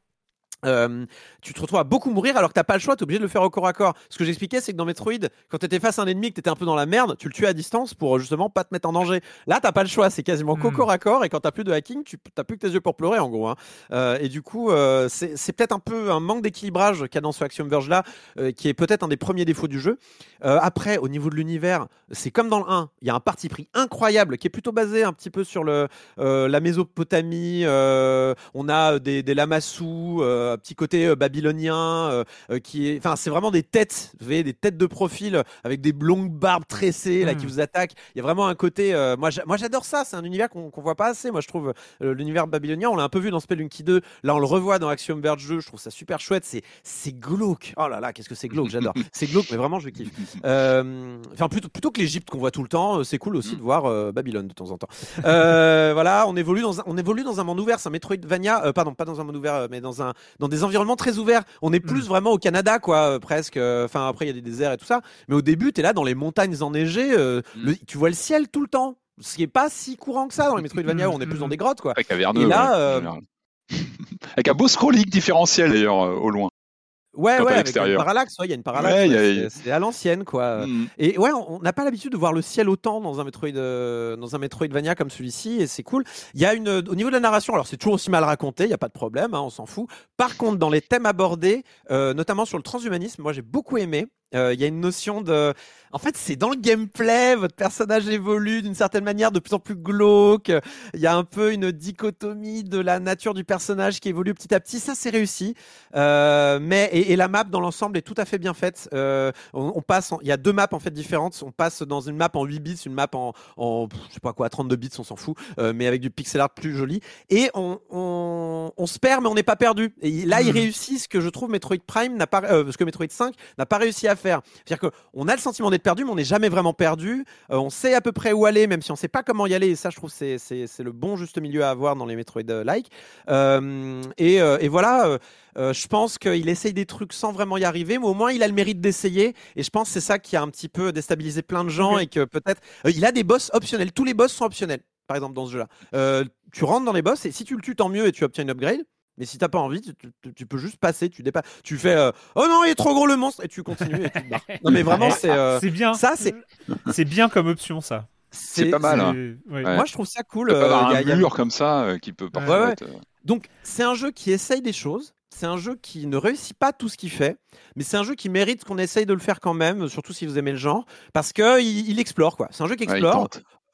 Euh, tu te retrouves à beaucoup mourir alors que t'as pas le choix, t'es obligé de le faire au corps à corps. Ce que j'expliquais, c'est que dans Metroid, quand t'étais face à un ennemi, que t'étais un peu dans la merde, tu le tuais à distance pour justement pas te mettre en danger. Là, t'as pas le choix, c'est quasiment qu'au Hmm. corps à corps et quand t'as plus de hacking, tu t'as plus que tes yeux pour pleurer en gros. hein. Euh, et du coup, euh, c'est peut-être un peu un manque d'équilibrage qu'il y a dans ce Axiom Verge là, euh, qui est peut-être un des premiers défauts du jeu. Euh, après, au niveau de l'univers, c'est comme dans le 1, il y a un parti pris incroyable qui est plutôt basé un petit peu sur le, euh, la Mésopotamie. euh, on a des, des lamassous, euh, petit côté euh, babylonien, euh, qui est, enfin, c'est vraiment des têtes, vous voyez, des têtes de profil avec des longues barbes tressées là qui vous attaquent. Il y a vraiment un côté, moi, moi j'adore ça. C'est un univers qu'on qu'on voit pas assez. Moi, je trouve l'univers babylonien, on l'a un peu vu dans Spelunky 2. Là, on le revoit dans Axiom Verge 2. Je trouve ça super chouette. C'est c'est glauque. Oh là là, qu'est-ce que c'est glauque. J'adore. c'est glauque, mais vraiment, je kiffe. Enfin, plutôt, plutôt que l'Égypte qu'on voit tout le temps, c'est cool aussi Mm. de voir Babylone de temps en temps. Voilà, on évolue dans un, on évolue dans un monde ouvert. C'est un Metroidvania, euh, pardon, pas dans un monde ouvert, mais dans un, dans des environnements très ouverts. On est plus vraiment au Canada, quoi, euh, presque. Euh, Enfin, après, il y a des déserts et tout ça. Mais au début, t'es là dans les montagnes enneigées. euh, Mm. le- tu vois le ciel tout le temps. Ce qui est pas si courant que ça dans les Metroidvania où on est plus dans des grottes, quoi. Caverneux. Et là, ouais, en euh, général. Avec un beau scrolling différentiel d'ailleurs euh, au loin. Ouais, ouais, avec une parallaxe, ouais, il y a une parallaxe. Ouais, a- c'est- à l'ancienne, quoi. Mm. Et ouais, on on n'a pas l'habitude de voir le ciel autant dans un Metroid, euh, dans un Metroidvania comme celui-ci, et c'est cool. Il y a une, au niveau de la narration, alors c'est toujours aussi mal raconté, il y a pas de problème, hein, on s'en fout. Par contre, dans les thèmes abordés, euh, notamment sur le transhumanisme, moi j'ai beaucoup aimé. Euh, Il y a une notion de, en fait, c'est dans le gameplay, votre personnage évolue d'une certaine manière, de plus en plus glauque. Il y a un peu une dichotomie de la nature du personnage qui évolue petit à petit. Ça, c'est réussi. Euh, mais et, et la map dans l'ensemble est tout à fait bien faite. Euh, on, on passe, en- il y a deux maps en fait différentes. On passe dans une map en 8 bits, une map en, je sais pas quoi, 32 bits, on s'en fout, euh, mais avec du pixel art plus joli. Et on, on, on se perd, mais on n'est pas perdu. Et là, ils Mhm. réussissent ce que je trouve Metroid Prime n'a pas, ce que Metroid 5 n'a pas réussi à faire. C'est-à-dire qu'on a le sentiment d'être perdu, mais on n'est jamais vraiment perdu. Euh, on sait à peu près où aller, même si on sait pas comment y aller. Et ça, je trouve, c'est c'est c'est le bon juste milieu à avoir dans les Metroid-like. Euh, et, euh, et voilà. je pense qu'il essaye des trucs sans vraiment y arriver, mais au moins il a le mérite d'essayer. Et je pense que c'est ça qui a un petit peu déstabilisé plein de gens et que peut-être il a des boss optionnels. Tous les boss sont optionnels, par exemple dans ce jeu-là. Tu rentres dans les boss et si tu le tues, tant mieux et tu obtiens une upgrade. Mais si t'as pas envie, tu, tu- tu peux juste passer. Tu dépasses. Tu fais euh, oh non, il est trop gros le monstre et tu continues et tu te barres. Non mais vraiment c'est euh, C'est bien. ça, c'est- c'est bien comme option ça. C'est pas mal. hein. Ouais. Moi je trouve ça cool. Avoir y a- un y a- mur comme ça euh, qui peut parfois Ouais, ouais. être, Donc, c'est un jeu qui essaye des choses. C'est un jeu qui ne réussit pas tout ce qu'il fait, mais c'est un jeu qui mérite qu'on essaye de le faire quand même, surtout si vous aimez le genre, parce que il, il explore quoi. C'est un jeu qui ouais, il explore.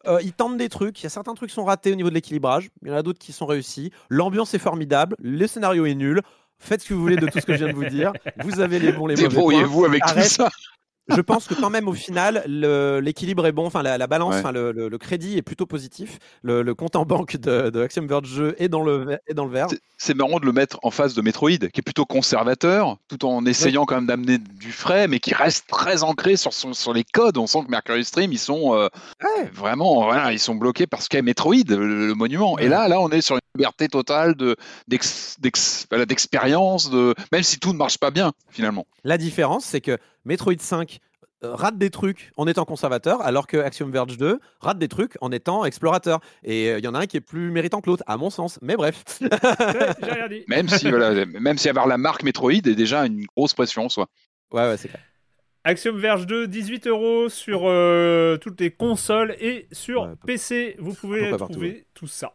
Euh, il tente des trucs. Il y a certains trucs qui sont ratés au niveau de l'équilibrage. Il y en a d'autres qui sont réussis. L'ambiance est formidable. Le scénario est nul. Faites ce que vous voulez de tout ce que je viens de vous dire. Vous avez les bons, les mauvais. Débrouillez-vous avec tout ça. Je pense que quand même au final, l'équilibre est bon. Enfin, la, la balance, Ouais. enfin le, le- le crédit est plutôt positif. Le, le compte en banque de, de Axiom Verge est dans le est dans le vert. C'est- marrant de le mettre en face de Metroid, qui est plutôt conservateur, tout en essayant quand même d'amener du frais, mais qui reste très ancré sur, son- sur les codes. On sent que Mercury Stream, ils sont euh, Ouais. vraiment, voilà, ils sont bloqués parce qu'est Metroid, le, monument. Et là, là, on est sur une liberté totale de d'expérience, de même si tout ne marche pas bien finalement. La différence, c'est que Metroid 5 euh, rate des trucs en étant conservateur, alors que Axiom Verge 2 rate des trucs en étant explorateur. Et euh, il y en a un qui est plus méritant que l'autre, à mon sens. Mais bref. Ouais, J'ai rien dit. Même si, voilà, même si avoir la marque Metroid est déjà une grosse pression en soi. ouais, ouais, c'est clair. Axiom Verge 2, 18 euros sur euh, toutes les consoles et sur Ouais, PC. Vous pouvez partout, trouver tout ça.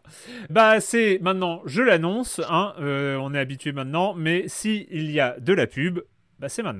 Bah, c'est maintenant, je l'annonce, hein, euh, on est habitué maintenant, mais si il y a de la pub, bah c'est maintenant.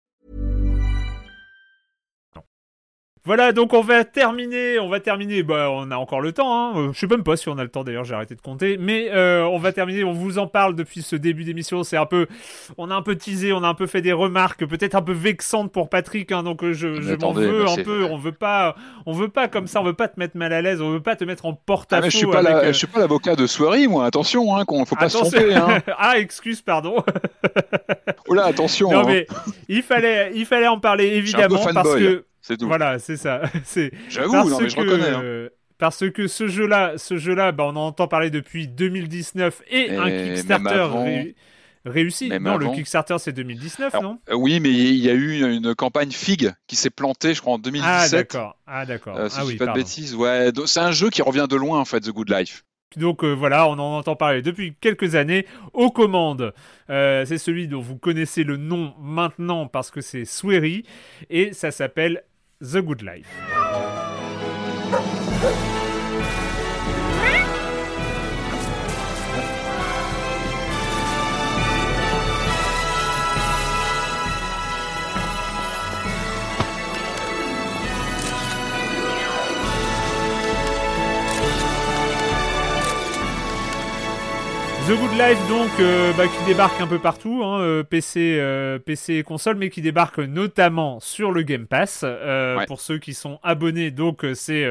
Voilà, donc on va terminer, on va terminer, bah on a encore le temps, hein. Euh, je sais même pas si on a le temps d'ailleurs, j'ai arrêté de compter, mais euh, on va terminer, on vous en parle depuis ce début d'émission, c'est un peu, on a un peu teasé, on a un peu fait des remarques, peut-être un peu vexantes pour Patrick, hein, donc je, je m'en veux un peu, on veut pas, on veut pas comme ça, on veut pas te mettre mal à l'aise, on veut pas te mettre en Ah, porte-à-faux mais je suis pas avec, la- euh, je suis pas l'avocat de soirée, moi. Attention, hein, qu'on faut pas se attention. tromper. Hein. ah, excuse, pardon. Oh là, attention. non hein. mais il fallait, il fallait en parler évidemment parce que C'est tout. voilà, c'est ça, c'est J'avoue, parce non mais je que, reconnais. hein. Parce que ce jeu-là, ce jeu-là, bah, on en entend parler depuis 2019 et, Et un Kickstarter avant. ré- réussi. Même non, le. Kickstarter c'est 2019, Alors, non? Euh, oui, mais il y a eu une campagne FIG qui s'est plantée, je crois, en 2017. Ah d'accord, ah d'accord. Euh, si ah je oui, dis pas pardon. de bêtises, ouais. C'est un jeu qui revient de loin en fait, The Good Life. Donc euh, voilà, on en entend parler depuis quelques années. Aux commandes, euh, c'est celui dont vous connaissez le nom maintenant parce que c'est Swery et ça s'appelle The Good Life. The Good Life donc euh, bah, qui débarque un peu partout, hein, euh, PC, euh, PC et console, mais qui débarque notamment sur le Game Pass. Euh, Ouais. Pour ceux qui sont abonnés, donc euh, c'est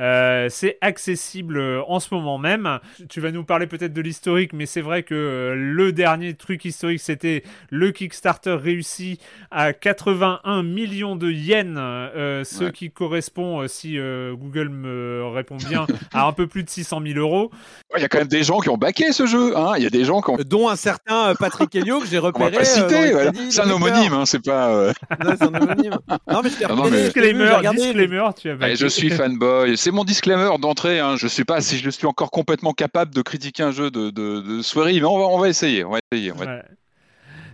euh, c'est accessible euh, en ce moment même. Tu vas nous parler peut-être de l'historique, mais c'est vrai que euh, le dernier truc historique, c'était le Kickstarter réussi à 81 millions de yens, euh, ce Ouais. qui correspond, si euh, Google me répond bien, à un peu plus de 600 000 euros. Il y a quand même des gens qui ont baqué ce jeu. hein. Il y a des gens qui ont. Dont un certain Patrick Helio que j'ai On repéré. va pas citer, dans les voilà. c'est un homonyme, hein, c'est pas. euh, Non, c'est un homonyme. Non, mais je t'ai Disclaimer, regardé. disclaimer, tu as allez, baqué. je suis fanboy. C'est mon disclaimer d'entrée. Hein. Je suis pas si je suis encore complètement capable de critiquer un jeu de, de, de soirée, mais on va, on va essayer. On va essayer. on va- Ouais.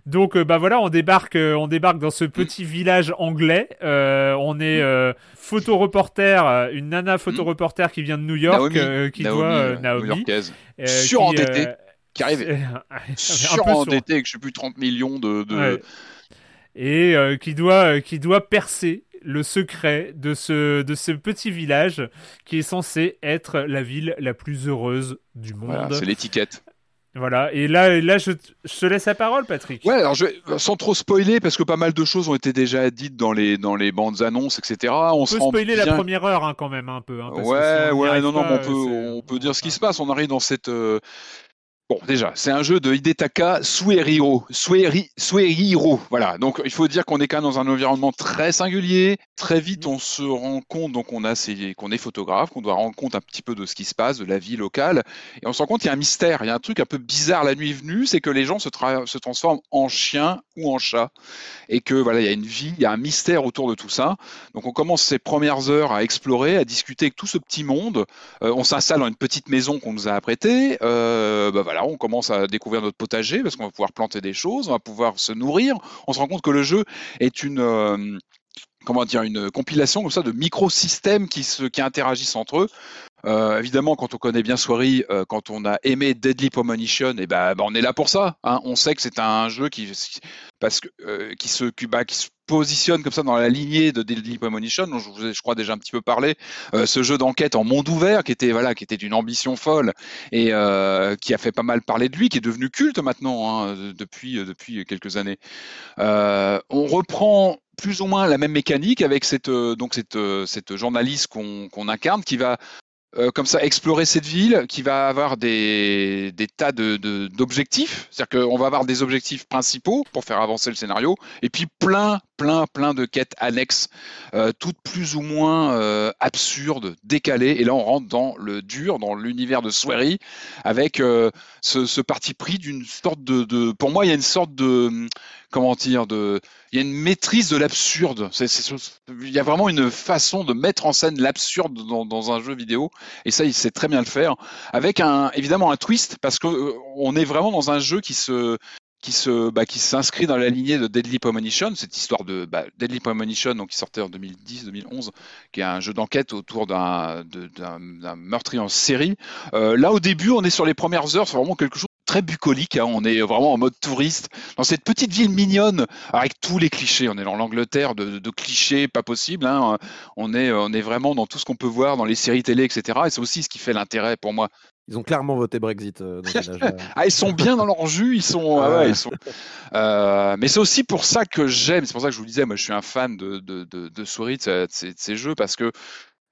Donc euh, bah voilà, on débarque, euh, on débarque dans ce petit village anglais. Euh, on est euh, photoreporter, une nana photoreporter qui vient de New York, Naomi, euh, qui Naomi, doit Naomi, surendettée, qui arrive surendettée avec je sais plus 30 millions de. de... Ouais. et qui doit, qui doit percer le secret de ce, de ce petit village qui est censé être la ville la plus heureuse du monde. Voilà, Voilà. c'est l'étiquette. Et là, là je, te- je te laisse la parole, Patrick. Ouais, alors je sans trop spoiler, parce que pas mal de choses ont été déjà dites dans les, dans les bandes annonces, etc. On, On se peut rend spoiler la bien- première heure hein, quand même un peu. hein, parce que Ouais, si on y ouais, non, non, pas, mais on peut, euh, on peut dire ce qui se passe. On arrive dans cette. euh, Bon, déjà, c'est un jeu de Hidetaka Suehiro. Sueri, Suehiro, voilà. Donc, il faut dire qu'on est quand même dans un environnement très singulier. Très vite, on se rend compte donc on a ces- qu'on est photographe, qu'on doit rendre compte un petit peu de ce qui se passe, de la vie locale. Et on se rend compte qu'il y a un mystère. Il y a un truc un peu bizarre la nuit venue, c'est que les gens se, tra- se transforment en chiens ou en chats. Et que voilà, il y a une vie, il y a un mystère autour de tout ça. Donc, on commence ces premières heures à explorer, à discuter avec tout ce petit monde. Euh, on s'installe dans une petite maison qu'on nous a apprêtée. Euh, bah voilà, on commence à découvrir notre potager parce qu'on va pouvoir planter des choses, on va pouvoir se nourrir. On se rend compte que le jeu est une euh, comment dire une compilation comme ça de microsystèmes qui se qui interagissent entre eux. Euh, évidemment, quand on connaît bien Soirée, euh, quand on a aimé Deadly Premonition, et ben bah, on est là pour ça. hein. On sait que c'est un jeu qui parce que euh, qui se bah, qui se positionne comme ça dans la lignée de Deadly Premonition, dont je crois déjà un petit peu parlé. Ce jeu d'enquête en monde ouvert, qui était voilà, qui était d'une ambition folle et qui a fait pas mal parler de lui, qui est devenu culte maintenant hein, de- depuis depuis quelques années. On reprend plus ou moins la même mécanique avec cette donc cette cette journaliste qu'on incarne qui va euh, comme ça explorer cette ville, qui va avoir des, tas de, de- d'objectifs. C'est-à-dire qu'on va avoir des objectifs principaux pour faire avancer le scénario, et puis plein, plein, plein de quêtes annexes, euh, toutes plus ou moins euh, absurdes, décalées. Et là, on rentre dans le dur, dans l'univers de Swery, avec euh, ce, parti pris d'une sorte de, de- Pour moi, il y a une sorte de... Comment dire de, Il y a une maîtrise de l'absurde. Il y a vraiment une façon de mettre en scène l'absurde dans, un jeu vidéo et ça il sait très bien le faire avec un évidemment un twist parce euh, on est vraiment dans un jeu qui se qui se bah, qui s'inscrit dans la lignée de Deadly Premonition cette histoire de bah, Deadly Premonition donc qui sortait en 2010-2011 qui est un jeu d'enquête autour d'un d'un meurtrier en série Euh, là au début on est sur les premières heures c'est vraiment quelque chose très bucolique. Hein. On est vraiment en mode touriste dans cette petite ville mignonne avec tous les clichés. On est dans l'Angleterre de, de, clichés pas possible. Hein. On est on est vraiment dans tout ce qu'on peut voir dans les séries télé, etc. Et c'est aussi ce qui fait l'intérêt pour moi ils ont clairement voté Brexit. Euh, ah, ils sont bien dans leur jus, ils sont. Ah ouais, ils sont... Euh, mais c'est aussi pour ça que j'aime. C'est pour ça que je vous disais, moi, je suis un fan de de, de, de Souris, de, ces jeux, parce que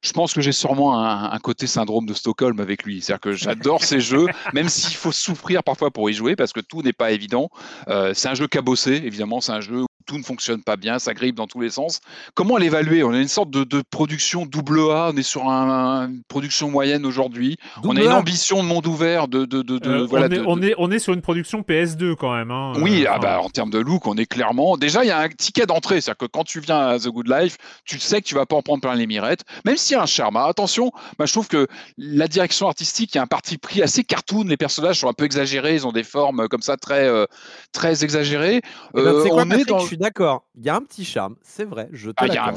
je pense que j'ai sûrement un, côté syndrome de Stockholm avec lui. C'est-à-dire que j'adore ces jeux, même s'il faut souffrir parfois pour y jouer, parce que tout n'est pas évident. Euh, c'est un jeu cabossé, évidemment, c'est un jeu tout ne fonctionne pas bien, ça grippe dans tous les sens. Comment l'évaluer? On a une sorte de, production double A, on est sur une production moyenne aujourd'hui. On a une ambition de monde ouvert. De, de, euh, voilà, on, est, on, est, sur une production PS2 quand même. Hein, oui, euh, ah bah, en termes de look, on est clairement. Déjà, il y a un ticket d'entrée, c'est-à-dire que quand tu viens à The Good Life, tu sais que tu vas pas en prendre plein les mirettes, même s'il y a un charme. Attention, bah, je trouve que la direction artistique, il y a un parti pris assez cartoon. Les personnages sont un peu exagérés, ils ont des formes comme ça très, euh, très exagérées. Eh ben, on est dans d'accord. Il y a un petit charme, c'est vrai. Je te ah,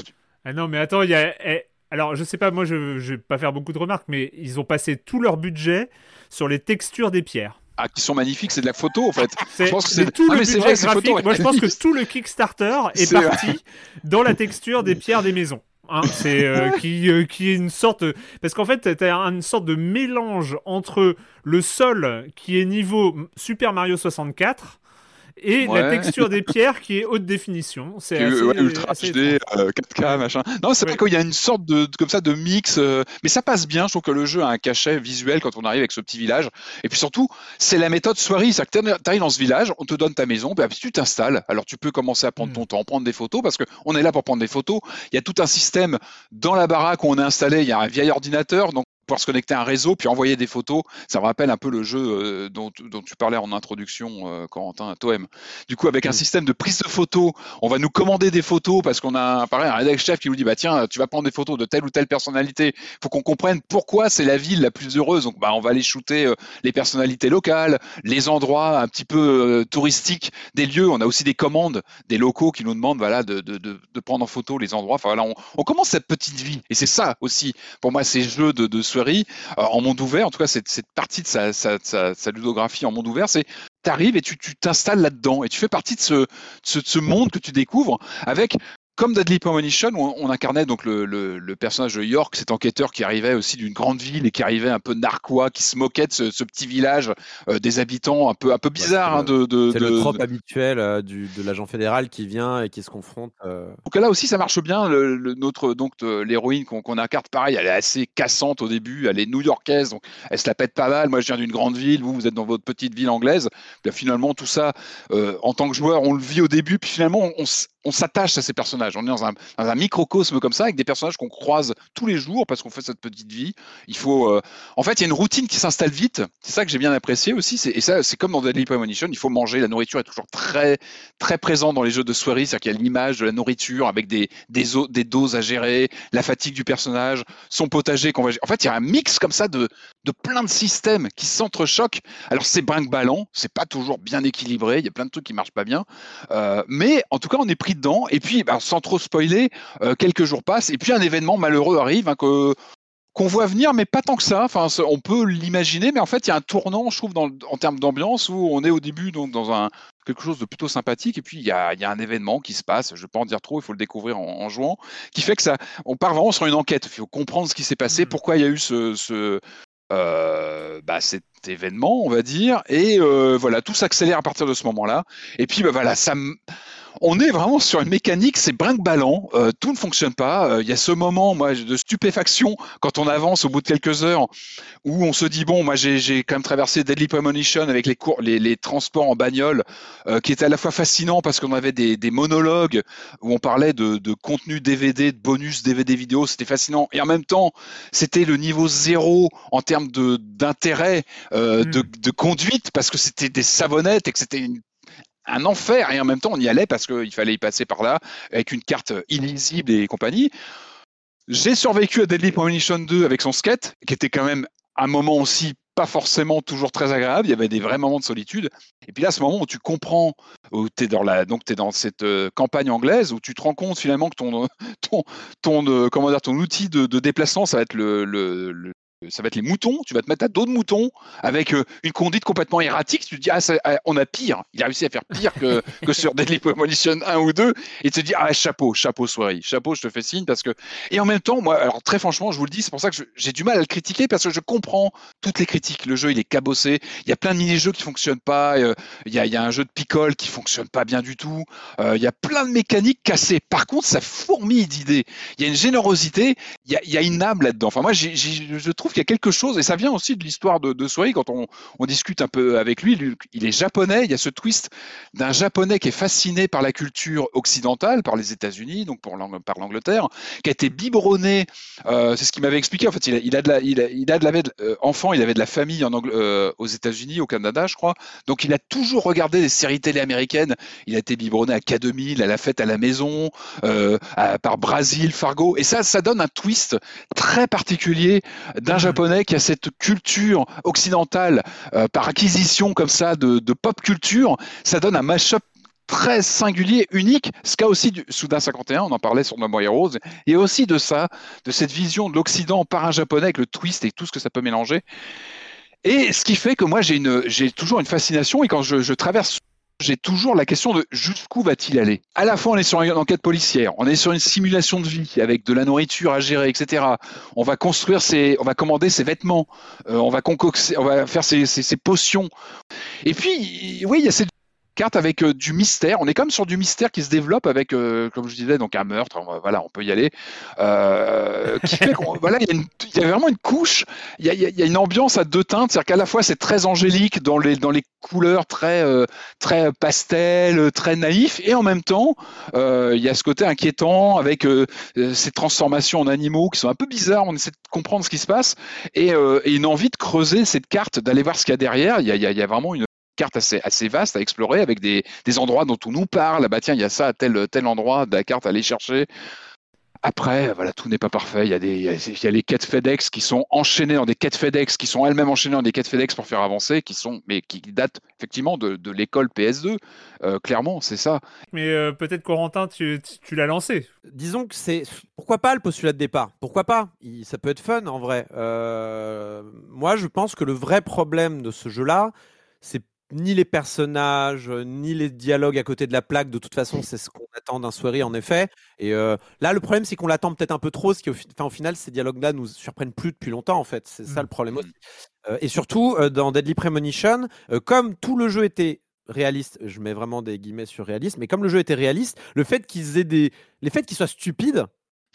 ah, non, mais attends, il y a. Eh, alors, je sais pas, moi, je, ne vais pas faire beaucoup de remarques, mais ils ont passé tout leur budget sur les textures des pierres. Ah, qui sont magnifiques, c'est de la photo en fait. Je pense que c'est tout le budget graphique. Moi, je pense que tout le Kickstarter est, parti dans la texture des pierres des maisons. Hein, c'est euh, qui euh, qui est une sorte parce qu'en fait t'as une sorte de mélange entre le sol qui est niveau Super Mario 64 et la texture des pierres qui est haute définition. C'est ultra HD, 4K, euh, machin. Non, c'est vrai qu'il y a une sorte de, comme ça de mix, euh, mais ça passe bien. Je trouve que le jeu a un cachet visuel quand on arrive avec ce petit village. Et puis surtout, c'est la méthode soirée. C'est que tu arrives dans ce village, on te donne ta maison, puis tu t'installes. Alors tu peux commencer à prendre ton hmm. temps, prendre des photos, parce qu'on est là pour prendre des photos. Il y a tout un système dans la baraque où on est installé. Il y a un vieil ordinateur, donc pouvoir se connecter à un réseau puis envoyer des photos. Ça me rappelle un peu le jeu euh, dont, dont, tu parlais en introduction, euh, Corentin, Toem. Du coup, avec un mm. système de prise de photos, on va nous commander des photos parce qu'on a pareil, un rédacteur chef qui nous dit bah tiens, tu vas prendre des photos de telle ou telle personnalité. Il faut qu'on comprenne pourquoi c'est la ville la plus heureuse. Donc bah on va aller shooter euh, les personnalités locales, les endroits un petit peu touristiques des lieux. On a aussi des commandes des locaux qui nous demandent voilà de, de, de, de prendre en photo les endroits. Enfin voilà, on, on commence cette petite vie et c'est ça aussi pour moi ces jeux de, de euh, en monde ouvert, en tout cas cette, cette partie de sa, ludographie en monde ouvert, c'est tu arrives et tu t'installes là-dedans et tu fais partie de ce, monde que tu découvres avec comme Deadly Premonition, on, on incarnait donc le, le, le, personnage de York, cet enquêteur qui arrivait aussi d'une grande ville et qui arrivait un peu narquois, qui se moquait de ce, ce petit village euh, des habitants un peu un peu bizarre. Hein, de, de, c'est le trope habituel euh, du, de l'agent fédéral qui vient et qui se confronte. Euh... Donc là aussi, ça marche bien. Le, notre donc l'héroïne qu'on, incarne, pareil, elle est assez cassante au début. Elle est new-yorkaise, donc elle se la pète pas mal. Moi, je viens d'une grande ville. Vous, vous êtes dans votre petite ville anglaise. Puis, finalement, tout ça, en tant que joueur, on le vit au début. Puis finalement, on, on s'attache à ces personnages. On est dans un, microcosme comme ça, avec des personnages qu'on croise tous les jours parce qu'on fait cette petite vie. Il faut, euh, en fait, il y a une routine qui s'installe vite. C'est ça que j'ai bien apprécié aussi. Et ça, c'est comme dans Deadly Premonition. Il faut manger. La nourriture est toujours très, très présente dans les jeux de soirée. C'est-à-dire qu'il y a l'image de la nourriture avec des, doses à gérer, la fatigue du personnage, son potager qu'on va. En fait, il y a un mix comme ça de, de plein de systèmes qui s'entrechoquent. Alors, c'est brinque-ballant. C'est pas toujours bien équilibré. Il y a plein de trucs qui marchent pas bien. Euh, mais en tout cas, on est pris dedans. Et puis, bah, sans trop spoiler, euh, quelques jours passent, et puis un événement malheureux arrive hein, que qu'on voit venir, mais pas tant que ça. Enfin, on peut l'imaginer, mais en fait, il y a un tournant, je trouve, dans, en termes d'ambiance, où on est au début donc dans un quelque chose de plutôt sympathique, et puis il y a, y a, un événement qui se passe. Je ne vais pas en dire trop, il faut le découvrir en, jouant, qui fait que ça, on part vraiment sur une enquête. Il faut comprendre ce qui s'est passé, mmh. pourquoi il y a eu ce, ce euh, bah, cet événement, on va dire, et euh, voilà, tout s'accélère à partir de ce moment-là. Et puis, bah, voilà, ça on est vraiment sur une mécanique, c'est brinque-ballant, euh, tout ne fonctionne pas. Euh, il y a ce moment, moi, de stupéfaction quand on avance au bout de quelques heures, où on se dit bon, moi, j'ai quand même traversé Deadly Premonition avec les, cours, les, les transports en bagnole, euh, qui était à la fois fascinant parce qu'on avait des, des, monologues où on parlait de, de, contenu DVD, de bonus DVD vidéo, c'était fascinant. Et en même temps, c'était le niveau zéro en termes d'intérêt, de, de, hmm. de conduite, parce que c'était des savonnettes et que c'était une un enfer et en même temps on y allait parce qu'il fallait y passer par là avec une carte illisible et compagnie. J'ai survécu à Deadly Premonition 2 avec son skate, qui était quand même un moment aussi pas forcément toujours très agréable. Il y avait des vrais moments de solitude. Et puis là, ce moment où tu comprends, où tu es dans la, es dans cette euh, campagne anglaise où tu te rends compte finalement que ton, ton, ton, euh, comment dire, ton outil de, déplacement, ça va être le, ça va être les moutons, tu vas te mettre à dos de moutons avec euh, une conduite complètement erratique, tu te dis, ah, ça, ah, on a pire, il a réussi à faire pire que, que sur Deadly Premonition 1 ou 2, et tu te dis, ah, chapeau, chapeau, soirée, chapeau, je te fais signe, parce que, et en même temps, moi, alors très franchement, je vous le dis, c'est pour ça que j'ai du mal à le critiquer, parce que je comprends toutes les critiques, le jeu, il est cabossé, il y a plein de mini-jeux qui fonctionnent pas, euh, il y, a, il y, a, un jeu de picole qui fonctionne pas bien du tout, euh, il y a plein de mécaniques cassées, par contre, ça fourmille d'idées, il y a une générosité, il y a, il y a une âme là-dedans, enfin, moi, j je trouve qu'il y a quelque chose, et ça vient aussi de l'histoire de, de quand on, discute un peu avec lui, il est japonais, il y a ce twist d'un japonais qui est fasciné par la culture occidentale, par les États-Unis, donc par l'Angleterre, qui a été biberonné, euh, c'est ce qu'il m'avait expliqué, en fait, il a, de la, il a, il a de la, euh, enfant, il avait de la famille euh, aux États-Unis, au Canada, je crois, donc il a toujours regardé des séries télé américaines, il a été biberonné à K2000, à la fête à la maison, par Brasil, Fargo, et ça, ça donne un twist très particulier d'un japonais qui a cette culture occidentale euh, par acquisition comme ça de, pop culture, ça donne un mashup très singulier, unique, ce qu'a aussi du Soudain 51, on en parlait sur No More Heroes, et aussi de ça, de cette vision de l'Occident par un japonais avec le twist et tout ce que ça peut mélanger. Et ce qui fait que moi j'ai toujours une fascination et quand je traverse j'ai toujours la question de jusqu'où va-t-il aller? À la fois, on est sur une enquête policière, on est sur une simulation de vie avec de la nourriture à gérer, etc. On va construire ses, on va commander ses vêtements, euh, on va concocter, on va faire ses, ses, ses potions. Et puis, oui, il y a cette carte avec euh, du mystère. On est comme sur du mystère qui se développe avec, euh, comme je disais, donc un meurtre. Voilà, on peut y aller. Euh, voilà, il y, a vraiment une couche. Il y a, une ambiance à deux teintes, c'est-à-dire qu'à la fois c'est très angélique dans les dans les couleurs très très pastel, très naïf, et en même temps il y a ce côté inquiétant avec ces transformations en animaux qui sont un peu bizarres. On essaie de comprendre ce qui se passe et, une envie de creuser cette carte, d'aller voir ce qu'il y a derrière. Il y a vraiment une carte assez, assez vaste à explorer avec des, des endroits dont on nous parle. Bah tiens, il y a ça à tel, tel endroit de la carte à aller chercher. Après, voilà, tout n'est pas parfait. Il y, a des, il, y a, les quêtes FedEx qui sont enchaînées dans des quêtes FedEx, qui sont elles-mêmes enchaînées dans des quêtes FedEx pour faire avancer, qui sont, mais qui datent effectivement de, de l'école PS2. Euh, clairement, c'est ça. Mais euh, peut-être Corentin, tu, tu l'as lancé. Disons que c'est pourquoi pas le postulat de départ? Pourquoi pas? Il, Ça peut être fun en vrai. Euh, moi, je pense que le vrai problème de ce jeu-là, c'est ni les personnages, ni les dialogues à côté de la plaque. De toute façon, c'est ce qu'on attend d'un soirée, en effet. Et euh, là, le problème, c'est qu'on l'attend peut-être un peu trop, ce qui, au, enfin, au final, ces dialogues-là nous surprennent plus depuis longtemps, en fait. C'est ça le problème aussi. Euh, et surtout, euh, dans Deadly Premonition, euh, comme tout le jeu était réaliste, je mets vraiment des guillemets sur réaliste, mais comme le jeu était réaliste, le fait qu'ils aient des, les faits qu'ils soient stupides,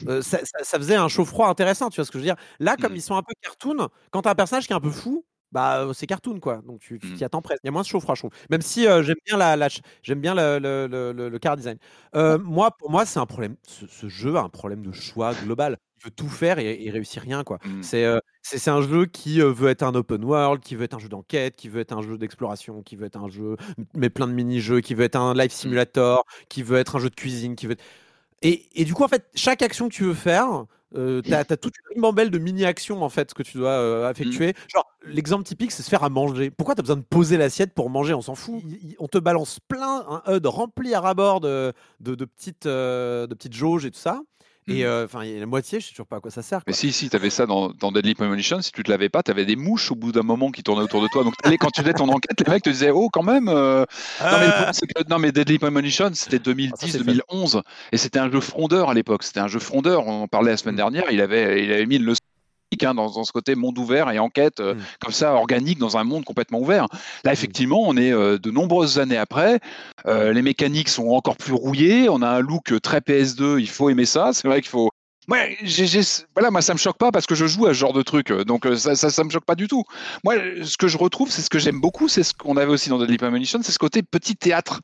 euh, ça, ça, ça, faisait un chaud-froid intéressant, tu vois ce que je veux dire? Là, comme ils sont un peu cartoon, quand t'as un personnage qui est un peu fou, bah c'est cartoon quoi. Donc tu t'y attends presque. Il y a moins de chaud froid chaud même si euh, j'aime bien la, la j'aime bien le, le, le, le, car design. Euh, moi pour moi c'est un problème ce, ce, jeu a un problème de choix global. Il veut tout faire et, et réussir rien quoi. Mmh. c'est euh, c'est un jeu qui veut être un open world qui veut être un jeu d'enquête qui veut être un jeu d'exploration qui veut être un jeu mais plein de mini jeux qui veut être un live simulator qui veut être un jeu de cuisine qui veut être... et, et du coup en fait chaque action que tu veux faire euh, t'as as toute une ribambelle de mini-actions en fait que tu dois euh, effectuer. Mmh. Genre, l'exemple typique, c'est se faire à manger. Pourquoi t'as besoin de poser l'assiette pour manger? On s'en fout. Il, on te balance plein, un HUD rempli à rabord de, de, de petites, euh, de petites jauges et tout ça. Et mmh. enfin, euh, la moitié, je sais toujours pas à quoi ça sert. Quoi. Mais si, si, tu avais ça dans, dans Deadly Premonition, si tu te l'avais pas, tu avais des mouches au bout d'un moment qui tournaient autour de toi. Donc, quand tu faisais ton enquête, les mecs te disaient, oh, quand même. Euh... Euh... Non, mais que, non, mais Deadly Premonition, c'était 2010, ah, 2011. Et c'était un jeu frondeur à l'époque. C'était un jeu frondeur. On en parlait la semaine mmh. dernière. Il avait, il avait mis une leçon Hein, dans, dans, ce côté monde ouvert et enquête euh, mmh. comme ça organique dans un monde complètement ouvert. Là, effectivement, on est euh, de nombreuses années après. Euh, les mécaniques sont encore plus rouillées. On a un look très PS2. Il faut aimer ça. C'est vrai qu'il faut Ouais, voilà, moi ça me choque pas parce que je joue à ce genre de truc, euh, donc euh, ça, ça, ça me choque pas du tout. Moi, ce que je retrouve, c'est ce que j'aime beaucoup, c'est ce qu'on avait aussi dans Deadly Premonition, c'est ce côté petit théâtre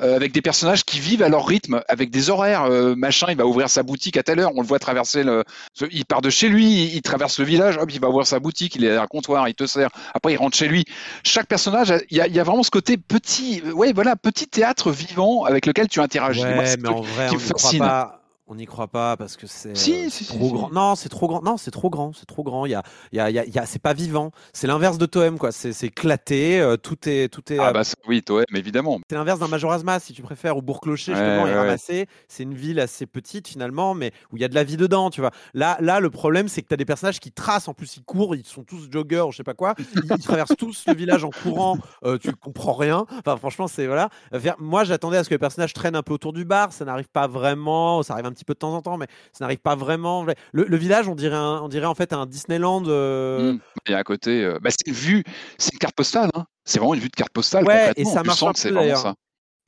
euh, avec des personnages qui vivent à leur rythme, avec des horaires. Euh, machin, il va ouvrir sa boutique à telle heure, on le voit traverser le, il part de chez lui, il, il traverse le village, hop, il va ouvrir sa boutique, il est à un comptoir, il te sert. Après, il rentre chez lui. Chaque personnage, il y a, y a vraiment ce côté petit, ouais, voilà, petit théâtre vivant avec lequel tu interagis. Ouais, Moi, mais en vrai, qui on me fascine. Pas On n'y croit pas parce que c'est Si, euh, si, trop grand. Non, c'est trop grand. Non, c'est trop grand. C'est trop grand. Il y a, il y a, il y a, c'est pas vivant. C'est l'inverse de Toem, quoi. C'est éclaté. euh, tout est, tout est. Ah euh, bah ça, oui, Toem, évidemment. C'est l'inverse d'un Majora's Mask, si tu préfères, où Bourg-Clocher, Ouais, justement, est ouais, ramassé. C'est une ville assez petite, finalement, mais où il y a de la vie dedans, tu vois. Là, là le problème, c'est que tu as des personnages qui tracent, en plus, ils courent, ils sont tous joggers, je sais pas quoi. Ils, ils traversent tous le village en courant, euh, tu comprends rien. Enfin, franchement, c'est. Voilà. Moi, j'attendais à ce que les personnages traînent un peu autour du bar. Ça n'arrive pas vraiment. Ça arrive un petit peu de temps en temps, mais ça n'arrive pas vraiment. Le, le village, on dirait, un- on dirait en fait un Disneyland. euh, Mm. Et à côté, euh, bah, c'est une vue, c'est une carte postale. Hein. C'est vraiment une vue de carte postale. Ouais, et ça marche vraiment d'ailleurs. ça.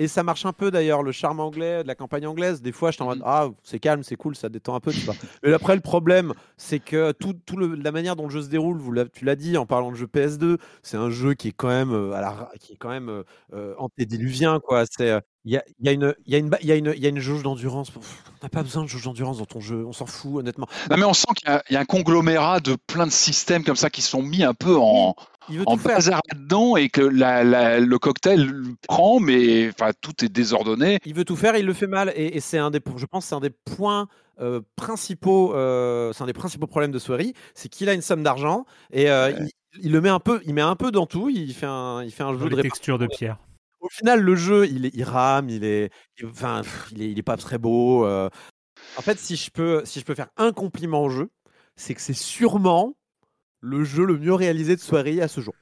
Et ça marche un peu d'ailleurs, le charme anglais de la campagne anglaise. Des fois, je t'en mode Mhm. Ah, c'est calme, c'est cool, ça détend un peu. Tu vois. Et après, le problème, c'est que tout, tout le- la manière dont le jeu se déroule, vous tu l'as dit en parlant de jeu PS2, c'est un jeu qui est quand même, euh, à la, ra- qui est quand même euh, euh, antédiluvien. quoi. C'est, euh, Il y, a, y, a une- y, a une y, a une- il y a une jauge d'endurance. On n'a pas besoin de jauge d'endurance dans ton jeu, on s'en fout, honnêtement. Non, mais on sent qu'il y a un conglomérat de plein de systèmes comme ça qui sont mis un peu en, Il veut en tout faire. bazar là-dedans et que la- la- le cocktail le prend, mais enfin, tout est désordonné. Il veut tout faire, il le fait mal, et, et c'est un des, je pense, c'est un des points euh, principaux, euh, c'est un des principaux problèmes de Swery, c'est qu'il a une somme d'argent et euh, Ouais. il, il le met un peu, il met un peu dans tout, il fait un, il fait un Dans jeu de textures de pierre. Au final, le jeu, il, est, il rame, il est, il- enfin, il est, il est pas très beau. euh. En fait, si je peux, si je peux faire un compliment au jeu, c'est que c'est sûrement le jeu le mieux réalisé de Swery à ce jour.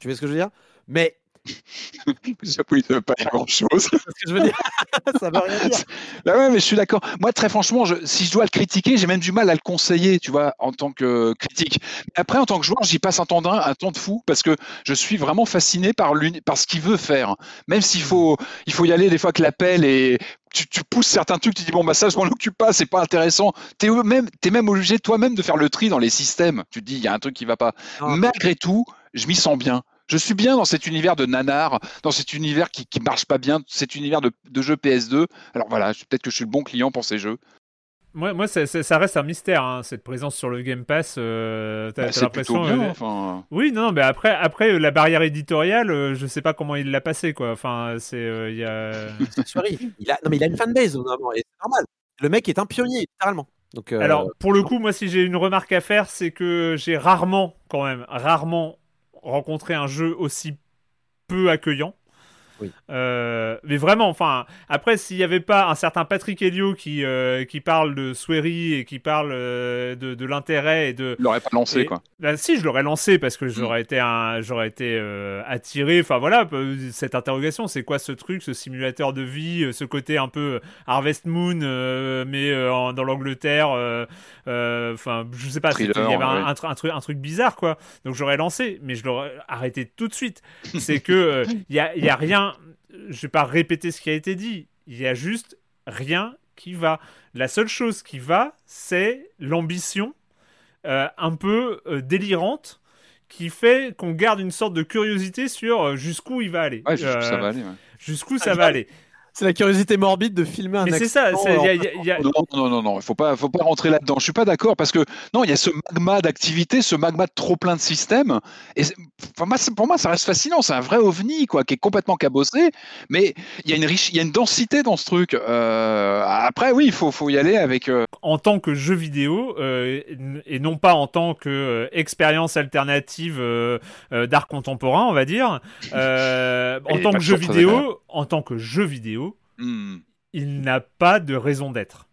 Tu vois ce que je veux dire? Mais Ça ça veut pas dire grand-chose. je veux dire, ça veut rien dire. Bah ouais, mais je suis d'accord. Moi, très franchement, je- si je dois le critiquer, j'ai même du mal à le conseiller, tu vois, en tant que critique. Après, en tant que joueur, j'y passe un temps, d'un- un temps de fou parce que je suis vraiment fasciné par, par ce qu'il veut faire. Même s'il faut, il faut y aller des fois que l'appel et tu, tu pousses certains trucs, tu dis bon bah ça je m'en occupe pas, c'est pas intéressant. T'es même, t'es même obligé toi-même de faire le tri dans les systèmes. Tu te dis il y a un truc qui va pas. Non, Malgré tout, je m'y sens bien. Je suis bien dans cet univers de nanar, dans cet univers qui, qui marche pas bien, cet univers de, de jeux PS2. Alors voilà, peut-être que je suis le bon client pour ces jeux. Moi, moi ça, ça- ça reste un mystère, hein, cette présence sur le Game Pass. euh, t'as- Bah, t'as c'est plutôt l'impression. bien. euh, Enfin, Oui, non, non, mais après, après euh, la barrière éditoriale, euh, je sais pas comment il l'a passé, quoi. Enfin, c'est, euh, il y a. Il a, non, mais il a une fanbase, normalement, et c'est normal. Le mec est un pionnier, littéralement. Donc, euh, Alors, pour le coup, moi, si j'ai une remarque à faire, c'est que j'ai rarement, quand même, rarement rencontré un jeu aussi peu accueillant. Oui. Euh, mais vraiment, enfin, après, s'il n'y avait pas un certain Patrick Helio qui, euh, qui parle de Swery et qui parle euh, de, de l'intérêt et de, l'aurait pas lancé Et- quoi. bah, si, je l'aurais lancé parce que Mm. j'aurais été, un, j'aurais été euh, attiré. Enfin voilà, cette interrogation, c'est quoi ce truc, ce simulateur de vie, ce côté un peu Harvest Moon, euh, mais euh, en- dans l'Angleterre. euh, euh, Enfin, je sais pas, il y avait un, ouais. un tru- un truc, un truc bizarre quoi. Donc j'aurais lancé, mais je l'aurais arrêté tout de suite. c'est que euh, il y a, il y a rien. Je vais pas répéter ce qui a été dit. Il y a juste rien qui va. La seule chose qui va, c'est l'ambition euh, un peu euh, délirante qui fait qu'on garde une sorte de curiosité sur euh, jusqu'où il va aller. Ouais, jusqu'où ça va aller. ouais. Jusqu'où ça Ah, va aller. C'est la curiosité morbide de filmer un Mais c'est ça, y a- y a- il y a- Non, non, non, non, il faut pas, faut pas rentrer là-dedans. Je suis pas d'accord parce que non, il y a ce magma d'activité, ce magma de trop plein de systèmes. Et moi, pour moi, ça reste fascinant. C'est un vrai ovni, quoi, qui est complètement cabossé. Mais il y a une riche, il y a une densité dans ce truc. Euh, après, oui, il faut, faut y aller avec. euh, en tant que jeu vidéo euh, et non pas en tant que euh, expérience alternative euh, euh, d'art contemporain, on va dire. Euh, en tant que jeu vidéo, en tant que jeu vidéo, hmm, il n'a pas de raison d'être.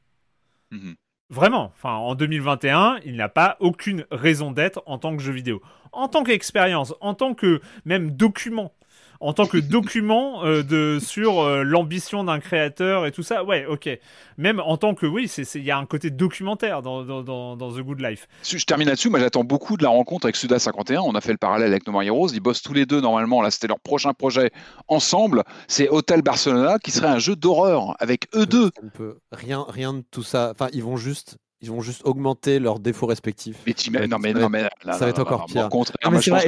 hmm. Vraiment, enfin en 2021, il n'a pas aucune raison d'être en tant que jeu vidéo. En tant qu'expérience, en tant que même document, en tant que document euh, de sur euh, l'ambition d'un créateur et tout ça, ouais, ok. Même en tant que oui, c'est c'est- il y a un côté documentaire dans, dans, dans, dans The Good Life. Je termine là-dessus. Moi, j'attends beaucoup de la rencontre avec Suda 51. On a fait le parallèle avec No More Heroes. Ils bossent tous les deux normalement. Là, c'était leur prochain projet ensemble. C'est Hotel Barcelona, qui serait un jeu d'horreur avec eux deux. peut rien, rien de tout ça. Enfin, ils vont juste, ils vont juste augmenter leurs défauts respectifs. Mais Ouais, non, mais ça va non, être- mais là, ça va être là, encore là, pire.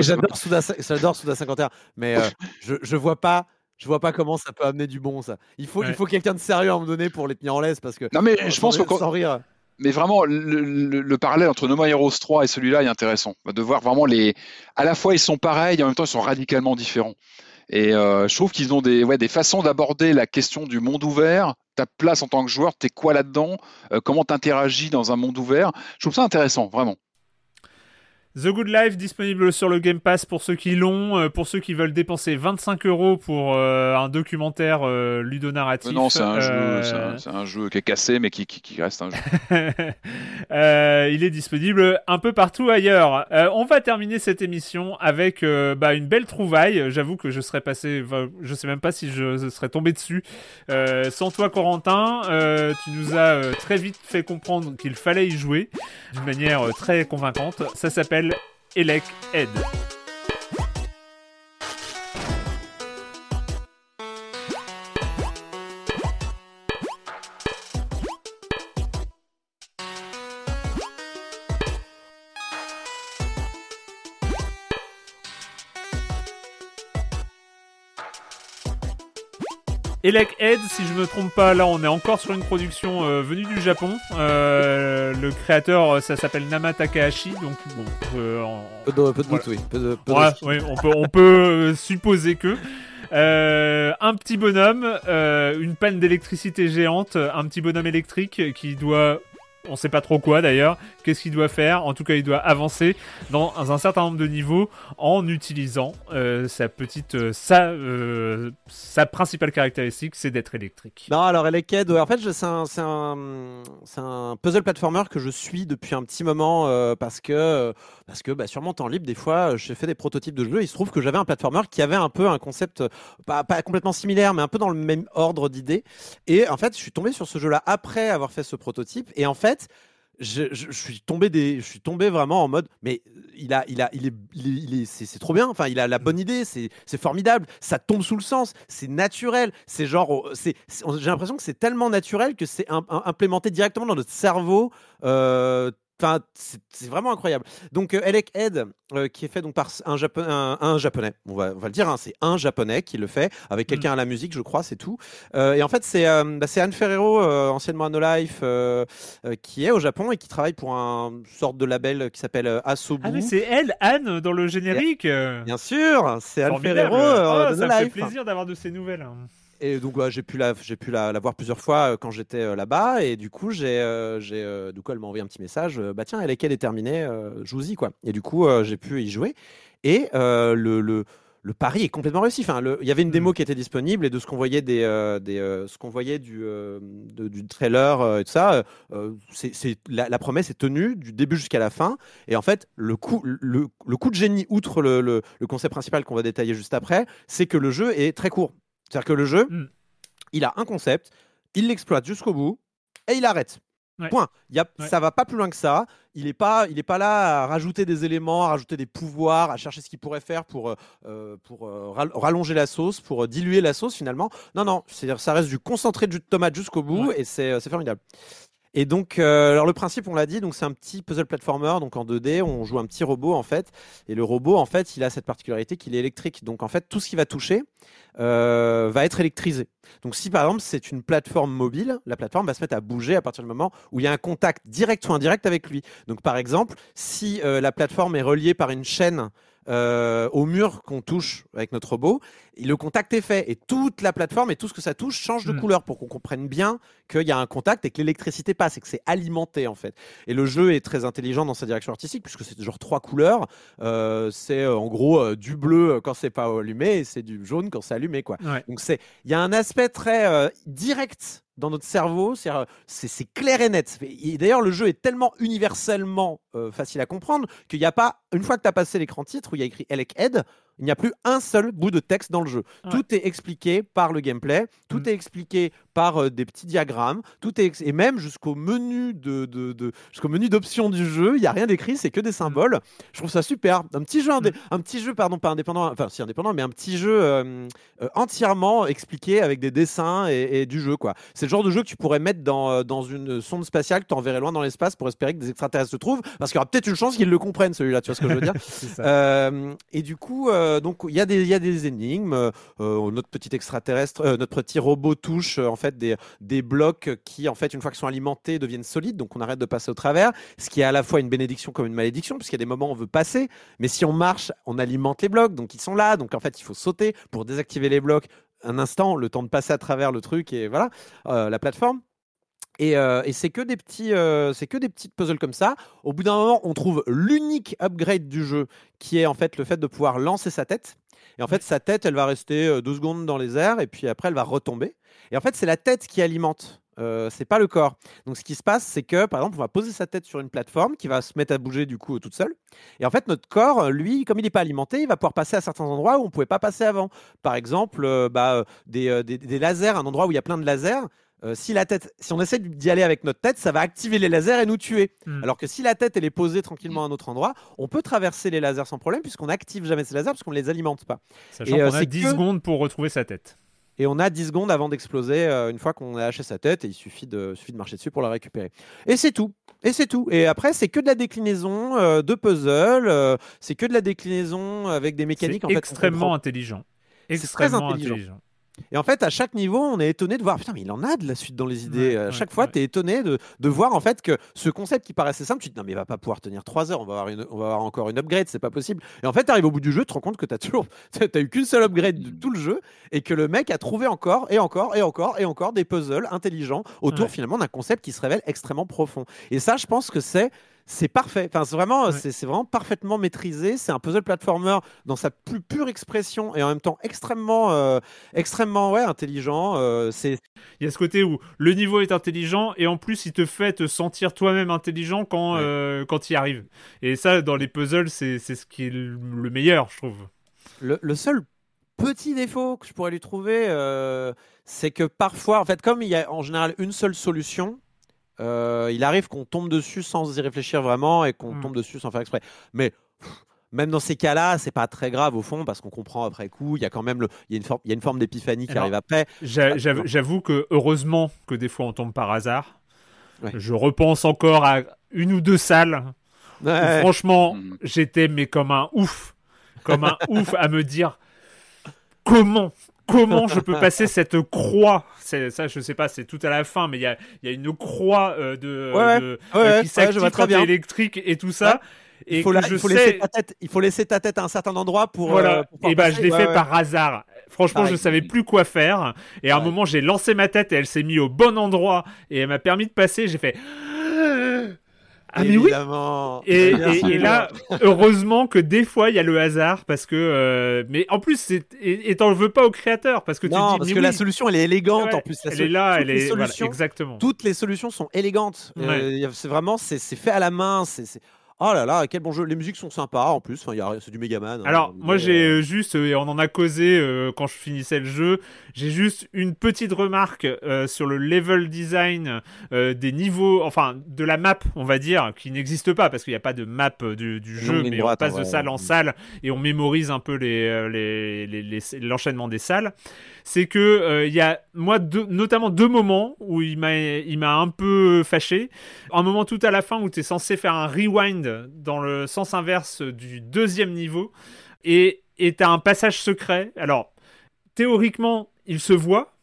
j'adore Souda, j'adore Souda 51, mais euh, je, je vois pas, je vois pas comment ça peut amener du bon ça. Il faut, il faut quelqu'un de sérieux à un moment donné pour les tenir en laisse parce que. Non, mais je pense que sans rire. mais vraiment, le, le- le parallèle entre No More Heroes 3 et celui-là est intéressant. De voir vraiment les. À la fois, ils sont pareils, et en même temps, ils sont radicalement différents. Et euh, je trouve qu'ils ont des, ouais, des façons d'aborder la question du monde ouvert. Ta place en tant que joueur, t'es quoi là-dedans? Euh, Comment t'interagis dans un monde ouvert? Je trouve ça intéressant, vraiment. The Good Life disponible sur le Game Pass pour ceux qui l'ont, euh, pour ceux qui veulent dépenser 25 euros pour euh, un documentaire euh, ludonarratif. non, c'est un, euh, un, un jeu qui est cassé, mais qui, qui, qui reste un jeu. Euh, il est disponible un peu partout ailleurs. Euh, on va terminer cette émission avec euh, bah, une belle trouvaille. J'avoue que je serais passé, enfin, je sais même pas si je serais tombé dessus. Euh, sans toi, Corentin, euh, tu nous as euh, très vite fait comprendre qu'il fallait y jouer d'une manière euh, très convaincante. Ça s'appelle Elec Ed. Elec Ed, si je me trompe pas, là on est encore sur une production euh, venue du Japon. Euh, le créateur, euh, ça s'appelle Nama Takahashi, donc bon, euh, Peu de, peu de Voilà. doute, oui. Peu de, peu de- Ouais, oui, on peut, on peut euh, supposer que. Euh, un petit bonhomme, euh, une panne d'électricité géante, un petit bonhomme électrique qui doit, on sait pas trop quoi d'ailleurs, qu'est-ce qu'il doit faire? En tout cas, il doit avancer dans un certain nombre de niveaux en utilisant euh, sa petite, euh, sa, euh, sa principale caractéristique, c'est d'être électrique. Alors Eleked, en fait, c'est un, un, un puzzle platformer que je suis depuis un petit moment parce que, parce que bah, sur temps libre, des fois, j'ai fait des prototypes de jeux. Il se trouve que j'avais un platformer qui avait un peu un concept, pas, pas complètement similaire, mais un peu dans le même ordre d'idées. Et en fait, je suis tombé sur ce jeu-là après avoir fait ce prototype. Et en fait, je, je- je suis tombé des, je suis tombé vraiment en mode, mais il a, il a, il est, il est, c'est, c'est trop bien. Enfin, il a la bonne idée, c'est, c'est formidable. Ça tombe sous le sens, c'est naturel. C'est genre, oh, c'est, c'est- on- j'ai l'impression que c'est tellement naturel que c'est im- im- implémenté directement dans notre cerveau. Euh, Enfin, c'est vraiment incroyable. Donc, euh, Elec Ed, euh, qui est fait donc par un, Japo- un, un japonais, on va, on va le dire, hein, c'est un japonais qui le fait, avec quelqu'un à la musique, je crois, c'est tout. Euh, et en fait, c'est euh, bah, Anne Ferrero, anciennement No Life, qui est au Japon et qui travaille pour un sorte de label qui s'appelle Asobu. Ah mais c'est elle, Anne, dans le générique? Bien sûr, c'est Anne. Ferrero Oh, de ça No me fait plaisir d'avoir de ces nouvelles. hein. Et donc ouais, j'ai pu la j'ai pu la, la voir plusieurs fois euh, quand j'étais euh, là-bas et du coup j'ai euh, j'ai euh, du coup elle m'a envoyé un petit message bah tiens elle est qu'elle est terminée jouez-y quoi et du coup j'ai pu y jouer et le, le le pari est complètement réussi. Enfin, le- il y avait une démo qui était disponible et de ce qu'on voyait des, des ce qu'on voyait du, de- du trailer et tout ça, c'est la, la promesse est tenue du début jusqu'à la fin. Et en fait, le coup, le, le coup de génie, outre le concept principal qu'on va détailler juste après, c'est que le jeu est très court. C'est-à-dire que le jeu, Mm. il a un concept, il l'exploite jusqu'au bout et il arrête. Ouais. Point. Il y a, Ouais. Ça va pas plus loin que ça. Il n'est pas, il est pas là à rajouter des éléments, à rajouter des pouvoirs, à chercher ce qu'il pourrait faire pour, euh, euh, pour euh, ral- rallonger la sauce, pour euh, diluer la sauce finalement. Non, non, c'est-à-dire ça reste du concentré de jus de tomate jusqu'au bout et c'est euh, c'est formidable. Et donc, euh, alors le principe, on l'a dit, donc c'est un petit puzzle platformer, donc en 2D, on joue un petit robot en fait, et le robot en fait, il a cette particularité qu'il est électrique. Donc en fait, tout ce qui va toucher euh, va être électrisé. Donc si par exemple c'est une plateforme mobile, la plateforme va se mettre à bouger à partir du moment où il y a un contact direct ou indirect avec lui. Donc par exemple, si euh, la plateforme est reliée par une chaîne euh, au mur qu'on touche avec notre robot, le contact est fait et toute la plateforme et tout ce que ça touche change de Mm. couleur pour qu'on comprenne bien qu'il y a un contact et que l'électricité passe et que c'est alimenté en fait. Et le jeu est très intelligent dans sa direction artistique puisque c'est genre trois couleurs. Euh, c'est euh, en gros euh, du bleu euh, quand c'est pas allumé et c'est du jaune quand c'est allumé quoi. Ouais. Donc c'est il y a un aspect très direct dans notre cerveau, c'est euh, clair et net. Et d'ailleurs le jeu est tellement universellement euh, facile à comprendre qu'il n'y a pas une fois que tu as passé l'écran titre où il y a écrit Elec Ed, il n'y a plus un seul bout de texte dans le jeu. Ouais. Tout est expliqué par le gameplay, tout Mm. est expliqué par euh, des petits diagrammes, tout est et même jusqu'au menu de, de, de- jusqu'au menu d'options du jeu, il y a rien d'écrit, c'est que des symboles. Je trouve ça super. Un petit jeu, indé- un petit jeu, pardon, pas indépendant, enfin si indépendant, mais un petit jeu euh, euh, entièrement expliqué avec des dessins et, et du jeu quoi. C'est le genre de jeu que tu pourrais mettre dans, dans une sonde spatiale que tu enverrais loin dans l'espace pour espérer que des extraterrestres se trouvent, parce qu'il y aura peut-être une chance qu'ils le comprennent celui-là. Tu vois ce que je veux dire et du coup, euh, euh, donc il y, a des- énigmes. euh, euh, notre petit extraterrestre, notre petit robot touche en fait des, blocs qui, en fait, une fois qu'ils sont alimentés, deviennent solides. Donc on arrête de passer au travers. Ce qui est à la fois une bénédiction comme une malédiction, puisqu'il y a des moments où on veut passer, mais si on marche, on alimente les blocs, donc ils sont là. Donc en fait, il faut sauter pour désactiver les blocs un instant, le temps de passer à travers le truc et voilà la plateforme. Et, euh, et c'est que des petits, euh, c'est que des petites puzzles comme ça. Au bout d'un moment, on trouve l'unique upgrade du jeu, qui est en fait le fait de pouvoir lancer sa tête. Et en fait, sa tête, elle va rester euh, deux secondes dans les airs, et puis après, elle va retomber. Et en fait, c'est la tête qui alimente. Euh, c'est pas le corps. Donc, ce qui se passe, c'est que, par exemple, on va poser sa tête sur une plateforme qui va se mettre à bouger du coup toute seule. Et en fait, notre corps, lui, comme il n'est pas alimenté, il va pouvoir passer à certains endroits où on ne pouvait pas passer avant. Par exemple, euh, bah, des, des- des lasers, un endroit où il y a plein de lasers. Euh, si la tête, si on essaie d'y aller avec notre tête, ça va activer les lasers et nous tuer. Hmm. Alors que si la tête elle est posée tranquillement à un autre endroit, on peut traverser les lasers sans problème puisqu'on n'active jamais ces lasers parce qu'on ne les alimente pas. Sachant Et, euh, a c'est 10 que- secondes pour retrouver sa tête. Et on a 10 secondes avant d'exploser euh, une fois qu'on a lâché sa tête et il suffit de, suffit de marcher dessus pour la récupérer. Et c'est tout. Et c'est tout. Et après, c'est que de la déclinaison euh, de puzzle. c'est que de la déclinaison avec des mécaniques en fait. extrêmement intelligent. très Extrêmement intelligent. intelligent. Et en fait, à chaque niveau, on est étonné de voir, putain, mais il en a de la suite dans les idées. Ouais, à ouais, chaque fois, ouais. tu es étonné de, de voir en fait que ce concept qui paraissait simple, tu te dis, non, mais il va pas pouvoir tenir 3 heures, on va avoir, une, on va avoir encore une upgrade, c'est pas possible. Et en fait, tu arrives au bout du jeu, tu te rends compte que tu as toujours, t'as eu qu'une seule upgrade de tout le jeu et que le mec a trouvé encore et encore et encore et encore des puzzles intelligents autour finalement d'un concept qui se révèle extrêmement profond. Et ça, je pense que c'est. C'est parfait, enfin, c'est vraiment, Ouais. c'est vraiment parfaitement maîtrisé. C'est un puzzle platformer dans sa plus pure expression et en même temps extrêmement, euh, extrêmement ouais, intelligent. euh, c'est Il y a ce côté où le niveau est intelligent et en plus il te fait te sentir toi-même intelligent quand, Ouais. euh, quand il arrive. Et ça, dans les puzzles, c'est c'est ce qui est le le meilleur, je trouve. le, le seul petit défaut que je pourrais lui trouver, euh, c'est que parfois, en fait, comme il y a en général une seule solution, euh, il arrive qu'on tombe dessus sans y réfléchir vraiment et qu'on Mm. tombe dessus sans faire exprès. Mais pff, même dans ces cas-là, c'est pas très grave au fond parce qu'on comprend après coup. Il y a quand même le, il y a une forme, il y a une forme d'épiphanie qui Alors, arrive après. J'a- j'avoue- que heureusement que des fois on tombe par hasard. Ouais. Je repense encore à une ou deux salles où, Ouais. franchement Mhm. j'étais mais comme un ouf, comme un ouf à me dire comment comment je peux passer cette croix? C'est ça, je sais pas, c'est tout à la fin, mais il y a, il y a une croix euh, de, Ouais, de- ouais, euh, ouais, qui ouais, s'active vois très bien. électrique et tout ça. Et il faut, la- je il faut sais, laisser ta tête, il faut laisser ta tête à un certain endroit pour. voilà. euh, pour pouvoir et bah, passer. je l'ai Ouais, fait ouais. par hasard. Franchement, Pareil. je savais plus quoi faire. Et à un Ouais. moment, j'ai lancé ma tête et elle s'est mise au bon endroit et elle m'a permis de passer. J'ai fait. Ah, mais oui! Et, là, heureusement que des fois il y a le hasard parce que. euh, mais en plus, c'est- et t'en veux pas au créateur parce que tu non, dis. parce que la solution, elle est élégante ouais, en plus. La elle est là, toutes elle est. voilà, exactement. toutes les solutions sont élégantes. Euh, Ouais. a- c'est vraiment, c'est fait à la main. C'est- oh là là, quel bon jeu. Les musiques sont sympas en plus. Enfin, il y a- c'est du Megaman. hein, Alors, mais, moi, j'ai euh, euh, juste, euh, et on en a causé euh, quand je finissais le jeu, j'ai juste une petite remarque euh, sur le level design euh, des niveaux, enfin, de la map, on va dire, qui n'existe pas, parce qu'il n'y a pas de map du, du jeu, mais droite, on passe de salle en salle, et on mémorise un peu les, euh, les, les- les- l'enchaînement des salles. C'est que euh, il y a, moi, deux- notamment deux moments où il m'a, il m'a un peu fâché. Un moment tout à la fin où tu es censé faire un rewind dans le sens inverse du deuxième niveau et et t'as un passage secret. Alors théoriquement, il se voit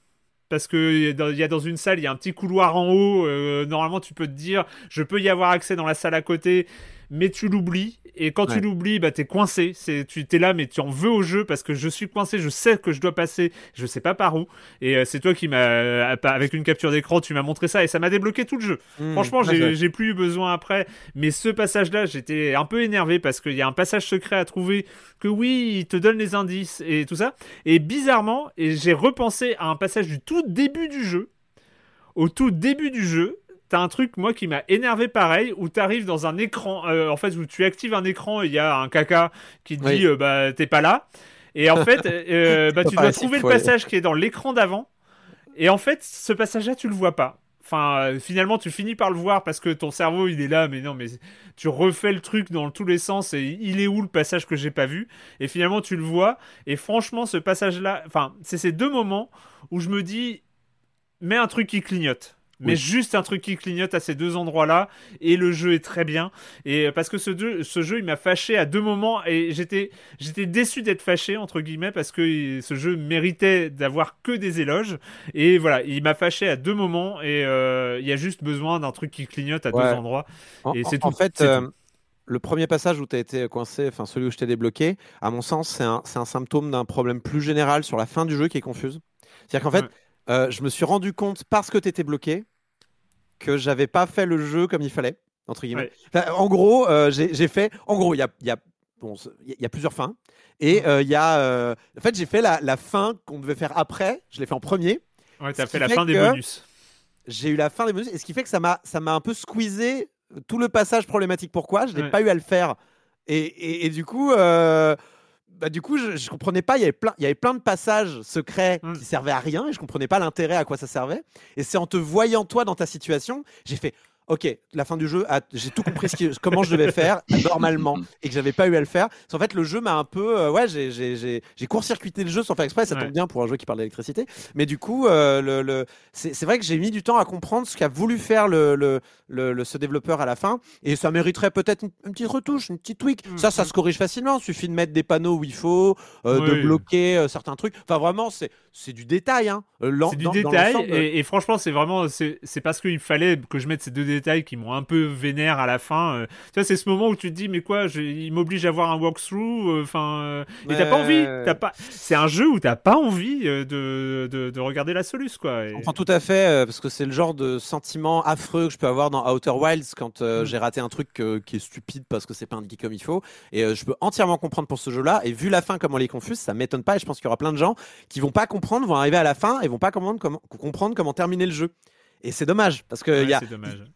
parce que il y a dans- une salle, il y a un petit couloir en haut. euh, normalement, tu peux te dire, je peux y avoir accès dans la salle à côté, mais tu l'oublies. Et quand tu l'oublies, bah t'es coincé. C'est, tu t'es là, mais tu en veux au jeu parce que je suis coincé. Je sais que je dois passer. Je sais pas par où. Et euh, c'est toi qui m'a, euh, avec une capture d'écran, tu m'as montré ça et ça m'a débloqué tout le jeu. hmm, Franchement, j'ai plus eu besoin après. Mais ce passage-là, j'étais un peu énervé parce qu'il y a un passage secret à trouver que oui, il te donne les indices et tout ça. Et bizarrement, et j'ai repensé à un passage du tout début du jeu. Au tout début du jeu, t'as un truc, moi, qui m'a énervé pareil, où t'arrives dans un écran, euh, en fait, où tu actives un écran et il y a un caca qui te Oui. dit, euh, bah, t'es pas là. Et en fait, euh, bah, tu dois trouver le passage qui est dans l'écran d'avant. Et en fait, ce passage-là, tu le vois pas. Enfin, finalement, tu finis par le voir parce que ton cerveau, il est là, mais non, mais tu refais le truc dans tous les sens et il est où le passage que j'ai pas vu? Et finalement, tu le vois. Et franchement, ce passage-là, enfin, c'est ces deux moments où je me dis, mets un truc qui clignote. Mais Oui. juste un truc qui clignote à ces deux endroits-là, et le jeu est très bien. Et euh, parce que ce jeu, ce jeu il m'a fâché à deux moments, et j'étais, j'étais déçu d'être fâché entre guillemets parce que il- ce jeu méritait d'avoir que des éloges. Et voilà, il m'a fâché à deux moments, et euh, il y a juste besoin d'un truc qui clignote à Ouais. deux endroits. En, Et c'est en- en tout, fait, euh, tout. le premier passage où tu as été coincé, enfin celui où je t'ai débloqué, à mon sens, c'est un, un symptôme d'un problème plus général sur la fin du jeu qui est confuse. C'est-à-dire qu'en fait, Ouais. Euh, je me suis rendu compte parce que tu étais bloqué que j'avais pas fait le jeu comme il fallait, entre guillemets. Enfin, en gros, euh, j'ai fait. En gros, il y a, il y, a, bon, il y a plusieurs fins. Et Mhm. euh, il y a. en fait, j'ai fait la, la fin qu'on devait faire après. Je l'ai fait en premier. Ouais, t'as fait la fin des bonus. j'ai eu la fin des bonus, et ce qui fait que ça m'a ça m'a un peu squeezé tout le passage problématique. Pourquoi? Je n'ai Ouais. pas eu à le faire. Et, et, et du coup, bah, du coup, je, je comprenais pas. Il y avait plein, il y avait plein de passages secrets Mm. qui servaient à rien, et je comprenais pas l'intérêt à quoi ça servait. Et c'est en te voyant toi dans ta situation, j'ai fait. Ok, la fin du jeu, ah, j'ai tout compris ce qui- comment je devais faire normalement et que j'avais pas eu à le faire. Qu'en fait, le jeu m'a un peu, euh, ouais, j'ai- court-circuité le jeu sans faire exprès. Ça Ouais. tombe bien pour un jeu qui parle d'électricité. Mais du coup, euh, le, le- c'est vrai que j'ai mis du temps à comprendre ce qu'a voulu faire le, le, le- le- ce développeur à la fin. Et ça mériterait peut-être une, une petite retouche, une petite tweak. Mm, Ça, ça mm. se corrige facilement. Il suffit de mettre des panneaux où il faut, euh, de bloquer euh, certains trucs. Enfin, vraiment, c'est c'est du détail. Hein. C'est du dans- détail et, et franchement c'est vraiment c'est c'est parce qu'il fallait que je mette ces deux détails qui m'ont un peu vénère à la fin. euh. tu vois c'est ce moment où tu te dis mais quoi je- il m'oblige à voir un walkthrough euh, enfin euh, et t'as pas envie t'as pas c'est un jeu où t'as pas envie euh, de, de, de regarder la soluce quoi. Et- Enfin, tout à fait, euh, parce que c'est le genre de sentiment affreux que je peux avoir dans Outer Wilds quand euh, Mm. j'ai raté un truc euh, qui est stupide parce que c'est pas indiqué comme il faut. Et euh, je peux entièrement comprendre pour ce jeu-là. Et vu la fin, comment elle est confuse, ça m'étonne pas. Et je pense qu'il y aura plein de gens qui vont pas comprendre, vont arriver à la fin et vont pas comprendre comment, comprendre comment terminer le jeu. Et c'est dommage, parce que Ouais, y a,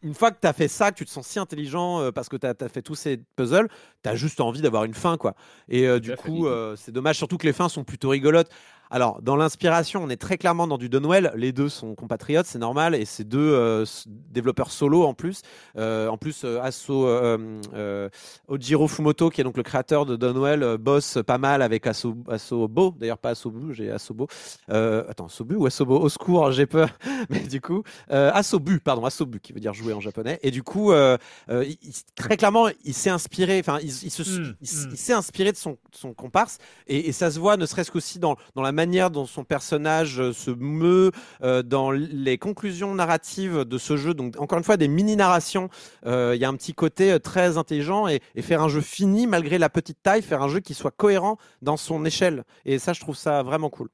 une fois que tu as fait ça, que tu te sens si intelligent euh, parce que tu as, fait tous ces puzzles, tu as juste envie d'avoir une fin. quoi. Et euh, du coup, euh, c'est dommage, surtout que les fins sont plutôt rigolotes. Alors, dans l'inspiration, on est très clairement dans du Dunwell. Les deux sont compatriotes, c'est normal. Et c'est deux euh, développeurs solo en plus. Euh, en plus, euh, Asso, euh, Ojiro Fumoto, qui est donc le créateur de Dunwell, euh, bosse pas mal avec Asso, Asobo. D'ailleurs, pas Asobu, j'ai Asobo. Attends, Asobu ou Asobo? Au secours, j'ai peur. Mais du coup, Asobu, pardon, Asobu, qui veut dire jouer en japonais. Et du coup, il- très clairement, il s'est inspiré, enfin, il, il se- Mm, il s- mm. il s'est inspiré de son, de son comparse. Et, et ça se voit, ne serait-ce qu'aussi dans, dans la manière dont son personnage euh, se meut, euh, dans les conclusions narratives de ce jeu. Donc, encore une fois, des mini-narrations. Euh, Il y a un petit côté très intelligent et, et faire un jeu fini, malgré la petite taille, faire un jeu qui soit cohérent dans son échelle. Et ça, je trouve ça vraiment cool.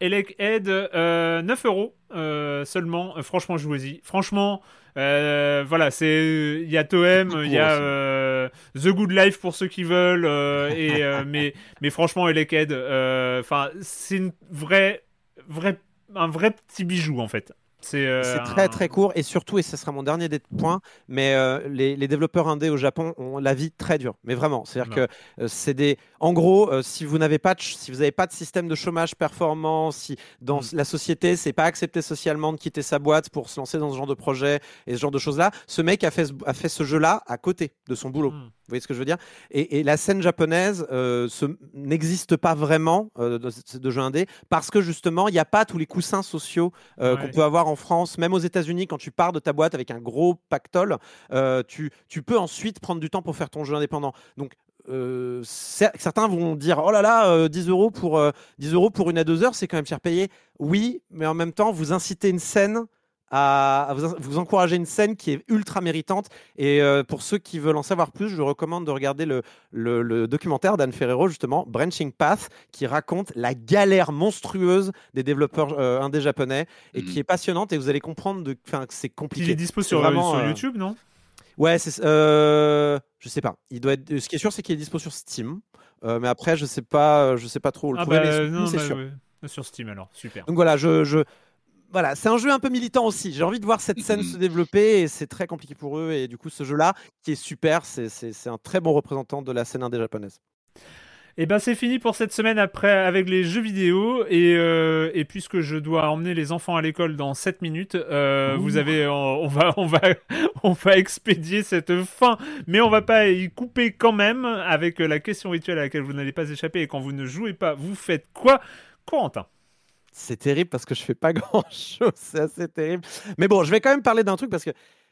Elec euh, 9 euros seulement. Franchement, jouez-y. Franchement, euh, voilà, c'est il y a Toem, il y a euh, The Good Life pour ceux qui veulent. euh, et euh, mais mais franchement, euh, enfin, c'est une vraie, vraie, un vrai petit bijou en fait. C'est euh, un- très très court et surtout, et ce sera mon dernier point, mais euh, les, les développeurs indés au Japon ont la vie très dure. Mais vraiment, c'est-à-dire Non. que euh, c'est des. En gros, euh, si vous n'avez pas de, ch- si vous n'avez pas de système de chômage performant, si dans Mm. la société c'est pas accepté socialement de quitter sa boîte pour se lancer dans ce genre de projet et ce genre de choses-là, ce mec a fait ce, a fait ce jeu-là à côté de son boulot. Mm. Vous voyez ce que je veux dire? Et, et la scène japonaise euh, n'existe pas vraiment euh, de, de jeux indés parce que justement, il n'y a pas tous les coussins sociaux euh, Ouais. qu'on peut avoir en France, même aux États-Unis, quand tu pars de ta boîte avec un gros pactole, tu, tu peux ensuite prendre du temps pour faire ton jeu indépendant. Donc, euh, cer- certains vont dire oh là là, euh, 10 euros pour euh, 10 euros pour une à deux heures, c'est quand même cher payé. Oui, mais en même temps, vous incitez une scène. À, à vous, vous encourager une scène qui est ultra méritante et euh, pour ceux qui veulent en savoir plus je recommande de regarder le, le, le documentaire d'Anne Ferrero justement Branching Path qui raconte la galère monstrueuse des développeurs euh, indés japonais et Mhm. qui est passionnante et vous allez comprendre de, enfin, que c'est compliqué. Il est dispo sur, vraiment, sur YouTube, non? Ouais, c'est euh, je sais pas. Il doit être. Ce qui est sûr, c'est qu'il est dispo sur Steam. Euh, mais après, je sais pas, je sais pas trop où le Ah trouver. bah, mais non, Steam, c'est bah, sûr. ouais. Sur Steam alors, super. Donc voilà, je, je... voilà, c'est un jeu un peu militant aussi. J'ai envie de voir cette scène se développer et c'est très compliqué pour eux. Et du coup, ce jeu-là, qui est super, c'est un très bon représentant de la scène indé japonaise. Et ben c'est fini pour cette semaine après avec les jeux vidéo. Et, euh, et puisque je dois emmener les enfants à l'école dans 7 minutes, euh, vous avez on, on va on va on va expédier cette fin, mais on va pas y couper quand même avec la question rituelle à laquelle vous n'allez pas échapper. Et quand vous ne jouez pas, vous faites quoi Corentin? C'est terrible parce que je fais pas grand chose. C'est assez terrible. Mais bon, je vais quand même parler d'un truc parce que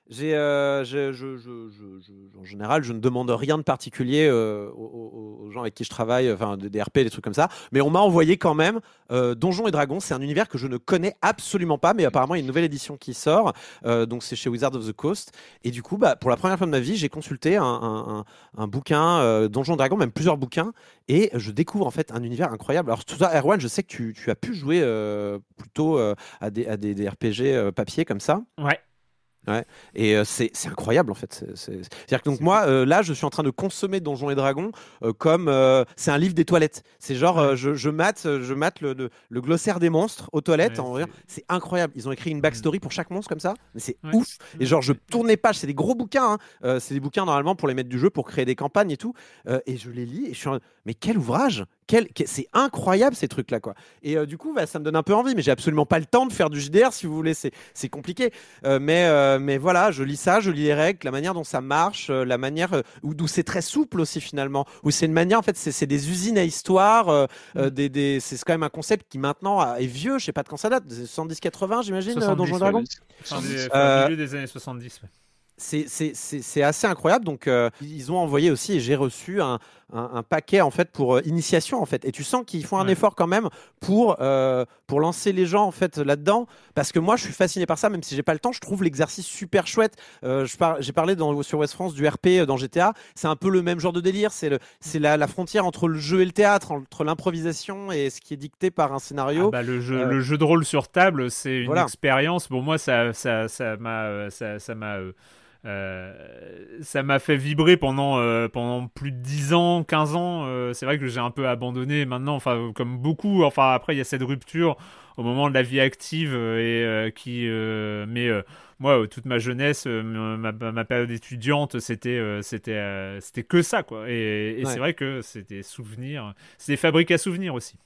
j'ai, euh, je, je, je, je, en général, je ne demande rien de particulier euh, aux, aux, gens avec qui je travaille, enfin des RP, des trucs comme ça. Mais on m'a envoyé quand même euh, Donjons et Dragons. C'est un univers que je ne connais absolument pas, mais apparemment il y a une nouvelle édition qui sort. Euh, donc c'est chez Wizard of the Coast. Et du coup, bah, pour la première fois de ma vie, j'ai consulté un, un, un, un bouquin Donjons et Dragons, même plusieurs bouquins, et je découvre en fait un univers incroyable. Alors tout ça, Erwan, je sais que tu, tu as pu jouer plutôt à des, à des, des RPG papier comme ça. Ouais. Ouais. Et euh, c'est incroyable en fait. C'est-à-dire que donc moi euh, là je suis en train de consommer Donjons et Dragons euh, comme c'est un livre des toilettes. C'est genre je, je mate je mate le, le, le, glossaire des monstres aux toilettes. Ouais, c'est incroyable. Ils ont écrit une backstory pour chaque monstre comme ça. Mais c'est ouais. ouf. Et genre je tourne les pages. C'est des gros bouquins. Hein. C'est des bouquins normalement pour les mettre du jeu pour créer des campagnes et tout. Et je les lis et je suis en... mais quel ouvrage quel, c'est incroyable ces trucs là quoi. Et euh, du coup, bah, ça me donne un peu envie, mais j'ai absolument pas le temps de faire du JDR si vous voulez, c'est compliqué. Euh, mais euh, mais voilà, je lis ça, je lis les règles, la manière dont ça marche, la manière où, où c'est très souple aussi finalement, où c'est une manière en fait, c'est des usines à histoire, mm. des, des c'est quand même un concept qui maintenant est vieux, je sais pas de quand ça date, 70-80 j'imagine, Donjon Dragon. milieu des années 70. Ouais c'est assez incroyable. Donc, euh, ils ont envoyé aussi, et j'ai reçu un, un, un, paquet en fait pour euh, initiation en fait. Et tu sens qu'ils font un ouais. effort quand même pour euh, pour lancer les gens en fait là-dedans, parce que moi je suis fasciné par ça, même si j'ai pas le temps. Je trouve l'exercice super chouette. Euh, j'ai parlé dans, sur West France du RP dans GTA. C'est un peu le même genre de délire. C'est c'est la, la, frontière entre le jeu et le théâtre, entre l'improvisation et ce qui est dicté par un scénario. Ah bah, le jeu le jeu de rôle sur table, c'est une voilà. expérience. Pour moi, ça ça ça m'a ça ça m'a euh, ça m'a fait vibrer pendant, euh, pendant plus de 10 ans, 15 ans. Euh, c'est vrai que j'ai un peu abandonné maintenant, enfin, comme beaucoup. Enfin, après, il y a cette rupture au moment de la vie active et qui. mais moi, toute ma jeunesse, ma, ma, période étudiante, c'était c'était c'était que ça, quoi. Et, et ouais. c'est vrai que c'était souvenirs. Fabriques à souvenirs aussi.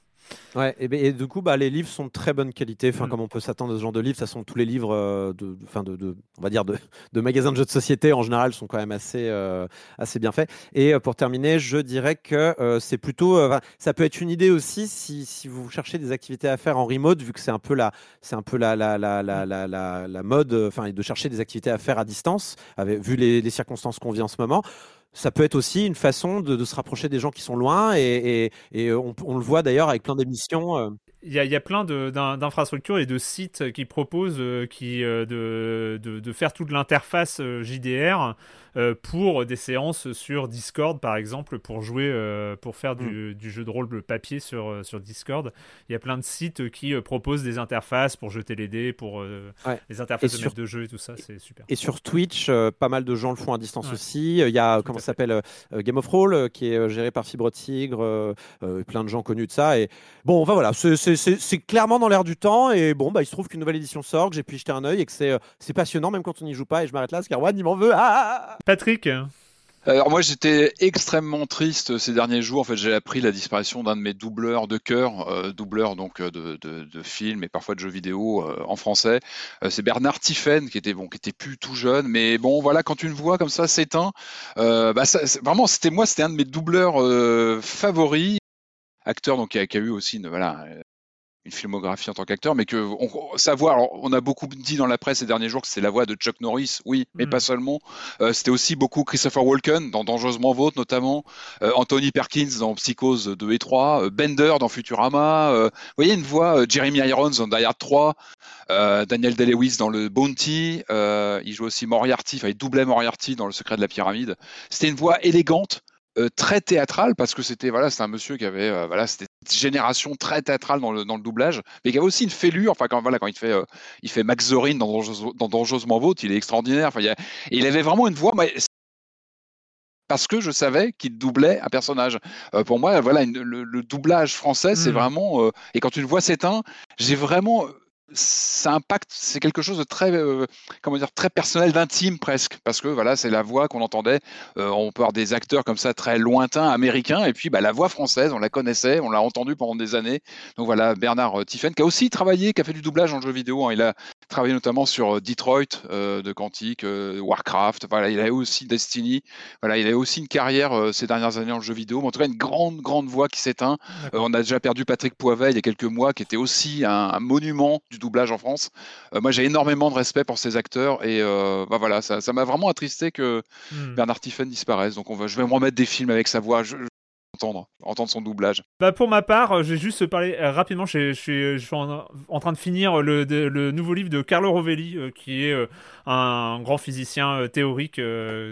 Ouais, et, et, du coup, bah, les livres sont de très bonne qualité. Enfin, mmh. comme on peut s'attendre à ce genre de livres, ça sont tous les livres euh, de, de, de, de, on va dire de, de, magasins de jeux de société en général sont quand même assez, euh, assez bien faits. Et euh, pour terminer, je dirais que c'est plutôt, ça peut être une idée aussi si, si vous cherchez des activités à faire en remote, vu que c'est un peu la, c'est un peu la, la, la, la, la, la, la mode, enfin, de chercher des activités à faire à distance, avec, vu les, les circonstances qu'on vit en ce moment ça peut être aussi une façon de, se rapprocher des gens qui sont loin et, on, le voit d'ailleurs avec plein d'émissions. Euh. Il y, a, plein d'infrastructures et de sites qui proposent euh, qui, euh, de, faire toute l'interface JDR pour des séances sur Discord, par exemple, pour jouer, euh, pour faire du, mm. du, jeu de rôle papier sur, euh, sur Discord. Il y a plein de sites qui proposent des interfaces pour jeter les dés, pour ouais. les interfaces et de sur... de jeu et tout ça, c'est super. Et sur Twitch, pas mal de gens le font à distance ouais. aussi. Il y a, tout comment ça s'appelle, Game of Roll, qui est géré par Fibre Tigre, plein de gens connus de ça. Et bon, enfin voilà, c'est clairement dans l'air du temps. Et bon, bah, il se trouve qu'une nouvelle édition sort, que j'ai pu jeter un œil et que c'est passionnant, même quand on n'y joue pas. Et je m'arrête là, parce qu'Arwan, il m'en veut. Ah Patrick alors moi j'étais extrêmement triste ces derniers jours. En fait j'ai appris la disparition d'un de mes doubleurs de cœur, euh, doubleur donc euh, de, de, de, films et parfois de jeux vidéo euh, en français. Euh, c'est Bernard Tiffen qui était bon, qui était plus tout jeune, mais bon voilà quand une voix comme ça s'éteint, euh, bah, vraiment c'était moi c'était un de mes doubleurs favoris acteur donc qui a, qui a, eu aussi une voilà une filmographie en tant qu'acteur, mais que on, savoir, alors, on a beaucoup dit dans la presse ces derniers jours que c'est la voix de Chuck Norris, oui, mais mm. pas seulement. Euh, C'était aussi beaucoup Christopher Walken dans Dangereusement Vôtre notamment, euh, Anthony Perkins dans Psychose 2 et 3, euh, Bender dans Futurama. Vous voyez une voix, Jeremy Irons dans Die Hard 3, Daniel Day-Lewis dans le Bounty. il joue aussi Moriarty, enfin il doublait Moriarty dans Le Secret de la Pyramide. C'était une voix élégante euh, très théâtral parce que c'était voilà c'est un monsieur qui avait euh, voilà c'était génération très théâtrale dans le, dans le doublage mais qui avait aussi une fêlure enfin quand voilà quand il fait euh, il fait Max Zorin dans, Dangereuse, dans Dangereusement Vôtre il est extraordinaire enfin il, a, il avait vraiment une voix mais parce que je savais qu'il doublait un personnage. Euh, pour moi, voilà, une, le, le, doublage français, mmh. c'est vraiment. Euh, et quand une voix s'éteint, j'ai vraiment ça impacte, c'est quelque chose de très, euh, comment dire, très personnel, d'intime presque, parce que voilà, c'est la voix qu'on entendait. Euh, on peut avoir des acteurs comme ça très lointains, américains, et puis bah, la voix française, on la connaissait, on l'a entendue pendant des années. Donc voilà, Bernard euh, Tiffen, qui a aussi travaillé, qui a fait du doublage en jeu vidéo. Hein, il a travaillé notamment sur Detroit de Quantique, Warcraft. Voilà, il a aussi Destiny. Voilà, il a aussi une carrière ces dernières années en jeu vidéo. Mais en tout cas, une grande, grande voix qui s'éteint. on a déjà perdu Patrick Poivet il y a quelques mois, qui était aussi un, monument du doublage en France. moi, j'ai énormément de respect pour ces acteurs et bah voilà, ça, m'a vraiment attristé que hmm. Bernard Tiffen disparaisse. Donc, on va, je vais me remettre des films avec sa voix entendre, entendre son doublage. Bah pour ma part, euh, j'ai juste parlé euh, rapidement. Je suis en, train de finir le, nouveau livre de Carlo Rovelli, euh, qui est un grand physicien théorique,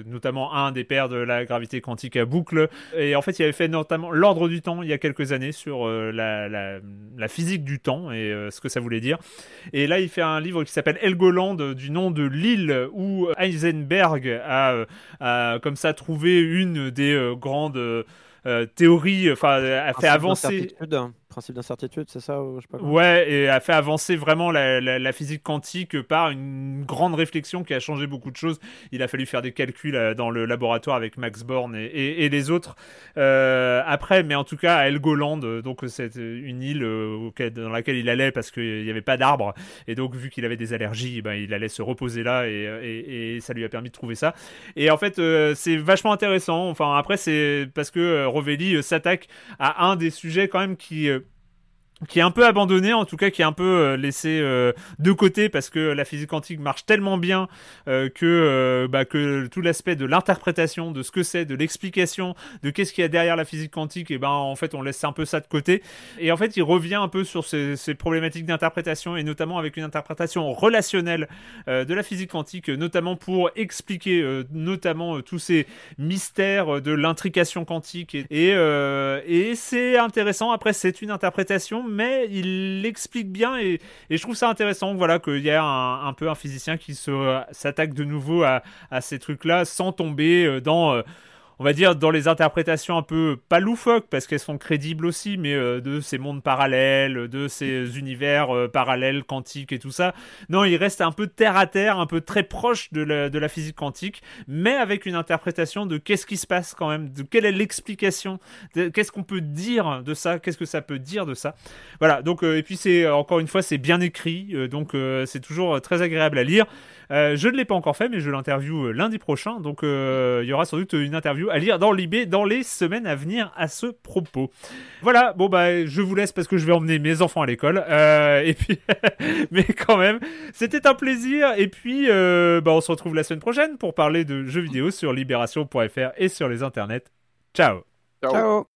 notamment un des pères de la gravité quantique à boucle. Et en fait, il avait fait notamment l'ordre du temps il y a quelques années sur la, la, physique du temps et ce que ça voulait dire. Et là, il fait un livre qui s'appelle Helgoland, du nom de l'île où Heisenberg a, comme ça trouvé une des grandes euh, théorie, enfin, a fait avancer principe d'incertitude, c'est ça je sais pas Ouais, et a fait avancer vraiment la, physique quantique par une grande réflexion qui a changé beaucoup de choses. Il a fallu faire des calculs euh, dans le laboratoire avec Max Born et, les autres euh, après, mais en tout cas à Helgoland, euh, donc c'est une île dans laquelle il allait parce qu'il n'y avait pas d'arbres, et donc vu qu'il avait des allergies, ben, il allait se reposer là et, ça lui a permis de trouver ça. Et en fait, c'est vachement intéressant. Enfin, après, c'est parce que Rovelli s'attaque à un des sujets quand même qui qui est un peu abandonné, en tout cas qui est un peu euh, laissé euh, de côté parce que la physique quantique marche tellement bien euh, que, bah, que tout l'aspect de l'interprétation, de ce que c'est, de l'explication, de qu'est-ce qu'il y a derrière la physique quantique, et ben en fait on laisse un peu ça de côté. Et en fait il revient un peu sur ces, ces problématiques d'interprétation et notamment avec une interprétation relationnelle de la physique quantique, notamment pour expliquer notamment tous ces mystères de l'intrication quantique. Et, et c'est intéressant. Après c'est une interprétation mais il l'explique bien et, je trouve ça intéressant voilà, qu'il y a un, peu un physicien qui s'attaque de nouveau à, ces trucs-là sans tomber euh, dans... On va dire, dans les interprétations un peu, pas loufoques, parce qu'elles sont crédibles aussi, mais euh, de ces mondes parallèles, de ces univers euh, parallèles, quantiques et tout ça. Non, il reste un peu terre à terre, un peu très proche de la, de la physique quantique, mais avec une interprétation de qu'est-ce qui se passe quand même, de quelle est l'explication, qu'est-ce qu'on peut dire de ça, qu'est-ce que ça peut dire de ça. Voilà, donc, euh, et puis c'est, encore une fois, c'est bien écrit, donc c'est toujours très agréable à lire. je ne l'ai pas encore fait, mais je l'interview lundi prochain, donc il y aura sans doute une interview à lire dans l'IB dans les semaines à venir à ce propos. Voilà, bon bah je vous laisse parce que je vais emmener mes enfants à l'école. Euh, et puis, mais quand même, c'était un plaisir. Et puis, euh, bah, on se retrouve la semaine prochaine pour parler de jeux vidéo sur libération.fr et sur les internets. Ciao. Ciao.